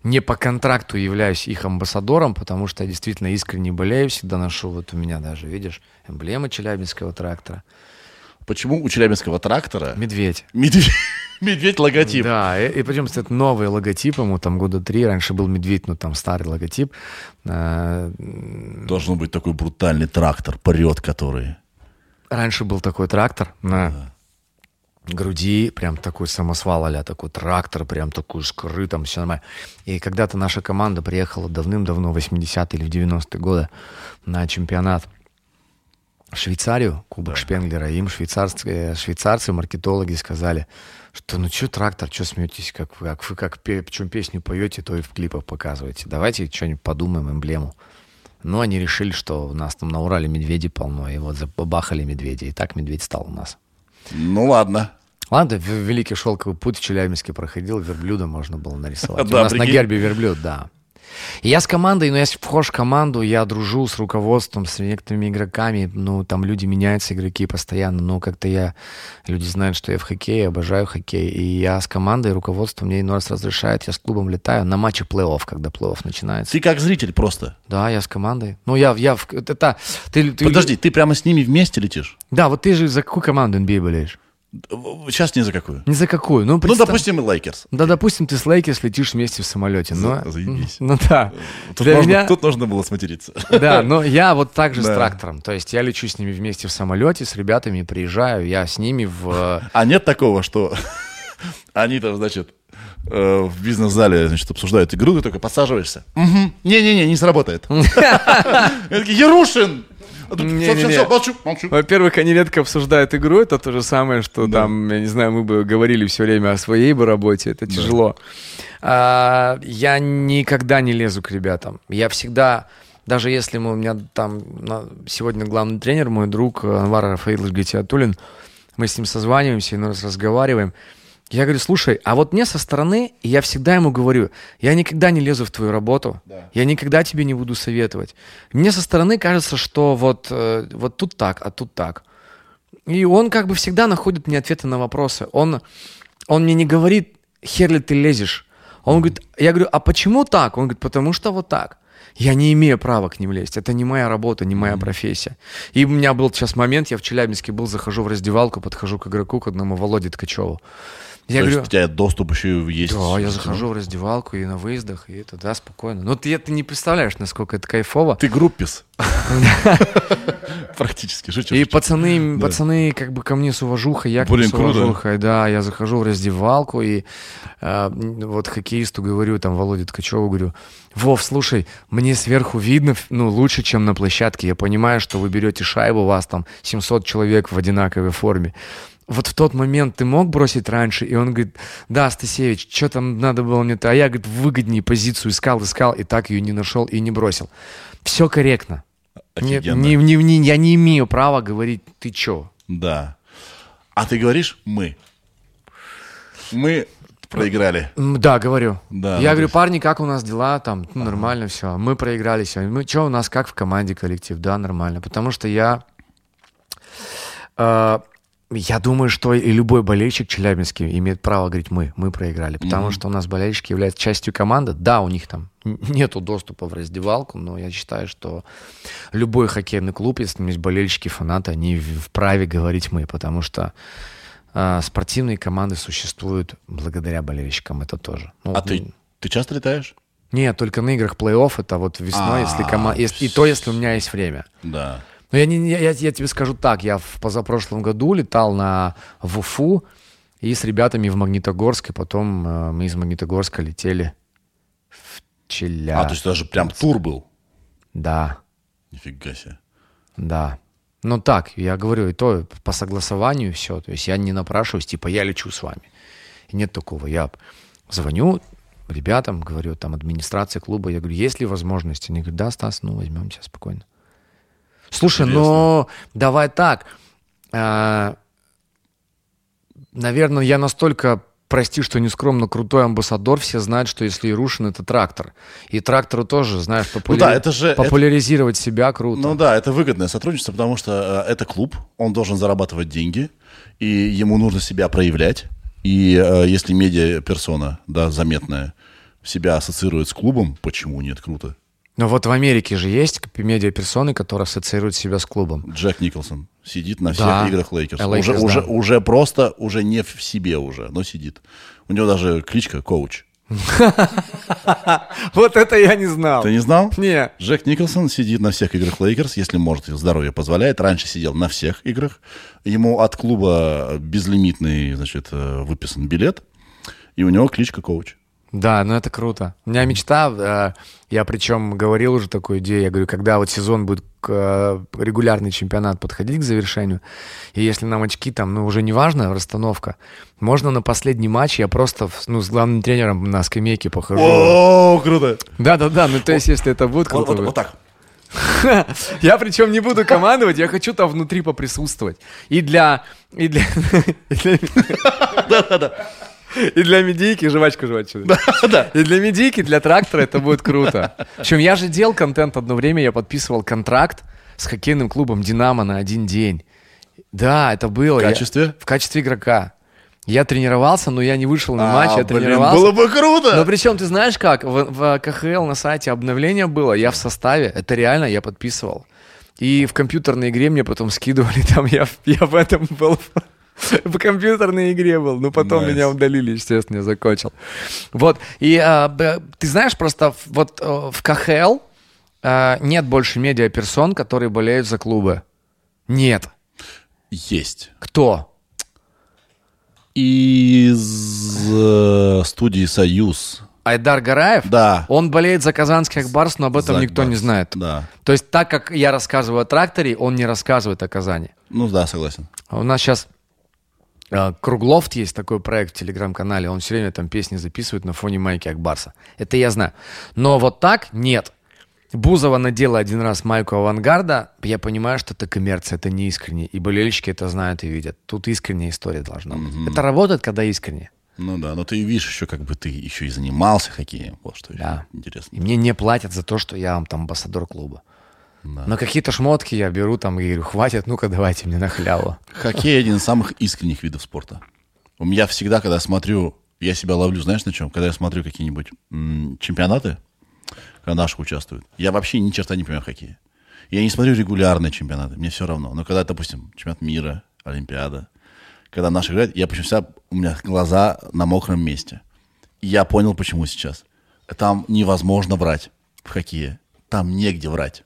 не по контракту являюсь их амбассадором, потому что я действительно искренне болею, всегда ношу, вот у меня даже, видишь, эмблема Челябинского трактора. Почему у Челябинского трактора Медведь. медведь, [laughs] медведь логотип? Да, и, и причем это новый логотип ему, там года три, раньше был медведь, ну там старый логотип. А, Должен быть такой брутальный трактор, прет который. Раньше был такой трактор на груди, прям такой самосвал а такой трактор, прям такой скры, там все нормально. И когда-то наша команда приехала давным-давно, в 80-е или в 90-е годы, на чемпионат Швейцарию, Кубок Шпенглера. Им швейцарские, швейцарцы, маркетологи сказали, что ну что трактор, что смеетесь, как, вы- как вы как пе- чем песню поете, то и в клипах показываете. Давайте что-нибудь подумаем, эмблему. Ну, они решили, что у нас там на Урале медведи полно, и вот забабахали медведи, и так медведь стал у нас. Ну ладно. Ладно, Великий Шелковый путь в Челябинске проходил, верблюда можно было нарисовать. [laughs] Да, у нас на гербе верблюд, да. И я с командой, ну, я вхож в команду, я дружу с руководством, с некоторыми игроками, ну, там люди меняются, игроки постоянно, но как-то я, люди знают, что я в хоккее, обожаю хоккей, и я с командой, руководством мне иной раз разрешает, я с клубом летаю на матче плей-офф, когда плей-офф начинается. Ты как зритель просто. Да, я с командой. Ну, я, я, в- это, ты, ты- Подожди, ты прямо с ними вместе летишь? Да, вот ты же за какую команду NBA болеешь? Сейчас не за какую. Не за какую. Ну, Ну, представь- допустим, Лейкерс. Да, допустим, ты с Лейкерс летишь вместе в самолете. За- но, заебись. [laughs] Ну да. Тут, Для можно, меня, тут нужно было сматериться. да, но я вот так же с Да. трактором. То есть я лечу с ними вместе в самолете, с ребятами приезжаю, я с ними в... А нет такого, что [laughs] они там, значит, э, в бизнес-зале, значит, обсуждают игру, ты только подсаживаешься. Мгм. Не-не-не, не сработает. [laughs] Я А тут, Не-не-не. всё, всё, всё, молчу, молчу. Во-первых, они редко обсуждают игру, это то же самое, что там, я не знаю, мы бы говорили все время о своей бы работе, это тяжело. А, я никогда не лезу к ребятам. Я всегда, даже если мы, у меня там сегодня главный тренер, мой друг э, Анвар Рафаилович Гатиатуллин, мы с ним созваниваемся, иной раз разговариваем. Я говорю, слушай, а вот мне со стороны, и я всегда ему говорю, я никогда не лезу в твою работу, я никогда тебе не буду советовать. Мне со стороны кажется, что вот, э, вот тут так, а тут так. И он как бы всегда находит мне ответы на вопросы. Он, он мне не говорит, хер ли ты лезешь. Он говорит, я говорю, а почему так? Он говорит, потому что вот так. Я не имею права к ним лезть. Это не моя работа, не моя профессия. И у меня был сейчас момент, я в Челябинске был, захожу в раздевалку, подхожу к игроку, к одному Володе Ткачеву. Я То говорю, есть у тебя доступ еще есть. да, я захожу в раздевалку и на выездах, и это, да, спокойно. Но ты это не представляешь, насколько это кайфово. Ты группис. [laughs] Практически, шучу. И пацаны, пацаны как бы ко мне с уважухой, я к ним с уважухой, да, я захожу в раздевалку и э, вот хоккеисту говорю, там, Володе Ткачеву говорю, Вов, слушай, мне сверху видно, ну, лучше, чем на площадке, я понимаю, что вы берете шайбу, у вас там 700 человек в одинаковой форме. Вот в тот момент ты мог бросить раньше? И он говорит, да, Стасевич, что там надо было мне-то? А я, говорит, выгоднее позицию искал, искал, и так ее не нашел и не бросил. Все корректно. Нет, не, не- не- я не имею права говорить, ты чё? Да. А ты говоришь «мы». Мы проиграли. Да, говорю. Да, ну, я то говорю, парни, как у нас дела? Там, ну, нормально все. Мы проиграли сегодня. Мы, что у нас, как в команде коллектив? Да, нормально. Потому что я... э, я думаю, что и любой болельщик челябинский имеет право говорить «мы». Мы проиграли. Потому что у нас болельщики являются частью команды. Да, у них там нету доступа в раздевалку, но я считаю, что любой хоккейный клуб, если там есть болельщики, фанаты, они вправе говорить «мы». Потому что э, спортивные команды существуют благодаря болельщикам. Это тоже. Ну, А ты, ты часто летаешь? нет, только на играх плей-офф это вот весной, если А, команда... И то, если у меня есть время. Да. Но я, не, я, я- тебе скажу так, я в позапрошлом году летал на в Уфу и с ребятами в Магнитогорск, и потом э, мы из Магнитогорска летели в Челябинск. А, то есть даже прям тур был? Да, Нифига себе. да. Ну так, я говорю, и то по согласованию все. То есть я не напрашиваюсь, типа, я лечу с вами. И нет такого. Я звоню ребятам, говорю, там, администрация клуба, я говорю, есть ли возможность? Они говорят, да, Стас, ну, возьмем тебя спокойно. Слушай, ну, давай так. а, наверное, я настолько, прости, что нескромно крутой амбассадор, все знают, что если Ярушин это трактор. И трактору тоже, знаешь, популя- Ну да, это же- это- популяризировать себя круто. Ну да, это выгодное сотрудничество, потому что э, это клуб, он должен зарабатывать деньги, и ему нужно себя проявлять. И э, если медиа-персона, да, заметная, себя ассоциирует с клубом, почему нет? Круто. Но вот в Америке же есть медиаперсоны, которые ассоциируют себя с клубом. Джек Николсон сидит на всех Да. играх Лейкерс. Э, Уже, Lakers, уже, да. уже просто, уже не в себе уже, но сидит. У него даже кличка коуч. [laughs] Вот это я не знал. Ты не знал? Не. Джек Николсон сидит на всех играх Лейкерс, если может, здоровье позволяет. Раньше сидел на всех играх. Ему от клуба безлимитный, значит, э, выписан билет. И у него кличка коуч. Да, ну это круто. У меня мечта, э, я причем говорил уже такую идею, я говорю, когда вот сезон будет э, регулярный чемпионат подходить к завершению, и если нам очки там, ну уже не важно, расстановка, можно на последний матч я просто ну, с главным тренером на скамейке похожу. О, круто! Да-да-да, ну то есть если это будет круто. вот- так. [laughs] Я причем не буду командовать, я хочу там внутри поприсутствовать. И для... И для... [laughs] и для- И для медийки, жвачку, жвачку. [laughs] И для медийки, для трактора это будет круто. Причем я же делал контент одно время, я подписывал контракт с хоккейным клубом «Динамо» на один день. Да, это было. В Я- качестве? в качестве игрока. Я тренировался, но я не вышел на матч, А, я блин, тренировался. было бы круто! Но причем, ты знаешь как, в, в КХЛ на сайте обновление было, я в составе, это реально я подписывал. И в компьютерной игре мне потом скидывали, [laughs] там я, я в этом был, в компьютерной игре был, но потом Nice. меня удалили, естественно, я закончил. Вот, и а, ты знаешь, просто вот э, в КХЛ а, нет больше медиаперсон, которые болеют за клубы. Нет. Есть. Кто? Из э, студии «Союз». Айдар Гараев? Да. Он болеет за казанский Акбарс, но об этом За никто не Акбарс. знает. Да. То есть так как я рассказываю о тракторе, он не рассказывает о Казани. Ну да, согласен. А У нас сейчас Круглофт есть такой проект в телеграм-канале, он все время там песни записывает на фоне майки Акбарса. Это я знаю. Но вот так нет. Бузова надела один раз майку авангарда, я понимаю, что это коммерция, это не искренне. И болельщики это знают и видят. Тут искренняя история должна быть. Это работает, когда искренне. Ну да, но ты видишь еще, как бы ты еще и занимался хоккеем. Вот что Да. интересно. И мне не платят за то, что я вам там амбассадор клуба. Но какие-то шмотки я беру там и говорю, хватит, ну-ка давайте мне на халяву. Хоккей один из самых искренних видов спорта. У меня всегда, когда смотрю, я себя ловлю, знаешь, на чем? Когда я смотрю какие-нибудь м, чемпионаты, когда наши участвуют, я вообще ни черта не понимаю в хоккее. Я не смотрю регулярные чемпионаты, мне все равно. Но когда, допустим, чемпионат мира, Олимпиада, когда наши играют, я почему всегда, у меня глаза на мокром месте. И я понял, почему сейчас. Там невозможно врать в хоккее. Там негде врать.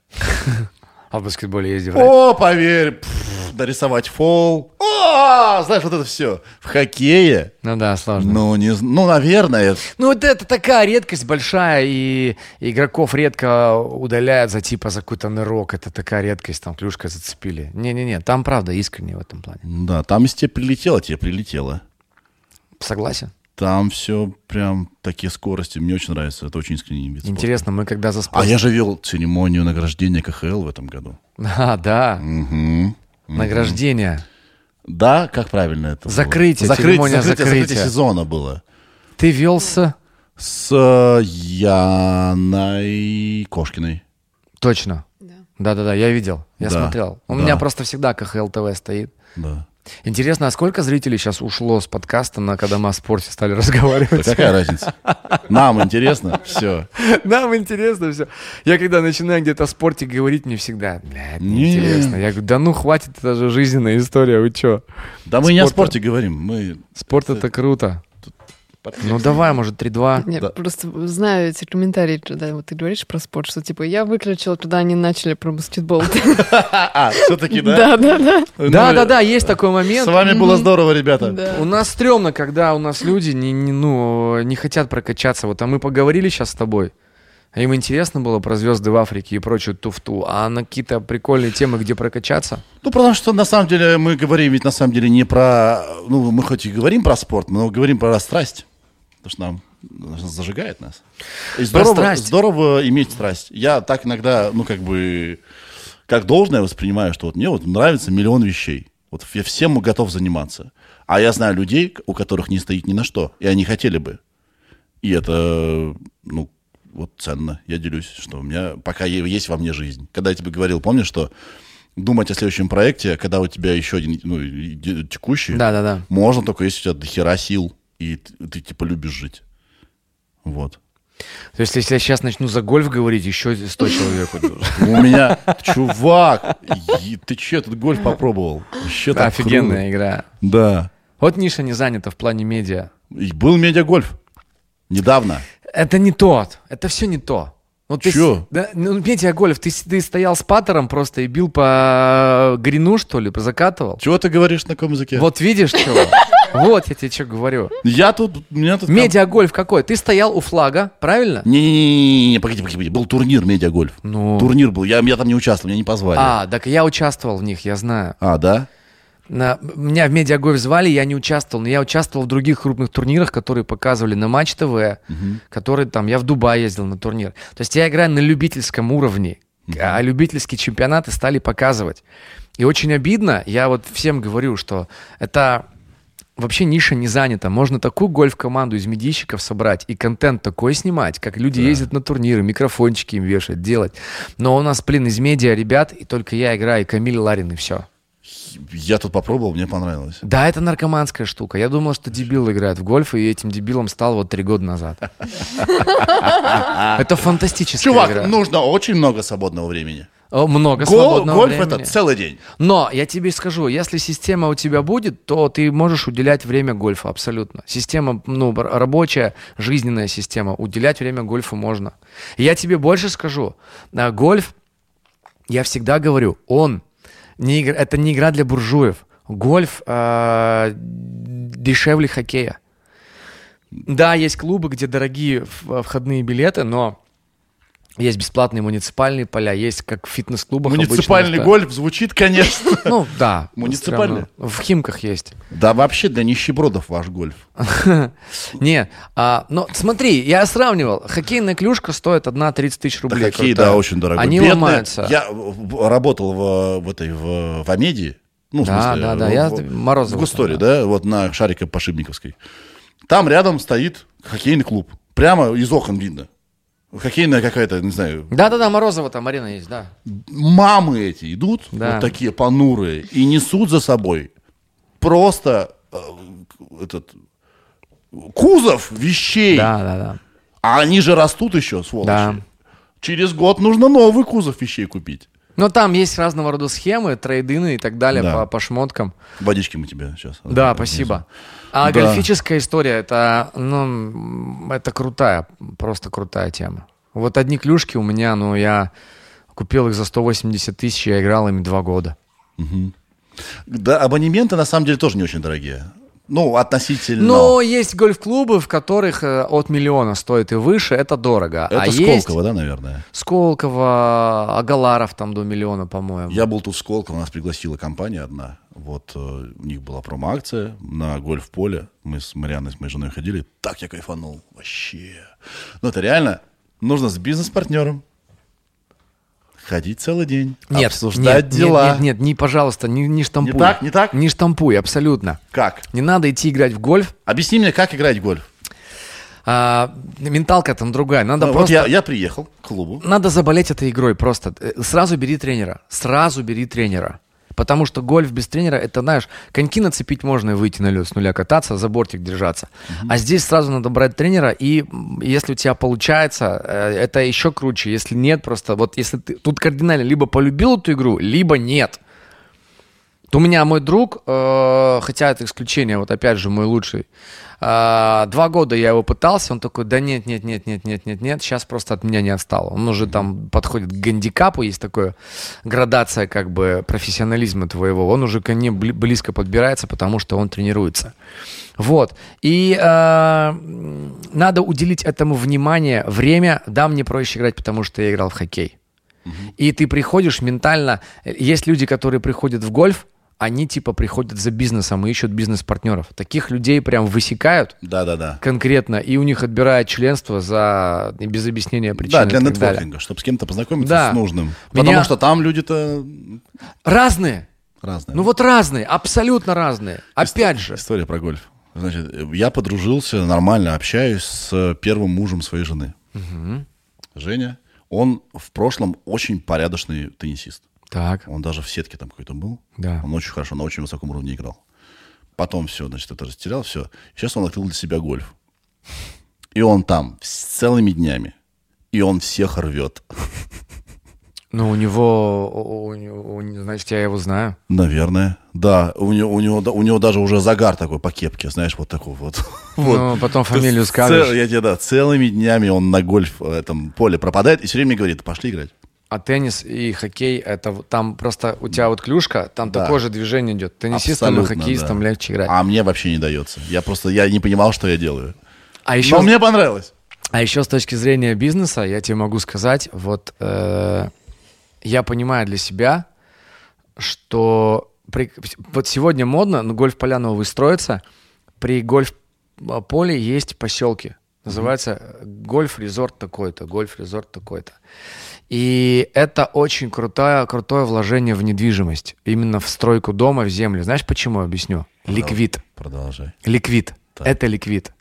А в баскетболе есть врать? О, поверь, пф, нарисовать фол. О, знаешь, вот это все. В хоккее, Ну да, сложно. ну, не, ну, наверное, Ну, вот это такая редкость большая, и игроков редко удаляют за типа за какой-то нырок. Это такая редкость, там клюшкой зацепили. Не-не-не, там правда искренне в этом плане. да, там если тебе прилетело, тебе прилетело. Согласен. Там все прям такие скорости. Мне очень нравится. Это очень искренний вид спорта. Интересно, мы когда за спорт... А я же вел церемонию награждения КХЛ в этом году. [laughs] А, да. Мгм. Награждение. Да, как правильно это было? Закрытие, Закрытие, церемония закрытие, закрытие закрытия. сезона было. Ты вел с... Э, Яной Кошкиной. Точно. Да. Да-да-да, я видел, я Да, смотрел. У да. меня просто всегда КХЛ ТВ стоит. Да. Интересно, а сколько зрителей сейчас ушло с подкаста на когда мы о спорте стали [laughs] разговаривать? Да какая разница? Нам интересно, все. Нам интересно все. Я когда начинаю где-то о спорте говорить, мне всегда, блядь, Не. неинтересно. Я говорю, да ну хватит, это же жизненная история, вы чё? Да мы не о спорте говорим, мы... Спорт это круто. Ну давай, может, 3-2. Я Да. просто знаю эти комментарии, когда вот ты говоришь про спорт, что типа я выключил, когда они начали про баскетбол. [laughs] А, все-таки, да? Да, да, да. Ну, Да-да-да, есть такой С момент. вами было здорово, ребята. Да. У нас стрёмно, когда у нас люди не, не, ну, не хотят прокачаться. Вот, а мы поговорили сейчас с тобой. а Им интересно было про звезды в Африке и прочую туфту. А на какие-то прикольные темы, где прокачаться? Ну, потому что на самом деле мы говорим ведь на самом деле не про... Ну, мы хоть и говорим про спорт, но говорим про страсть. Потому что нам зажигает нас. И здорово, страсть. здорово иметь страсть. Я так иногда, ну, как бы, как должное воспринимаю, что вот мне вот нравится миллион вещей. Вот я всем готов заниматься. А я знаю людей, у которых не стоит ни на что, и они хотели бы. И это, ну, вот ценно. Я делюсь, что у меня пока есть во мне жизнь. Когда я тебе говорил, помнишь, что думать о следующем проекте, когда у тебя еще один ну, и- и- текущий, Да-да-да. можно только если у тебя дохера сил, и ты, ты, типа любишь жить. Вот. То есть, если я сейчас начну за гольф говорить, еще 100 человек. вот. У меня, чувак, ты че, этот гольф попробовал? Так Офигенная игра. Да. Вот ниша не занята в плане медиа. И был медиагольф. Недавно. Это не тот. Это все не то. Вот ты Чё? с- Да, ну, медиагольф, ты, ты стоял с паттером просто и бил по грину, что ли, закатывал. Чего ты говоришь на каком языке? Вот видишь, чего? Вот я тебе что говорю. Я тут, меня тут... Медиагольф какой? Ты стоял у флага, правильно? Не-не-не, погоди, погоди, погоди. Был турнир медиагольф. Ну. Турнир был. Я, я там не участвовал, меня не позвали. А, так я участвовал в них, я знаю. А, да? На- меня в медиагольф звали, я не участвовал, но я участвовал в других крупных турнирах, которые показывали на Матч ТВ, которые там, я в Дубай ездил на турнир. То есть я играю на любительском уровне, а любительские чемпионаты стали показывать. И очень обидно, я вот всем говорю, что это вообще ниша не занята. Можно такую гольф-команду из медийщиков собрать и контент такой снимать, как люди ездят на турниры, микрофончики им вешать, делать. Но у нас, блин, из медиа ребят, и только я играю, и Камиль Ларин, и все. Я тут попробовал, мне понравилось. Да, это наркоманская штука. Я думал, что дебил играет в гольф, и этим дебилом стал вот три года назад. [laughs] Это фантастическая Чувак, нужно очень много свободного времени. Много Гол- свободного гольф времени. это целый день. Но я тебе скажу, если система у тебя будет, то ты можешь уделять время гольфу абсолютно. Система, ну, рабочая, жизненная система. Уделять время гольфу можно. Я тебе больше скажу. А, Гольф, я всегда говорю, он не игра- это не игра для буржуев. Гольф а, дешевле хоккея. Да, есть клубы, где дорогие в- входные билеты, но есть бесплатные муниципальные поля, есть как в фитнес-клубах. Муниципальный обычно, гольф звучит, конечно. [laughs] ну, да. Муниципальный? В Химках есть. Да вообще для нищебродов ваш гольф. [laughs] Не, а, но смотри, я сравнивал. Хоккейная клюшка стоит одна 30 тысяч рублей. хоккей, да, очень дорогой. Они ломаются. Я работал в, в этой, в, Амедии. Ну, в Да, смысле, да, да, в- я в- Морозово В Густоре, да, вот на Шарико-Пошибниковской. Там рядом стоит хоккейный клуб. Прямо из окон видно. Хоккейная какая-то, не знаю, Да-да-да, Морозово там арена есть, да. мамы эти идут, Да. вот такие понурые, и несут за собой просто э, этот кузов вещей. Да-да-да. А они же растут еще, сволочи. Да. Через год нужно новый кузов вещей купить. Но там есть разного рода схемы, трейдины и так далее Да. по, по шмоткам. Водички мы тебе сейчас. Да, спасибо. А Да. гольфическая история, это, ну, это крутая, просто крутая тема. Вот одни клюшки у меня, ну, я Купил их за 180 тысяч, я играл ими два года. Да, абонементы на самом деле тоже не очень дорогие. Ну, относительно. Но есть гольф-клубы, в которых э, от миллиона стоит и выше, это дорого. Это а Сколково, есть да, наверное? Сколково, Агаларов там до миллиона, по-моему. Я был тут в Сколково, нас пригласила компания одна. Вот э, у них была промо-акция на гольф-поле. Мы с Марианной, с моей женой ходили. Так я кайфанул. Вообще. Ну, это реально нужно с бизнес-партнером ходить целый день, Нет, обсуждать нет, дела. Нет, нет, нет, не, пожалуйста, не, не штампуй. Не так, не так? Не штампуй, абсолютно. Как? Не надо идти играть в гольф. Объясни мне, как играть в гольф. А, менталка там другая. Надо Ну, вот просто... я, я приехал к клубу. Надо заболеть этой игрой просто. Э, Сразу бери тренера. Сразу бери тренера. Потому что гольф без тренера, это, знаешь, коньки нацепить можно и выйти на лед с нуля кататься, за бортик держаться. А здесь сразу надо брать тренера, и если у тебя получается, э, это еще круче. Если нет, просто вот если ты... Тут кардинально либо полюбил эту игру, либо нет. У меня мой друг, э, хотя это исключение, вот опять же мой лучший, э, два года я его пытался, он такой, да нет, нет, нет, нет, нет, нет, нет, сейчас просто от меня не отстал. Он уже там подходит к гандикапу, есть такая градация как бы профессионализма твоего, он уже ко мне бли- близко подбирается, потому что он тренируется. Вот. И э, надо уделить этому внимание, время. Да, мне проще играть, потому что я играл в хоккей. И ты приходишь ментально. Есть люди, которые приходят в гольф, они типа приходят за бизнесом и ищут бизнес-партнеров. Таких людей прям высекают Да-да-да. конкретно, и у них отбирают членство за без объяснения причин. Да, для нетворкинга, чтобы с кем-то познакомиться Да. с нужным. Меня- Потому что там люди-то Разные. разные. Ну вот разные, абсолютно разные. Опять же. История про гольф. Значит, я подружился, нормально общаюсь с первым мужем своей жены. Женя. Он в прошлом очень порядочный теннисист. Так, Он даже в сетке там какой-то был. Да. Он очень хорошо, на очень высоком уровне играл. Потом все, значит, это растерял, все. Сейчас он открыл для себя гольф. И он там с целыми днями. И он всех рвет. ну у него, у- у у- значит, я его знаю. Наверное. Да, у него, у, него, у него даже уже загар такой по кепке, знаешь, вот такой вот. [laughs] вот. Ну, потом фамилию цел- скажешь. я тебе, да, целыми днями он на гольф э, этом поле пропадает и все время говорит, пошли играть. А теннис и хоккей, это там просто у тебя вот клюшка, там Да. такое же движение идет. Теннисистам и Абсолютно, хоккеистам да. легче играть. А мне вообще не дается. Я просто, я не понимал, что я делаю. А еще, Но мне понравилось. а еще с точки зрения бизнеса, я тебе могу сказать, вот э, я понимаю для себя, что при- вот сегодня модно, ну, гольф-поля новые строятся, при гольф-поле есть поселки. Называется golf resort такой-то, golf resort такой-то. И это очень крутое, крутое вложение в недвижимость. Именно в стройку дома, в землю. Знаешь, почему? Объясню. Ликвид. Продолжай. Ликвид. Это ликвид.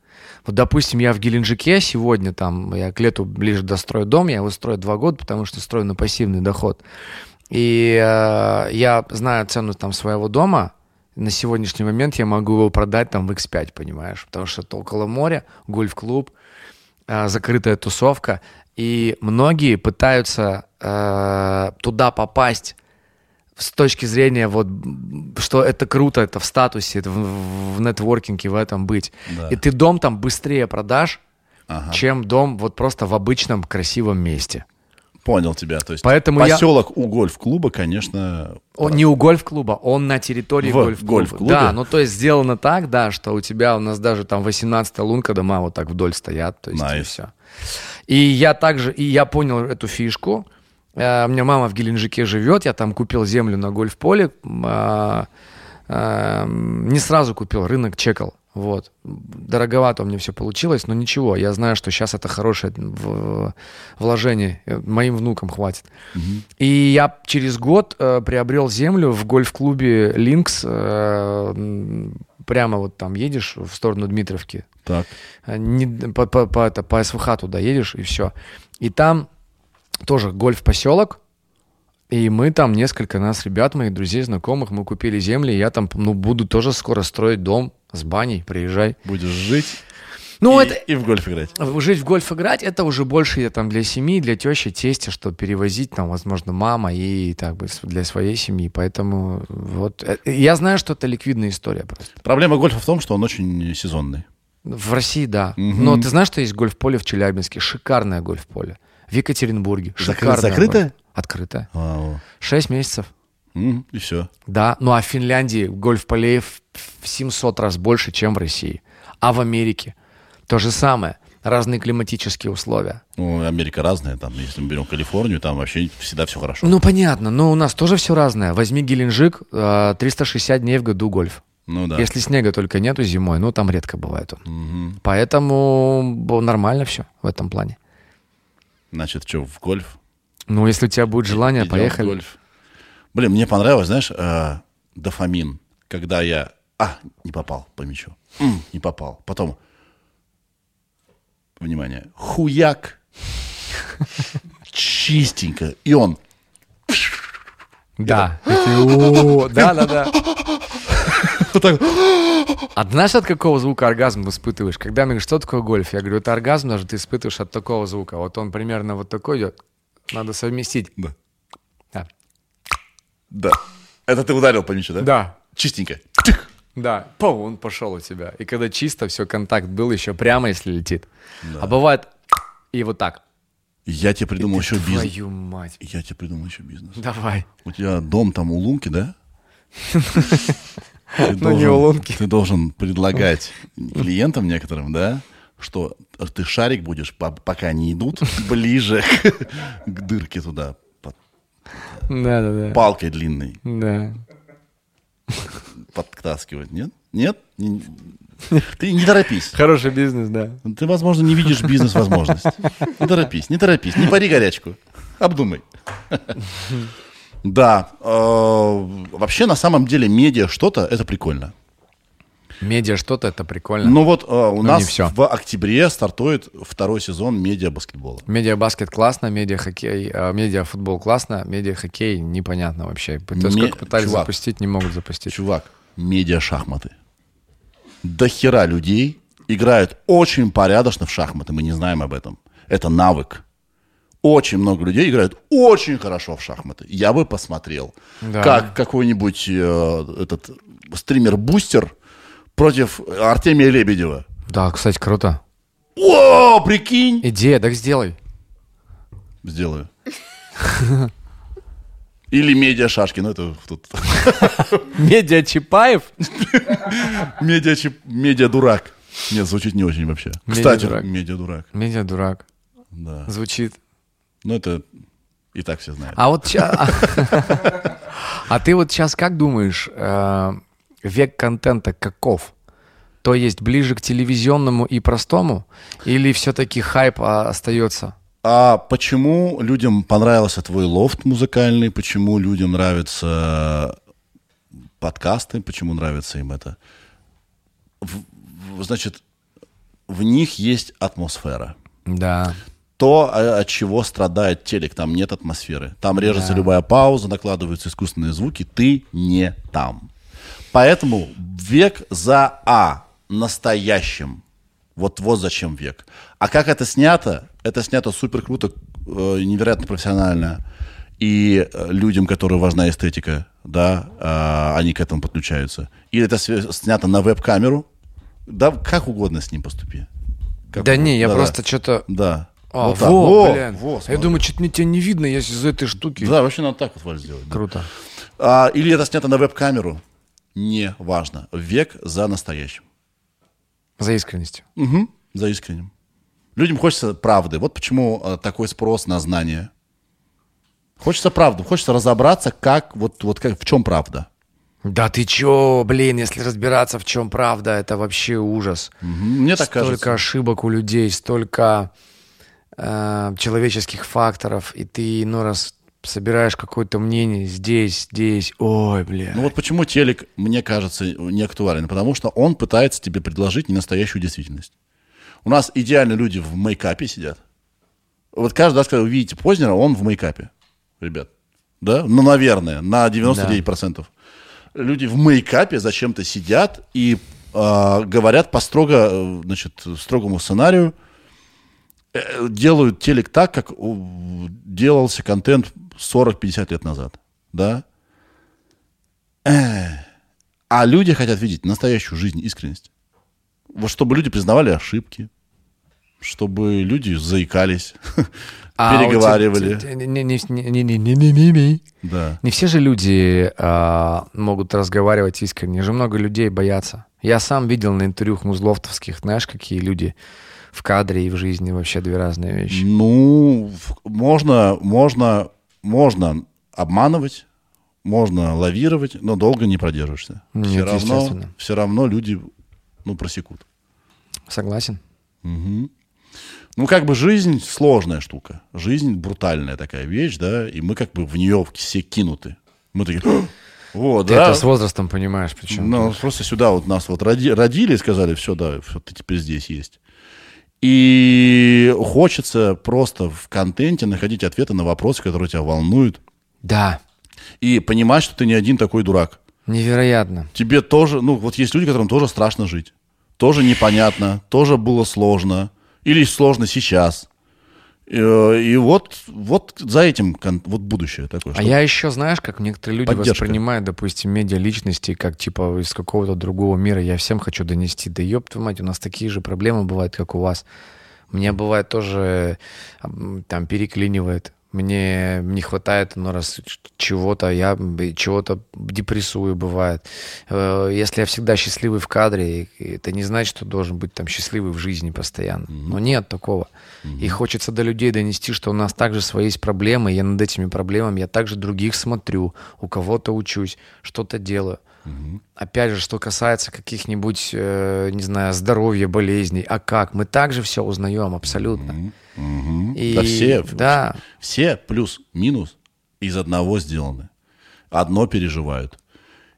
Вот, допустим, я в Геленджике сегодня, там, я к лету ближе дострою дом, я его строю два года, потому что строю на пассивный доход. И э, я знаю цену там своего дома, на сегодняшний момент я могу его продать там в X5, понимаешь? Потому что это около моря, гольф-клуб, э, закрытая тусовка, и многие пытаются э, туда попасть с точки зрения вот, что это круто, это в статусе, это в, в нетворкинге в этом быть. Да. И ты дом там быстрее продашь, Ага. чем дом вот просто в обычном красивом месте. Понял тебя. То есть Поэтому я- поселок у гольф-клуба, конечно, Он не у гольф-клуба, он на территории В гольф-клуба. гольф-клубе? Да, ну то есть сделано так, да, что у тебя у нас даже там 18 лунка дома вот так вдоль стоят, то есть и Nice. все. И я также, и я понял эту фишку. Э, У меня мама в Геленджике живет, я там купил землю на гольф-поле, а, а, не сразу купил, рынок чекал. Вот. Дороговато у меня все получилось, но ничего. Я знаю, что сейчас это хорошее вложение. Э, Моим внукам хватит. И я через год э, приобрел землю в гольф-клубе Линкс. э, прямо вот там едешь в сторону Дмитровки. Так. Э, не- по, по, по, это, по СВХ туда едешь, и все. И там тоже гольф-поселок. И мы там несколько нас, ребят, моих друзей, знакомых, мы купили земли. и Я там, ну, буду тоже скоро строить дом с баней. Приезжай. Будешь жить Ну, и, это и в гольф играть. жить в гольф играть, это уже больше я там для семьи, для тещи, тестя, что перевозить там, возможно, мама и так бы для своей семьи. Поэтому вот э, я знаю, что это ликвидная история просто. Проблема гольфа в том, что он очень сезонный. В России, да. Но ты знаешь, что есть гольф-поле в Челябинске? Шикарное гольф-поле. В Екатеринбурге. Шикарное. закрытое? гольф-. Вау. Шесть месяцев. М, И все. Да, ну а в Финляндии гольф-полей в в 700 раз больше, чем в России. А в Америке то же самое. Разные климатические условия. Ну, Америка разная, там, если мы берем Калифорнию, там вообще всегда все хорошо. Ну, понятно, но у нас тоже все разное. Возьми Геленджик, э, 360 дней в году гольф. Ну да. Если снега только нету зимой, ну там редко бывает он. Поэтому бо- нормально все в этом плане. Значит, что, в гольф? Ну, если у тебя будет желание, Идем в поехали. гольф. Блин, мне понравилось, знаешь, э, дофамин, когда я... А, не попал по мячу. М, не попал. Потом, внимание, хуяк, чистенько. И он, Да. «О, Да, да, [laughs] да. А знаешь, от какого звука оргазм испытываешь? Когда мне говорят, что такое гольф? Я говорю, это оргазм даже ты испытываешь от такого звука. Вот он примерно вот такой идет. Надо совместить. да, Да. да. Это ты ударил по мячу, да? Да. Чистенько. Да, пау, он пошел у тебя. И когда чисто, все, контакт был еще прямо, если летит. А бывает и вот так. Я тебе придумал еще бизнес. Твою мать. Я тебе придумал еще бизнес. Давай. У тебя дом там у Лунки, да? [laughs] Ты Ну, не у Лунки. Ты должен предлагать [laughs] клиентам некоторым, да, что ты шарик будешь, по- пока они идут, [laughs] ближе к дырке туда, Да, да, да. палкой длинной Да. подтаскивать, нет? Нет? Не- [laughs] Ты не торопись. Хороший бизнес, да. Ты, возможно, не видишь бизнес-возможность. Не торопись, не торопись, не пари горячку. Обдумай. Да, э, вообще на самом деле медиа что-то, это прикольно. Медиа что-то, это прикольно. Ну вот э, у нас в октябре стартует второй сезон медиа баскетбола. Медиа-баскет классно, медиа-хоккей, а, медиа-футбол классно, медиа-хоккей непонятно вообще. То есть Ме- сколько пытались чувак. запустить, не могут запустить. Чувак, медиа шахматы. До хера людей играют очень порядочно в шахматы, мы не знаем об этом. Это навык. Очень много людей играют очень хорошо в шахматы. Я бы посмотрел, Да. как какой-нибудь э, этот стример-бустер против Артемия Лебедева. Да, кстати, круто. О, прикинь! Идея, так сделай. Сделаю. Или медиа шашки, ну это тут Медиа Чапаев? медиа, чип- медиа дурак. Нет, звучит не очень вообще. Кстати, Медиа-дурак. медиа дурак. Медиа дурак. Да. Звучит. Ну это и так все знают. А вот ща- А ты вот сейчас как думаешь, э, век контента каков? То есть ближе к телевизионному и простому? Или все-таки хайп а, остается? А почему людям понравился твой лофт музыкальный? Почему людям нравятся подкасты? Почему нравится им это? В- в- значит, в них есть атмосфера. Да. То, а- от чего страдает телек. Там нет атмосферы. Там режется любая пауза, накладываются искусственные звуки. Ты не там. Поэтому век за А настоящим. Вот, вот зачем век. А как это снято? Это снято супер круто, э, невероятно профессионально. И э, людям, которым важна эстетика, да, а, они к этому подключаются. Или это снято на веб-камеру. Да, как угодно с ним поступи. Как Да угодно. не, я Да-да. просто что-то... Да. А, Вот во, Во, блин. во, я думаю, что-то мне тебя не видно, я из-за этой штуки. Да, вообще надо так вот Валь, сделать. да. Круто. А, или это снято на веб-камеру. Не важно. Век за настоящим. За искренностью. Мгм, За искренним. Людям хочется правды. Вот почему а, такой спрос на знания. Хочется правды. Хочется разобраться, как, вот, вот как, в чем правда. Да ты чё, блин, если разбираться, в чем правда, это вообще ужас. Мгм, Мне так столько кажется. ошибок у людей, столько э, человеческих факторов, и ты, ну, раз собираешь какое-то мнение здесь, здесь, ой, бля. Ну вот почему телек, мне кажется, не актуален. Потому что он пытается тебе предложить не настоящую действительность. У нас идеально люди в мейкапе сидят. Вот каждый раз, когда вы видите Познера, он в мейкапе. Ребят. Да? Ну, наверное, на 99%. Люди в мейкапе зачем-то сидят и а, говорят по строго, э, значит, строгому сценарию, э, Э, делают телек так, как делался контент 40-50 лет назад. Да? Э, а люди хотят видеть настоящую жизнь, искренность. Вот чтобы люди признавали ошибки, чтобы люди заикались, а, переговаривали. Не, не, не, да. не все же люди а, могут разговаривать искренне. Же много людей боятся. Я сам видел на интервью музловтовских, знаешь, какие люди в кадре и в жизни вообще две разные вещи. Ну, можно, можно, можно обманывать, можно лавировать, но долго не продержишься. Нет, все равно, все равно люди, ну, просекут. Согласен. Ну, как бы жизнь сложная штука. Жизнь брутальная такая вещь, да, и мы как бы в нее все кинуты. Мы такие, «Ах, вот, Ты да. это с возрастом понимаешь, причем. Ну, просто сюда вот нас вот роди- родили и сказали, все, да, всё, ты теперь здесь есть. И хочется просто в контенте находить ответы на вопросы, которые тебя волнуют, Да, и понимать, что ты не один такой дурак. невероятно. Тебе тоже, ну, вот есть люди, которым тоже страшно жить. Тоже непонятно, тоже было сложно. Или сложно сейчас. Э, И вот, вот за этим вот будущее такое. А я еще, знаешь, как некоторые люди Поддержка. воспринимают, допустим, медиа личности, как типа из какого-то другого мира. Я всем хочу донести. Да ёб твою мать, у нас такие же проблемы бывают, как у вас. Мне бывает тоже там переклинивает. Мне не хватает ну, раз чего-то, я чего-то депрессую бывает. Э, Если я всегда счастливый в кадре, это не значит, что должен быть там счастливый в жизни постоянно. Но нет такого. И хочется до людей донести, что у нас также свои есть проблемы. Я над этими проблемами, я также других смотрю, у кого-то учусь, что-то делаю. Опять же, что касается каких-нибудь, э, не знаю, здоровья, болезней, а как? Мы также все узнаем абсолютно. И, Да все, да, все плюс-минус из одного сделаны. Одно переживают.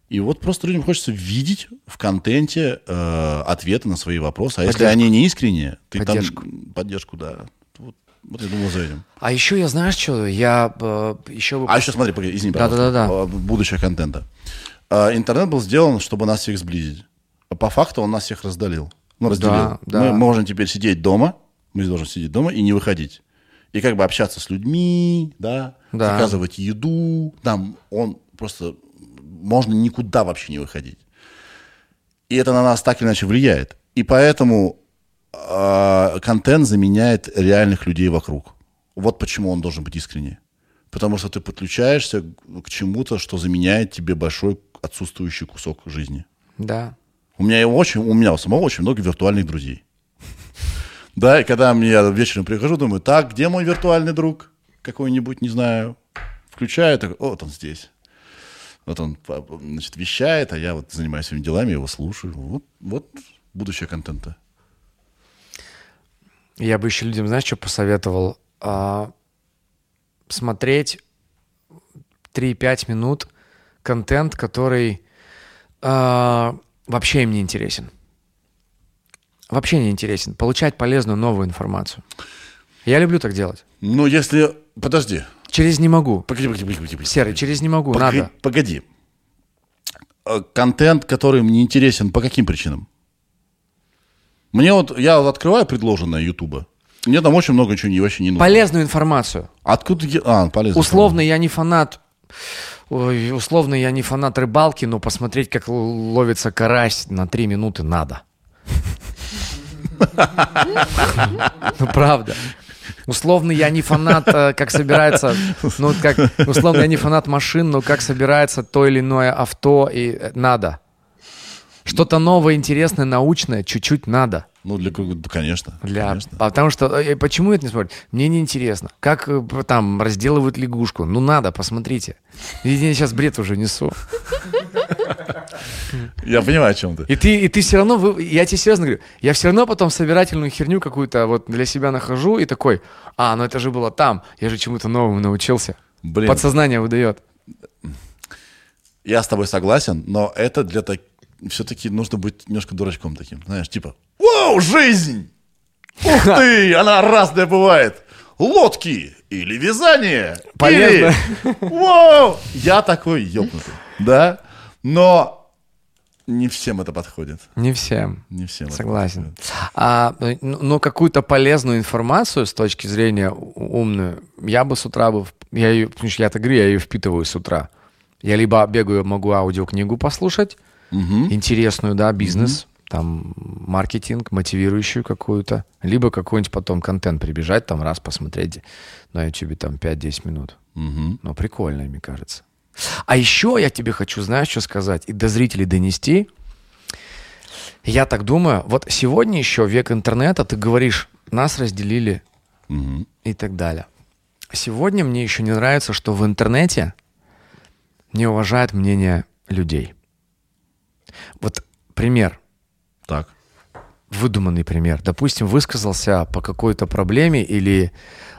И вот просто людям хочется видеть в контенте э, ответы на свои вопросы. А если Поддержку. они не искренние, ты Поддержку. там... Поддержку, да. Вот, вот я думал за этим. А еще я, знаешь, что? Я э, еще... А еще смотри, погоди, извини, пожалуйста. Да-да-да-да. Э, Будущее контента. Э, Интернет был сделан, чтобы нас всех сблизить. А по факту он нас всех раздалил. Ну, разделил. Да, да. Мы можем теперь сидеть дома, мы должны сидеть дома и не выходить. И как бы общаться с людьми, да, Да. заказывать еду. Там он просто... Можно никуда вообще не выходить. И это на нас так или иначе влияет. И поэтому э, контент заменяет реальных людей вокруг. Вот почему он должен быть искренний. Потому что ты подключаешься к чему-то, что заменяет тебе большой отсутствующий кусок жизни. Да. У меня, его очень, у меня у самого очень много виртуальных друзей. Да, и когда мне я вечером прихожу, думаю, так, где мой виртуальный друг? Какой-нибудь, не знаю. Включаю, так, вот он здесь. Вот он, значит, вещает, а я вот занимаюсь своими делами, его слушаю. Вот, вот будущее контента. Я бы еще людям, знаешь, что посоветовал? А, смотреть 3-5 минут контент, который а, вообще им не интересен. Вообще не интересен. Получать полезную новую информацию. Я люблю так делать. Ну, если... Подожди. Через не могу. Погоди, погоди, погоди. погоди. Серый, через не могу. Погоди- Надо. Погоди. Э, Контент, который мне интересен, по каким причинам? Мне вот, я вот открываю предложенное Ютуба, мне там очень много чего не, вообще не нужно. Полезную информацию. Откуда я... А, полезно. Условно я не фанат. ой, условно я не фанат рыбалки, но посмотреть, как ловится карась на три минуты надо. [laughs] Ну правда. Условно я не фанат, э, как собирается, ну как, условно я не фанат машин, но как собирается то или иное авто и э, надо. Что-то новое, интересное, научное, чуть-чуть надо. Ну, для конечно. Для... конечно. А Потому что э, почему это не смотрят? Мне не интересно. Как э, там разделывают лягушку? Ну надо, посмотрите. Я сейчас бред уже несу. Я понимаю, о чем ты. И ты, и ты все равно, я тебе серьезно говорю, я все равно потом собирательную херню какую-то вот для себя нахожу и такой, а, ну это же было там, я же чему-то новому научился. Блин, Подсознание выдает. я с тобой согласен, но это для так... Все-таки нужно быть немножко дурачком таким. Знаешь, типа, вау, жизнь! Ух ты, [laughs] она разная бывает. Лодки или вязание. Полезно. Или... Вау! Я такой ёбнутый. Да? Но не всем это подходит. Не всем. Не всем Согласен. А, но какую-то полезную информацию с точки зрения умную, я бы с утра бы... Я ее, потому что я так говорю, я ее впитываю с утра. Я либо бегаю, могу аудиокнигу послушать, интересную, да, бизнес, там маркетинг, мотивирующую какую-то, либо какой-нибудь потом контент прибежать, там раз посмотреть на YouTube там 5-10 минут. Мгм. Ну, прикольно, мне кажется. А еще я тебе хочу, знаешь, что сказать, и до зрителей донести. Я так думаю, вот сегодня еще век интернета, ты говоришь, нас разделили Мгм. и так далее. Сегодня мне еще не нравится, что в интернете не уважают мнение людей. Вот пример, Так. выдуманный пример. Допустим, высказался по какой-то проблеме или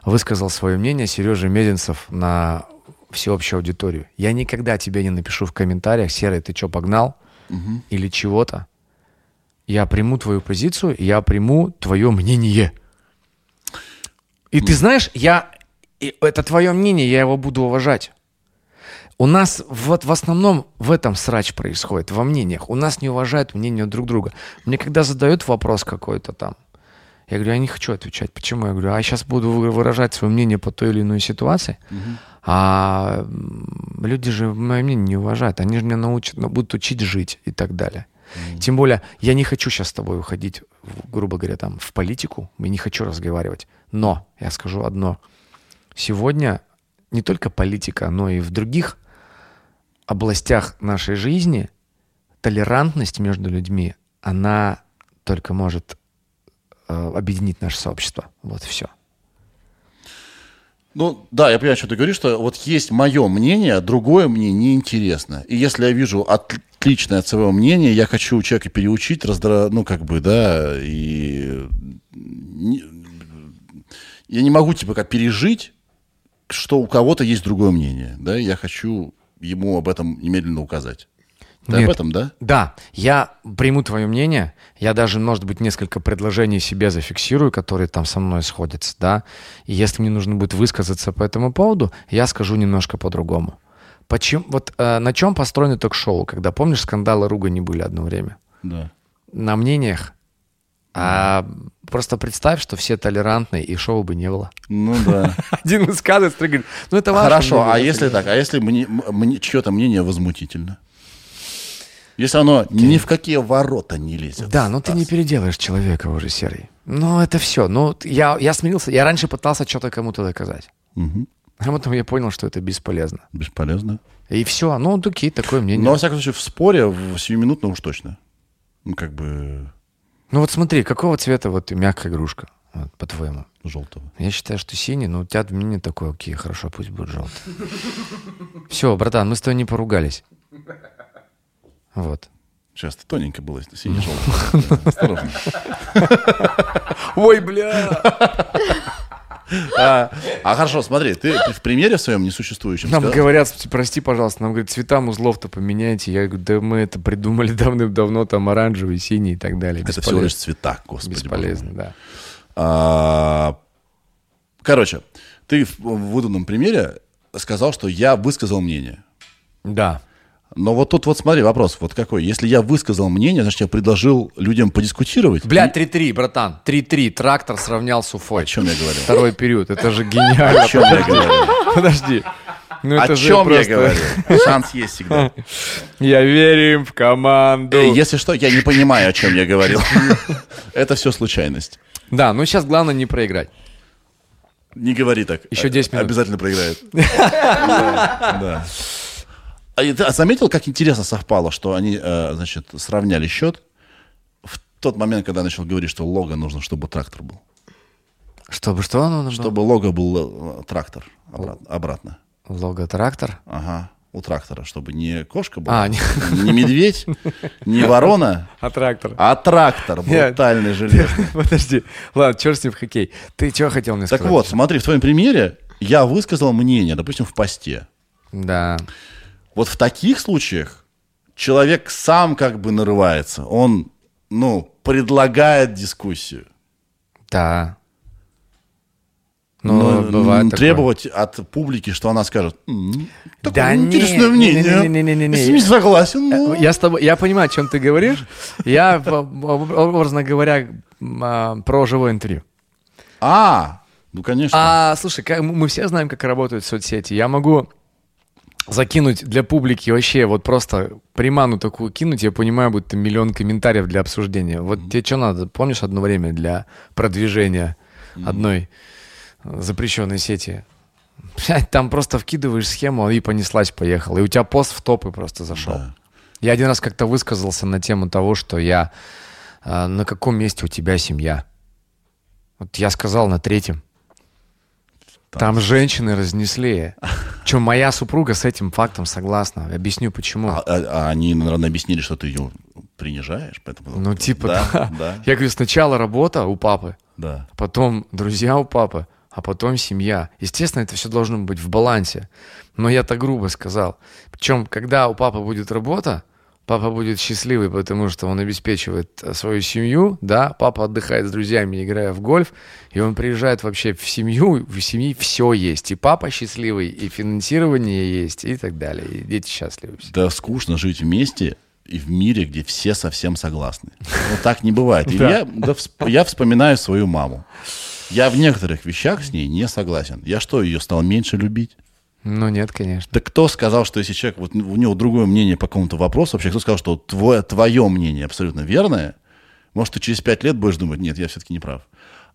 высказал свое мнение Сережа Мезенцев на всеобщую аудиторию. Я никогда тебе не напишу в комментариях, Серый, ты что, погнал? Или чего-то. Я приму твою позицию, я приму твое мнение. И ты знаешь, я это твое мнение, я его буду уважать. У нас вот в основном в этом срач происходит, во мнениях. У нас не уважают мнение друг друга. Мне когда задают вопрос какой-то там, я говорю, я не хочу отвечать. Почему? Я говорю, а я сейчас буду вы- выражать свое мнение по той или иной ситуации, а м, люди же мое мнение не уважают. Они же меня научат, будут учить жить и так далее. Тем более, я не хочу сейчас с тобой уходить, грубо говоря, там, в политику, и не хочу разговаривать. Но я скажу одно. Сегодня не только политика, но и в других областях нашей жизни толерантность между людьми, она только может э, объединить наше сообщество. Вот все. Ну, да, я понимаю, что ты говоришь, что вот есть мое мнение, а другое мне неинтересно. И если я вижу отличное от своего мнения, я хочу у человека переучить, раздра... ну, как бы, да, и я не могу, типа, как пережить, что у кого-то есть другое мнение, да, я хочу ему об этом немедленно указать. Ты Нет. об этом, да? Да, я приму твое мнение, я даже, может быть, несколько предложений себе зафиксирую, которые там со мной сходятся, да, и если мне нужно будет высказаться по этому поводу, я скажу немножко по-другому. Почему, вот э, на чем построено ток-шоу, когда, помнишь, скандалы ругани были одно время? Да. На мнениях. А просто представь, что все толерантные, и шоу бы не было. Ну да. [laughs] Один высказывается, другой говорит, ну это ваше Хорошо, а если так, а если мне, мне чье-то мнение возмутительно? Если оно ни в какие ворота не лезет. Да, но ты не переделаешь человека уже, Серый. Ну, это все. Ну, я, я смирился. Я раньше пытался что-то кому-то доказать. Мгм. А потом я понял, что это бесполезно. Бесполезно. И все. Ну, окей, такое мнение. Но, во всяком случае, в споре, в 7 уж точно. Ну, как бы Ну, вот смотри, какого цвета вот мягкая игрушка, вот, по-твоему? желтого. Я считаю, что синий, но у тебя мнение такое, окей, хорошо, пусть будет желтый. Все, братан, мы с тобой не поругались. Вот. Сейчас ты тоненько было, если синий-желтый. [laughs] Осторожно. [laughs] Ой, бля! [laughs] А а хорошо, смотри, ты в примере своем несуществующем Нам сказал- говорят, прости, пожалуйста, нам говорят, цвета узлов-то поменяйте. Я говорю, да мы это придумали давным-давно, там оранжевый, синий и так далее. Это всего лишь цвета, господи. Бесполезно, да. А, Короче, ты в выданном примере сказал, что я высказал мнение. Да. Но вот тут вот смотри, вопрос вот какой. Если я высказал мнение, значит, я предложил людям подискутировать. Бля, 3-3, братан. 3-3. Трактор сравнял с Уфой. О чем я говорил? Второй период. Это же гениально. О чем я говорил? Подожди. Ну, О чем я просто- говорил? [laughs] Шанс есть всегда. Я верим в команду. Если что, я не понимаю, о чем я говорил. [laughs] Это все случайность. Да, ну сейчас главное не проиграть. Не говори так. Еще 10 минут. Обязательно проиграет. [laughs] Да. А а заметил, как интересно совпало, что они, э, значит, сравняли счет в тот момент, когда я начал говорить, что лого нужно, чтобы трактор был. Чтобы что нужно? Чтобы лого был э, трактор обрат- обратно. Лого-трактор? Ага. У трактора, чтобы не кошка была, А, не- не медведь, не ворона, [laughs] А трактор? а трактор брутальный [laughs] железный. Подожди. Ладно, черт с ним в хоккей. Ты что хотел мне Так сказать? вот, смотри, в твоем примере я высказал мнение, допустим, в посте. Да. Вот в таких случаях человек сам как бы нарывается. Он, ну, предлагает дискуссию. Да. Но Ну, бывает м, такое. требовать от публики, что она скажет, «М, такое Да интересное не, мнение. не-не-не-не-не-не. Если не согласен, ну, Я с тобой, я понимаю, о чем ты говоришь. Я, об- об- образно говоря, а, про живое интервью. А, ну, конечно. А, слушай, мы все знаем, как работают соцсети. Я могу закинуть для публики вообще вот просто приману такую кинуть, я понимаю, будет миллион комментариев для обсуждения. Вот тебе что надо? Помнишь одно время для продвижения одной э, запрещенной сети? [laughs] Блядь, там просто вкидываешь схему и понеслась, поехала. И у тебя пост в топы просто зашел. Да. Я один раз как-то высказался на тему того, что я... э, на каком месте у тебя семья? Вот я сказал на третьем. Там женщины разнесли. Чем моя супруга с этим фактом согласна. Объясню почему. А, а- а они, наверное, объяснили, что ты ее принижаешь, поэтому... ну, типа, да, да. да, Я говорю, сначала работа у папы, да. потом друзья у папы, а потом семья. Естественно, это все должно быть в балансе. Но я так грубо сказал. Причем, когда у папы будет работа, папа будет счастливый, потому что он обеспечивает э, свою семью, да, папа отдыхает с друзьями, играя в гольф, и он приезжает вообще в семью, в семье все есть. И папа счастливый, и финансирование есть, и так далее. И дети счастливы. все. Да скучно жить вместе и в мире, где все совсем согласны. Ну, так не бывает. И [laughs] Да. я, да всп- я вспоминаю свою маму. Я в некоторых вещах с ней не согласен. Я что, ее стал меньше любить? Ну, нет, конечно. Да кто сказал, что если человек, вот у него другое мнение по какому-то вопросу, вообще кто сказал, что твое, твое мнение абсолютно верное, может, ты через пять лет будешь думать, нет, я все-таки не прав.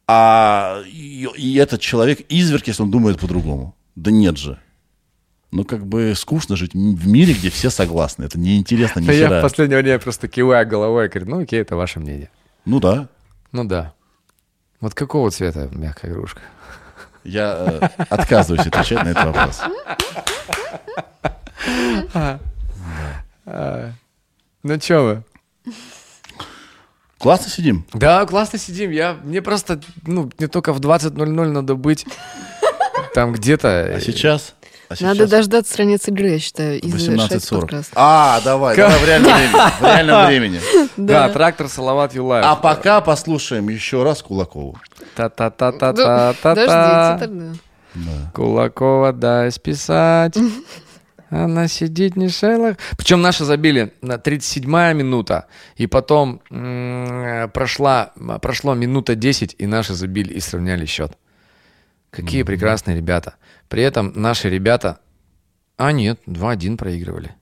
А и, и этот человек изверг, если он думает по-другому. Да нет же. Ну, как бы скучно жить в мире, где все согласны. Это неинтересно ни Да [laughs] я хера. в последнее время просто киваю головой и говорю, ну окей, это ваше мнение. Ну да. Ну да. Вот какого цвета мягкая игрушка? Я э, отказываюсь отвечать на этот вопрос. Ну чё вы? Классно сидим. Да, классно сидим. Я, мне просто, ну, не только в 20.00 надо быть там где-то. А сейчас? А Надо сейчас дождаться страниц игры, я считаю, и завершать 18.40. подкаст. А, давай, давай в реальном времени. В реальном [laughs] времени. Да, трактор Салават Юлаев. А пока послушаем еще раз Кулакову. Да, Та-та-та-та-та-та-та. Подождите тогда. Кулакова дай списать. Она сидит не шелах. Причем наши забили на 37-я минута. И потом прошла, прошло минута 10, и наши забили и сравняли счет. Какие прекрасные ребята. При этом наши ребята... А, нет, 2-1 проигрывали.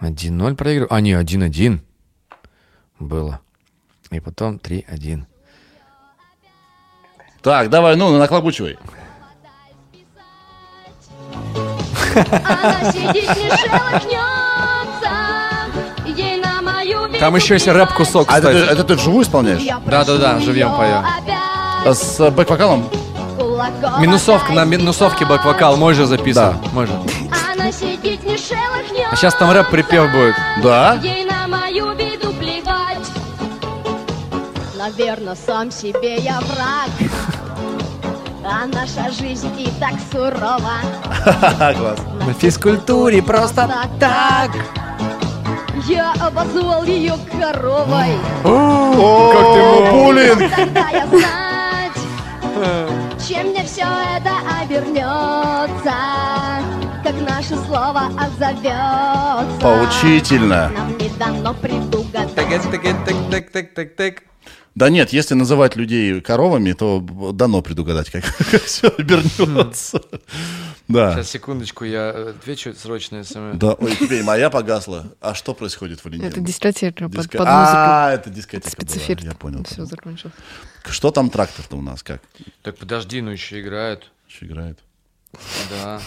1-0 проигрывали. А, не, 1-1 было. И потом 3-1. Так, давай, ну, наклобучивай. Она сидит, не шелохнется, ей на мою Там еще есть рэп-кусок, А это, ты- кстати. это ты вживую исполняешь? Да-да-да, живьем поем. А С э, бэк-вокалом? Минусовка, на минусовке бэк-вокал, мой же записан. Да. Мой же. Она сидит, не шелохнется. А сейчас там рэп-припев будет. Да? Ей на мою беду плевать. Наверно, сам себе я враг. А наша жизнь и так сурова. Класс. На физкультуре просто так. Я обозвал ее коровой. О, буллинг! Тогда я знать, чем мне все это обернется, как наше слово отзовется. Поучительно. Нам не дано предугадать. Да нет, если называть людей коровами, то дано предугадать, как, [laughs] все обернется. Да. Сейчас, секундочку, я э, отвечу срочно СМС. Да, ой, теперь моя погасла. А что происходит, Валентин? Это дискотека под, Диско- под музыку. А, это дискотека была, я понял. Все закончилось. Что там трактор-то у нас, как? Так подожди, ну еще играют. Что играет? Да.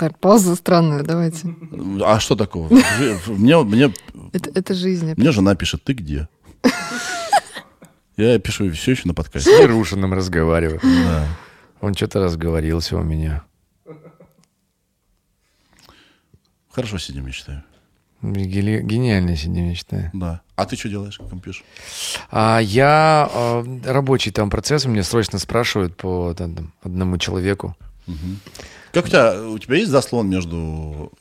Да. Так, пауза странная, давайте. А что такого? Мне, мне, Это, это жизнь. мне жена пишет, ты где? Я пишу все еще на С подкасте. Ярушиным разговариваю. Да. Он что-то разговорился у меня. Хорошо сидим, я считаю. Гели- Гениально сидим, я считаю. Да. А ты что делаешь, как пишешь? А я э, рабочий там процесс, меня срочно спрашивают по там, там, одному человеку. Как у тебя, у тебя есть заслон между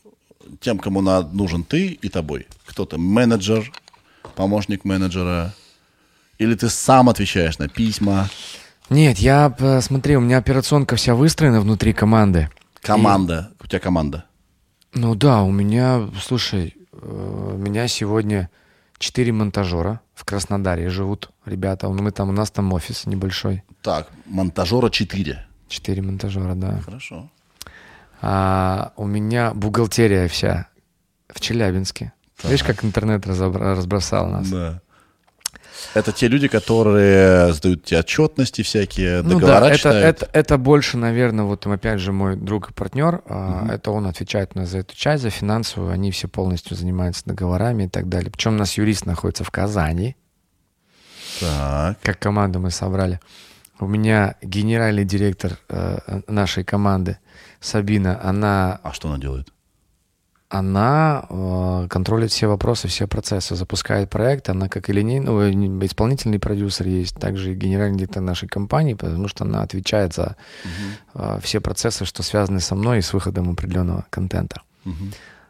тем, кому нужен ты и тобой? Кто ты? Менеджер, помощник менеджера? Или ты сам отвечаешь на письма? Нет, я, э, смотри, у меня операционка вся выстроена внутри команды. Команда. У тебя команда. Ну да, у меня, слушай, э, у меня сегодня четыре монтажера в Краснодаре живут ребята. Ну, Мы там, у нас там офис небольшой. Так, монтажера 4. Четыре монтажера, да. Хорошо. А у меня бухгалтерия вся в Челябинске. Видишь, как интернет разобра- разбросал нас? Да. Это те люди, которые сдают тебе отчетности всякие, Ну договора да, это, читают. это, это больше, наверное, вот опять же мой друг и партнер, а, это он отвечает у нас за эту часть, за финансовую, они все полностью занимаются договорами и так далее. Причем у нас юрист находится в Казани, Так. как команду мы собрали. У меня генеральный директор э, нашей команды Сабина, она, А что она делает? она э, контролит все вопросы, все процессы, запускает проект. Она как и линейный, ну, исполнительный продюсер есть, также и генеральный директор нашей компании, потому что она отвечает за э, все процессы, что связаны со мной и с выходом определенного контента.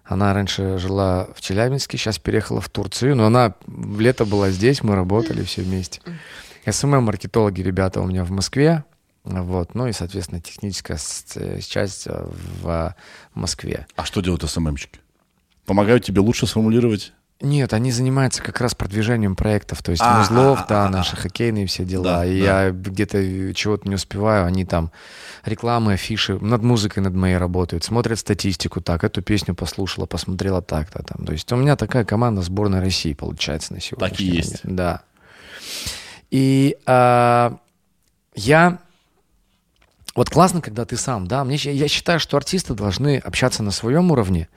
Она раньше жила в Челябинске, сейчас переехала в Турцию, но она в лето была здесь, мы работали все вместе. СММ-маркетологи ребята у меня в Москве, вот, ну и, соответственно, техническая э, часть э, в Москве. А что делают СММщики? Помогают тебе лучше сформулировать? Нет, они занимаются как раз продвижением проектов, то есть А, узлов, а, а, да, а, наши а. хоккейные все дела. Да, и да. я где-то чего-то не успеваю, они там рекламы, афиши, над музыкой над моей работают, смотрят статистику, так, эту песню послушала, посмотрела так-то там. То есть у меня такая команда сборной России получается на сегодняшний есть. момент. Да. И а, я вот классно, когда ты сам, да. Мне, я считаю, что артисты должны общаться на своем уровне.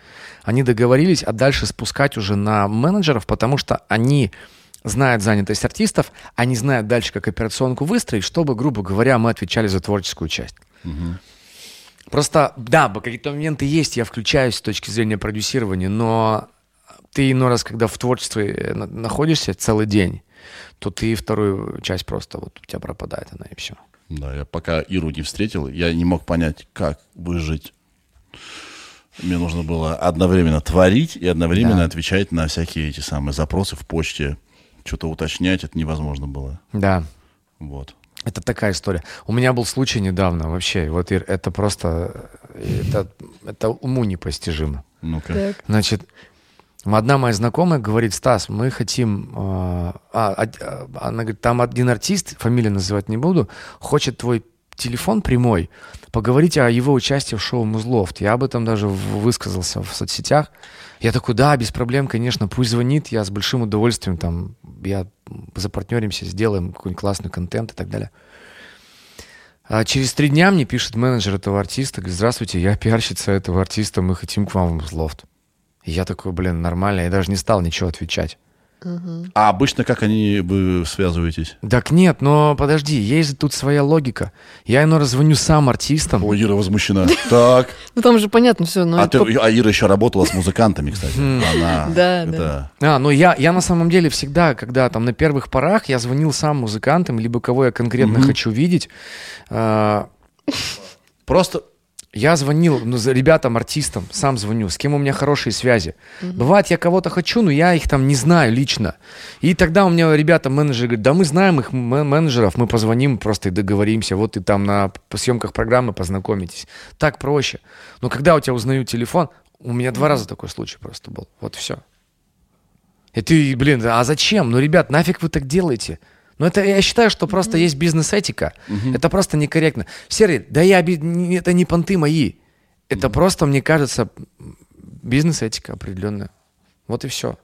Они договорились, а дальше спускать уже на менеджеров, потому что они знают занятость артистов, они знают дальше, как операционку выстроить, чтобы, грубо говоря, мы отвечали за творческую часть. Просто, да, какие-то моменты есть, я включаюсь с точки зрения продюсирования, но ты иной раз, когда в творчестве э, на- находишься целый день, то ты вторую часть просто вот у тебя пропадает она и все. Да, я пока Иру не встретил, я не мог понять, как выжить. Мне нужно было одновременно творить и одновременно Да. отвечать на всякие эти самые запросы в почте. Что-то уточнять, это невозможно было. Да, Вот. это такая история. У меня был случай недавно вообще, вот Ир, это просто, э, это, это уму непостижимо. Ну-ка. Так. Значит, одна моя знакомая говорит, Стас, мы хотим... э, а, од- а, она говорит, там один артист, фамилию называть не буду, хочет твой телефон прямой, поговорить о его участии в шоу «Музлофт». Я об этом даже высказался в соцсетях. Я такой, да, без проблем, конечно, пусть звонит, я с большим удовольствием там, я запартнеримся, сделаем какой-нибудь классный контент и так далее. А через три дня мне пишет менеджер этого артиста, говорит, здравствуйте, я пиарщица этого артиста, мы хотим к вам в Музлофт. Я такой, блин, нормально, я даже не стал ничего отвечать. А обычно как они вы связываетесь? Так нет, но подожди, есть тут своя логика. Я иной раз звоню сам артистам. Ой, Ира возмущена. Так. [laughs] Ну там же понятно все, но А, это ты- а Ира еще работала с музыкантами, кстати. Она. [laughs] Да, это- А, ну я, я на самом деле всегда, когда там на первых порах, я звонил сам музыкантам, либо кого я конкретно хочу видеть. А, Просто Я звонил ну, ребятам, артистам, сам звоню, с кем у меня хорошие связи. Бывает, я кого-то хочу, но я их там не знаю лично. И тогда у меня ребята, менеджеры говорят, да мы знаем их менеджеров, мы позвоним просто и договоримся, вот и там на съемках программы познакомитесь. Так проще. Но когда у тебя узнают телефон, у меня два раза такой случай просто был. Вот все. И ты, блин, а зачем? Ну, ребят, нафиг вы так делаете? Ну, это я считаю, что просто есть бизнес-этика. Это просто некорректно. Серый, да я, это не понты мои. Это просто, мне кажется, бизнес-этика определенная. Вот и все.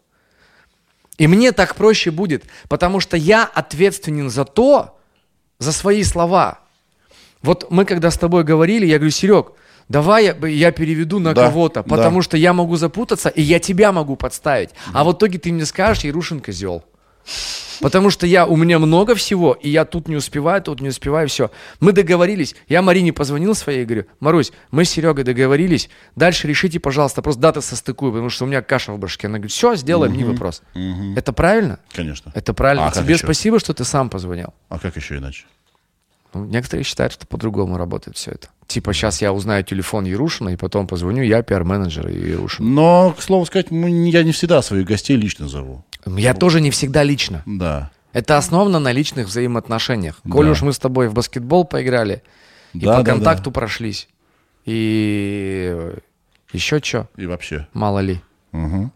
И мне так проще будет, потому что я ответственен за то, за свои слова. Вот мы когда с тобой говорили, я говорю, Серег, давай я, я переведу на Да, кого-то, да. потому что я могу запутаться, и я тебя могу подставить. А в итоге ты мне скажешь, Ярушин козел. Потому что я, у меня много всего, и я тут не успеваю, тут не успеваю, все. Мы договорились, я Марине позвонил своей и говорю, Марусь, мы с Серегой договорились, дальше решите, пожалуйста, просто даты состыкую, потому что у меня каша в башке. Она говорит, все, сделаем, не вопрос. Это правильно? Конечно. Это правильно. А Тебе спасибо, что ты сам позвонил. А как еще иначе? Ну, некоторые считают, что по-другому работает все это. Типа сейчас я узнаю телефон Ярушина, и потом позвоню, я пиар-менеджер Ярушина. Но, к слову сказать, я не всегда своих гостей лично зову. Я тоже не всегда лично. Да. Это основано на личных взаимоотношениях. Коль Да. уж мы с тобой в баскетбол поиграли, и Да, по да, контакту прошлись, и еще что, И вообще. мало ли. Мгм.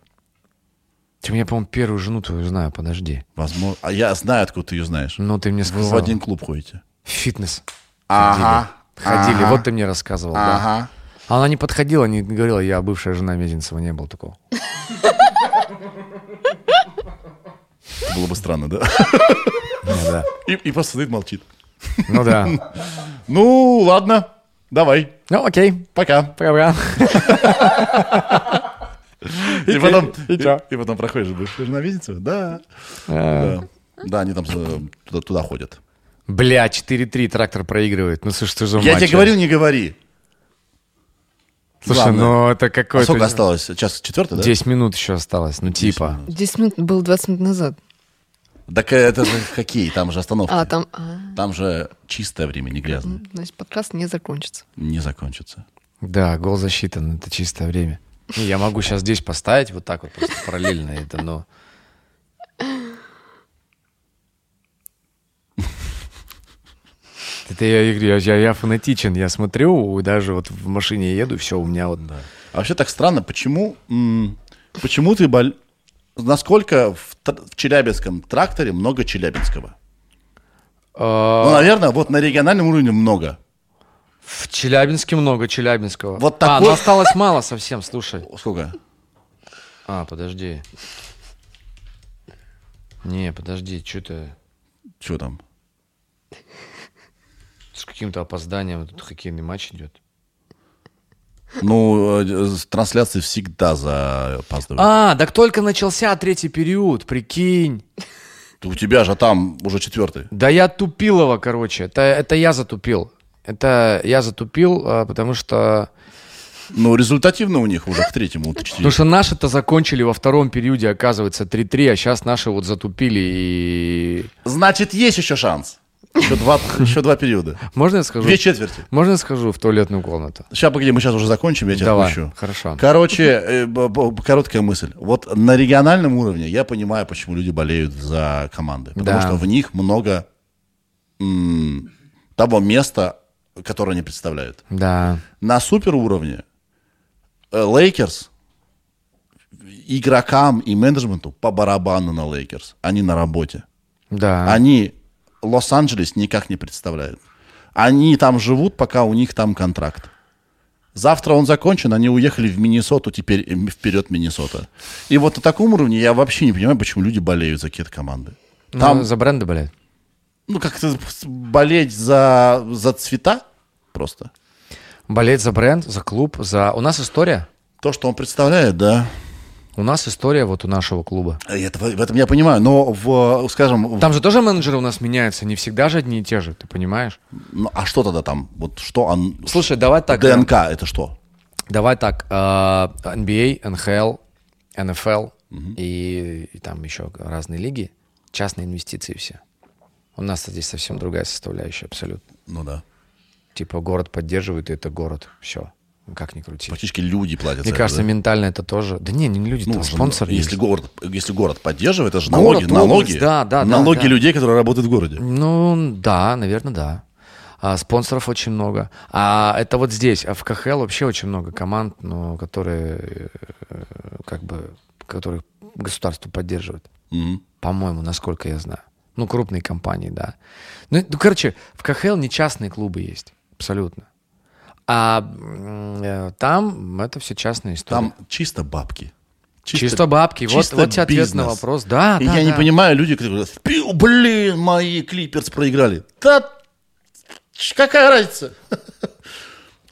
Ты меня, по-моему, первую жену твою знаю, подожди. Возможно. А я знаю, откуда ты ее знаешь. Ну, ты мне Вы сказал. в один клуб ходите. Фитнес. Ага. Ходили, Ага. вот ты мне рассказывал, да. Ага. А она не подходила, не говорила, я бывшая жена Мезенцева, не было такого. Было бы странно, да? Ну да. И, и просто стоит, молчит. Ну да. [laughs] Ну, ладно. Давай. Ну окей. Пока. Пока. [laughs] И, потом, [laughs] и и, потом проходишь, бывшая жена Визинцева? Да. А. Да. Да, они там э, туда ходят. Бля, 4-3 трактор проигрывает. Ну слушай, что за Я тебе а? говорю, не говори. Слушай, Главное. ну это А какой-то... сколько осталось? Час четвертый, да? 10 минут еще осталось, ну типа. 10 минут, было 20 минут назад. Так это же хоккей, там же остановка. А, там... а, Там же чистое время, не грязное. значит, подкаст не закончится. Не закончится. Да, гол засчитан, это чистое время. Не, Я могу сейчас здесь поставить вот так вот просто параллельно это, но... Это я, я, говорю, я, я фанатичен, я смотрю, даже вот в машине еду, все, у меня вот... А вообще так странно, почему, м, почему ты боль... Насколько в, тр- в Челябинском тракторе много Челябинского? А, Ну, наверное, вот на региональном уровне много. В Челябинске много Челябинского. Вот А, такой- ну осталось мало совсем, слушай. Сколько? А, подожди. Не, подожди, что-то Что там? С каким-то опозданием тут хоккейный матч идет. Ну, э, трансляции всегда запаздывают. А, так только начался третий период, прикинь. У тебя же там уже четвертый. Да я тупил его, короче. Это, это я затупил. Это я затупил, а, потому что... Ну, результативно у них уже к третьему уточнили. Потому что наши-то закончили во втором периоде, оказывается, 3-3, а сейчас наши вот затупили и... Значит, есть еще шанс. Еще два, [laughs] еще два периода. Можно я скажу? Две четверти. Можно я скажу в туалетную комнату? Сейчас, погоди, мы сейчас уже закончим, я тебя Давай, отпущу. хорошо. Короче, э, короткая мысль. Вот на региональном уровне я понимаю, почему люди болеют за команды. Потому Да. что в них много м, того места, которое они представляют. Да. На супер уровне Лейкерс игрокам и менеджменту по барабану на Лейкерс. Они на работе. Да. Они Лос-Анджелес никак не представляют. Они там живут, пока у них там контракт. Завтра он закончен, они уехали в Миннесоту, теперь вперед Миннесота. И вот на таком уровне я вообще не понимаю, почему люди болеют за какие-то команды. Ну, Там, за бренды болеют. ну, как-то болеть за, за цвета просто. Болеть за бренд, за клуб, за... У нас история. То, что он представляет, да. У нас история вот у нашего клуба. Это, в этом я понимаю, но в, скажем, Там же тоже менеджеры у нас меняются, не всегда же одни и те же, ты понимаешь? ну, а что тогда там? Вот что он... Слушай, давай так. ДНК это что? Давай так. NBA, NHL, NFL и, и там еще разные лиги. Частные инвестиции все. У нас здесь совсем другая составляющая абсолютно. Ну да. Типа город поддерживает, и это город. Все. Как ни крути. Фактически люди платят Мне кажется, это, да? ментально это тоже... Да не, не люди, Ну, там же, спонсор ну, если есть. город, если город поддерживает, это же Город, налоги, налоги, область, да, да, да, налоги да. людей, которые работают в городе. Ну, да, наверное, да. А спонсоров очень много. А это вот здесь, а в КХЛ вообще очень много команд, ну, которые э, как бы, которых государство поддерживает. Мгм. По-моему, насколько я знаю. Ну, крупные компании, да. Ну, ну, короче, в КХЛ не частные клубы есть. Абсолютно. А э, там это все частная история. Там чисто бабки. чисто, бабки. Вот, чисто вот тебе ответ на вопрос. Да, И да, я не да. понимаю, люди, которые говорят, «Пи- блин, мои клиперс проиграли. Да какая разница? [laughs]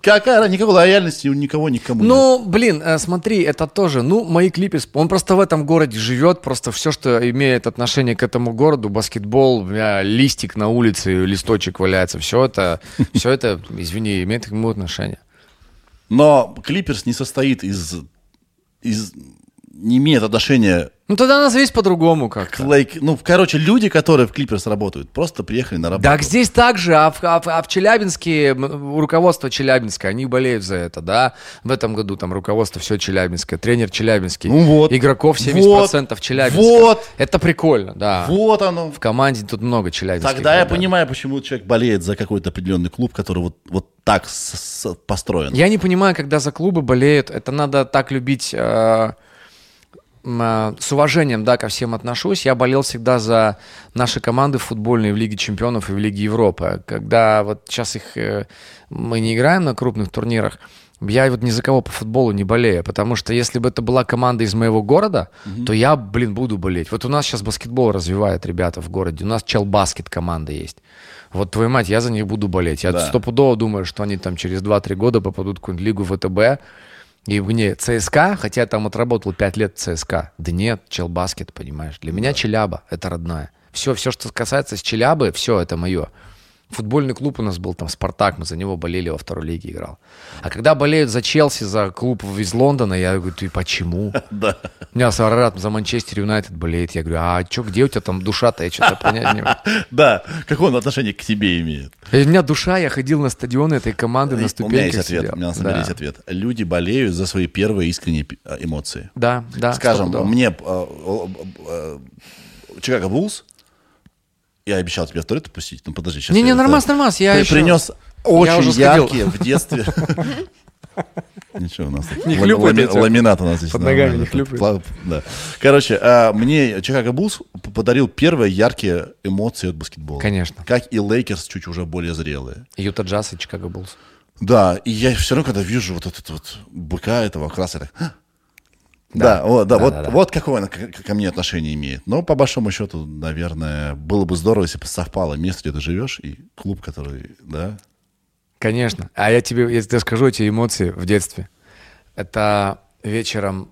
Какая? Никакой лояльности у никого никому нет. Ну, блин, э, смотри, это тоже, ну, мои клипы, он просто в этом городе живет, просто все, что имеет отношение к этому городу, баскетбол, у меня листик на улице, листочек валяется, все это, [laughs] все это, извини, имеет к нему отношение. Но клиперс не состоит из... из не имеет отношения Ну, тогда назовись по-другому к как-то. лейк... Ну, короче, люди, которые в клиперс работают, просто приехали на работу. Так здесь так же, а в, а в- а в Челябинске, руководство Челябинска, они болеют за это, да? В этом году там руководство все Челябинское, тренер Челябинский, Ну вот. игроков 70% Вот. Челябинска. Вот. Это прикольно, да. Вот оно. В команде тут много челябинских. Тогда я ребят. понимаю, почему человек болеет за какой-то определенный клуб, который вот, вот так с- с- построен. Я не понимаю, когда за клубы болеют, это надо так любить э, с уважением, да, ко всем отношусь. Я болел всегда за наши команды футбольные в Лиге Чемпионов и в Лиге Европы. Когда вот сейчас их э, мы не играем на крупных турнирах, я вот ни за кого по футболу не болею, потому что если бы это была команда из моего города, то я, блин, буду болеть. Вот у нас сейчас баскетбол развивают ребята в городе, у нас Челбаскет команда есть. Вот твою мать, я за них буду болеть. Я Да. стопудово думаю, что они там через 2-3 года попадут в какую-нибудь лигу ВТБ, и мне ЦСКА, хотя я там отработал 5 лет в ЦСКА. Да нет, Челбаскет, понимаешь. Для меня Челяба — это родное. Все, все, что касается с Челябы, все, это мое. Футбольный клуб у нас был, там, Спартак, мы за него болели, во второй лиге играл. А когда болеют за Челси, за клуб из Лондона, я говорю, ты почему? [laughs] Да. У меня Сарарат за Манчестер Юнайтед болеет. Я говорю, а что, где у тебя там душа-то? Я что-то понять не могу. [laughs] Да. Какое он отношение к тебе имеет? У меня душа, я ходил на стадионы этой команды, на у меня ступеньках есть ответ. У меня на самом деле есть ответ. Люди болеют за свои первые искренние э, эмоции. Да, да. Скажем, мне э, э, Чикаго Буллс, я обещал тебя в туалет отпустить, ну подожди, сейчас. Не-не, нормас, нормас, я еще- принес Я очень уже яркие в детстве. [laughs] Ничего, у нас Не хлюпает ламинат у нас здесь. Под ногами не хлюпает. Короче, а, мне Чикаго Буллс п- подарил первые яркие эмоции от баскетбола. Конечно. Как и Лейкерс, чуть уже более зрелые. Юта Джаз и Чикаго Буллс. Да, и я все равно, когда вижу вот этот вот быка этого краса, так, «А!» да, вот, да, Да, вот, да, да. вот какое она ко мне отношение имеет. Но по большому счету, наверное, было бы здорово, если бы совпало место, где ты живешь, и клуб, который, да, Конечно. А я тебе, я тебе скажу эти эмоции в детстве. Это вечером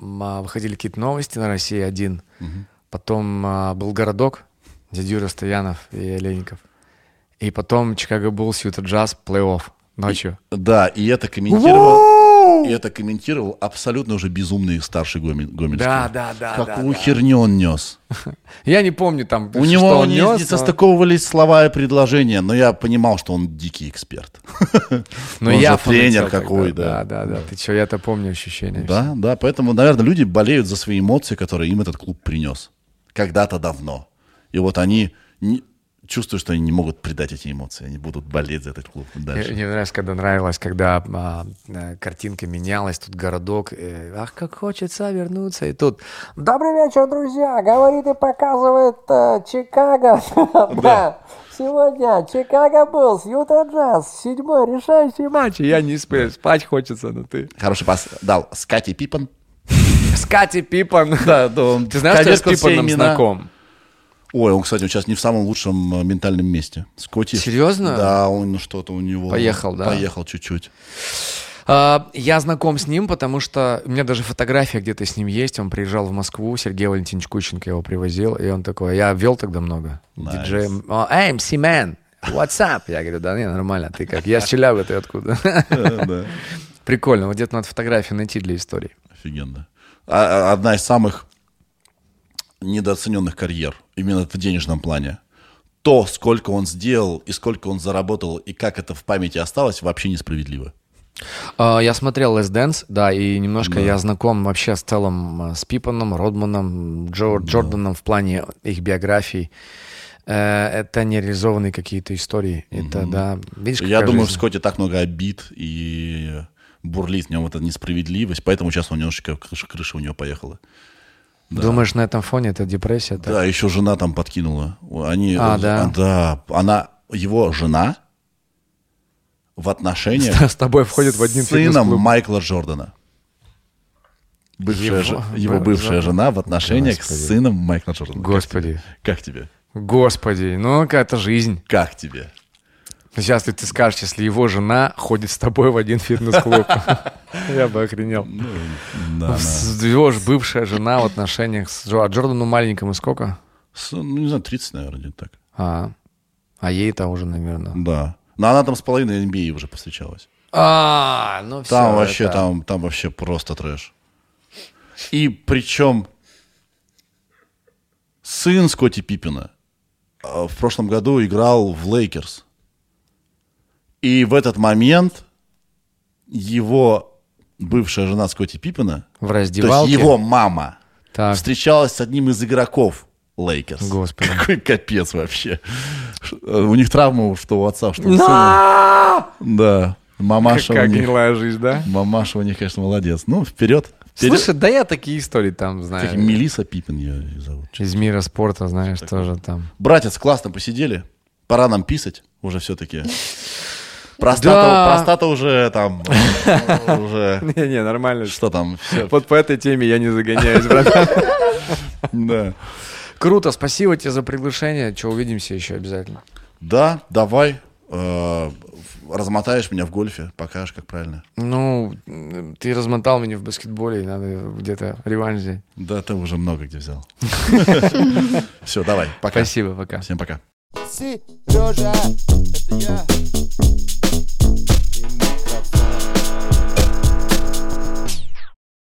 а, выходили какие-то новости на России один. Потом а, был городок, дядя Юра Стоянов и Олейников. И потом Чикаго Буллс, Юта Джаз, плей-офф ночью. Да, и это комментировал, и это комментировал абсолютно уже безумный старший Гоми- Гомельский. Да, да, да, Какую да, херню он нес. [laughs] Я не помню там, У него он не, нес, не состыковывались слова и предложения, но я понимал, что он дикий эксперт. [laughs] но я тренер какой, да. Да, да, да. Ты что, я-то помню ощущения. Да, да, поэтому, наверное, люди болеют за свои эмоции, которые им этот клуб принес. Когда-то давно. И вот они чувствуют, что они не могут предать эти эмоции. Они будут болеть за этот клуб Мне, дальше. мне нравится, когда нравилось, когда а, э, картинка менялась, тут городок, э, ах, как хочется вернуться, и тут «Добрый вечер, друзья!» говорит и показывает э, Чикаго. [laughs] Да. Сегодня Чикаго Буллс, Юта Джаз, седьмой решающий матч. Я не сплю, спать хочется, но ты... Хороший пас дал Скати Пипан. С Катей Пипан. Да, да, Ты знаешь, что я с Пипаном знаком? Ой, он, кстати, сейчас не в самом лучшем э, ментальном месте. Скотти. Серьезно? Да, он что-то у него... Поехал, да? Поехал чуть-чуть. А, Я знаком с ним, потому что у меня даже фотография где-то с ним есть. Он приезжал в Москву, Сергей Валентинович Кученко его привозил, и он такой, я вел тогда много. Nice. Диджей, «О, эй, MC Man, what's up? Я говорю, да не, нормально, ты как? Я с Челябы, ты откуда? [laughs] Да, да. Прикольно, вот где-то надо фотографию найти для истории. Офигенно. А- а- Одна из самых недооцененных карьер, именно в денежном плане. То, сколько он сделал, и сколько он заработал, и как это в памяти осталось, вообще несправедливо. А, Я смотрел Last Dance, да, и немножко я знаком вообще с целым а, с Пипаном, Родманом, Джо, Джорданом в плане их биографий. Э, Это нереализованные какие-то истории. Это, да, видишь, Я думаю, в жизнь. Скотте так много обид и бурлит в нем эта несправедливость, поэтому сейчас у него немножечко крыша, крыша у него поехала. Думаешь, на этом фоне это депрессия? так? Да, еще жена там подкинула. Они, А, да? да, она, его жена в отношениях С тобой входит в один с сыном. Майкла Джордана. Бывшая Его- его, бывшая жена в отношениях Господи. с сыном Майкла Джордана. Как Господи. тебе? Как тебе? Господи, ну какая-то жизнь. Как тебе? Сейчас ты, ты скажешь, если его жена ходит с тобой в один фитнес-клуб. [laughs] Я бы охренел. Да, С- Его же бывшая жена в отношениях с а Джордану маленькому сколько? Ну, не знаю, 30, наверное, где-то так. А, а ей-то уже, наверное. Да. Но она там с половиной NBA уже повстречалась. А, ну все. Там вообще, там, там вообще просто трэш. И причем сын Скотти Пиппина а, в прошлом году играл в Лейкерс. И в этот момент его бывшая жена Скотти Пиппина, В то раздевалке. есть его мама, Так. встречалась с одним из игроков Лейкерс. Господи. Какой капец вообще. Э, У них травма, что у отца, что у сына. Да. Мамаша у Какая них. гнилая жизнь, да? Мамаша у них, конечно, молодец. Ну, вперед, Перед- Слушай, да я такие истории там знаю. Как Мелиса Пипин ее зовут. Из мира спорта, знаешь, тоже там. Братец, классно посидели. Пора нам писать уже все-таки. Простата, Да. простата уже там, [laughs] уже, Не-не, нормально. что там, Вот по этой теме я не загоняюсь, братан. [laughs] да. Круто, спасибо тебе за приглашение. Че, увидимся еще обязательно. Да, давай, э, размотаешь меня в гольфе, покажешь, как правильно. Ну, ты размотал меня в баскетболе, надо где-то реванш взять. Да, ты уже много где взял. [laughs] Все, давай, пока. Спасибо, пока. Всем пока. Сережа, это я.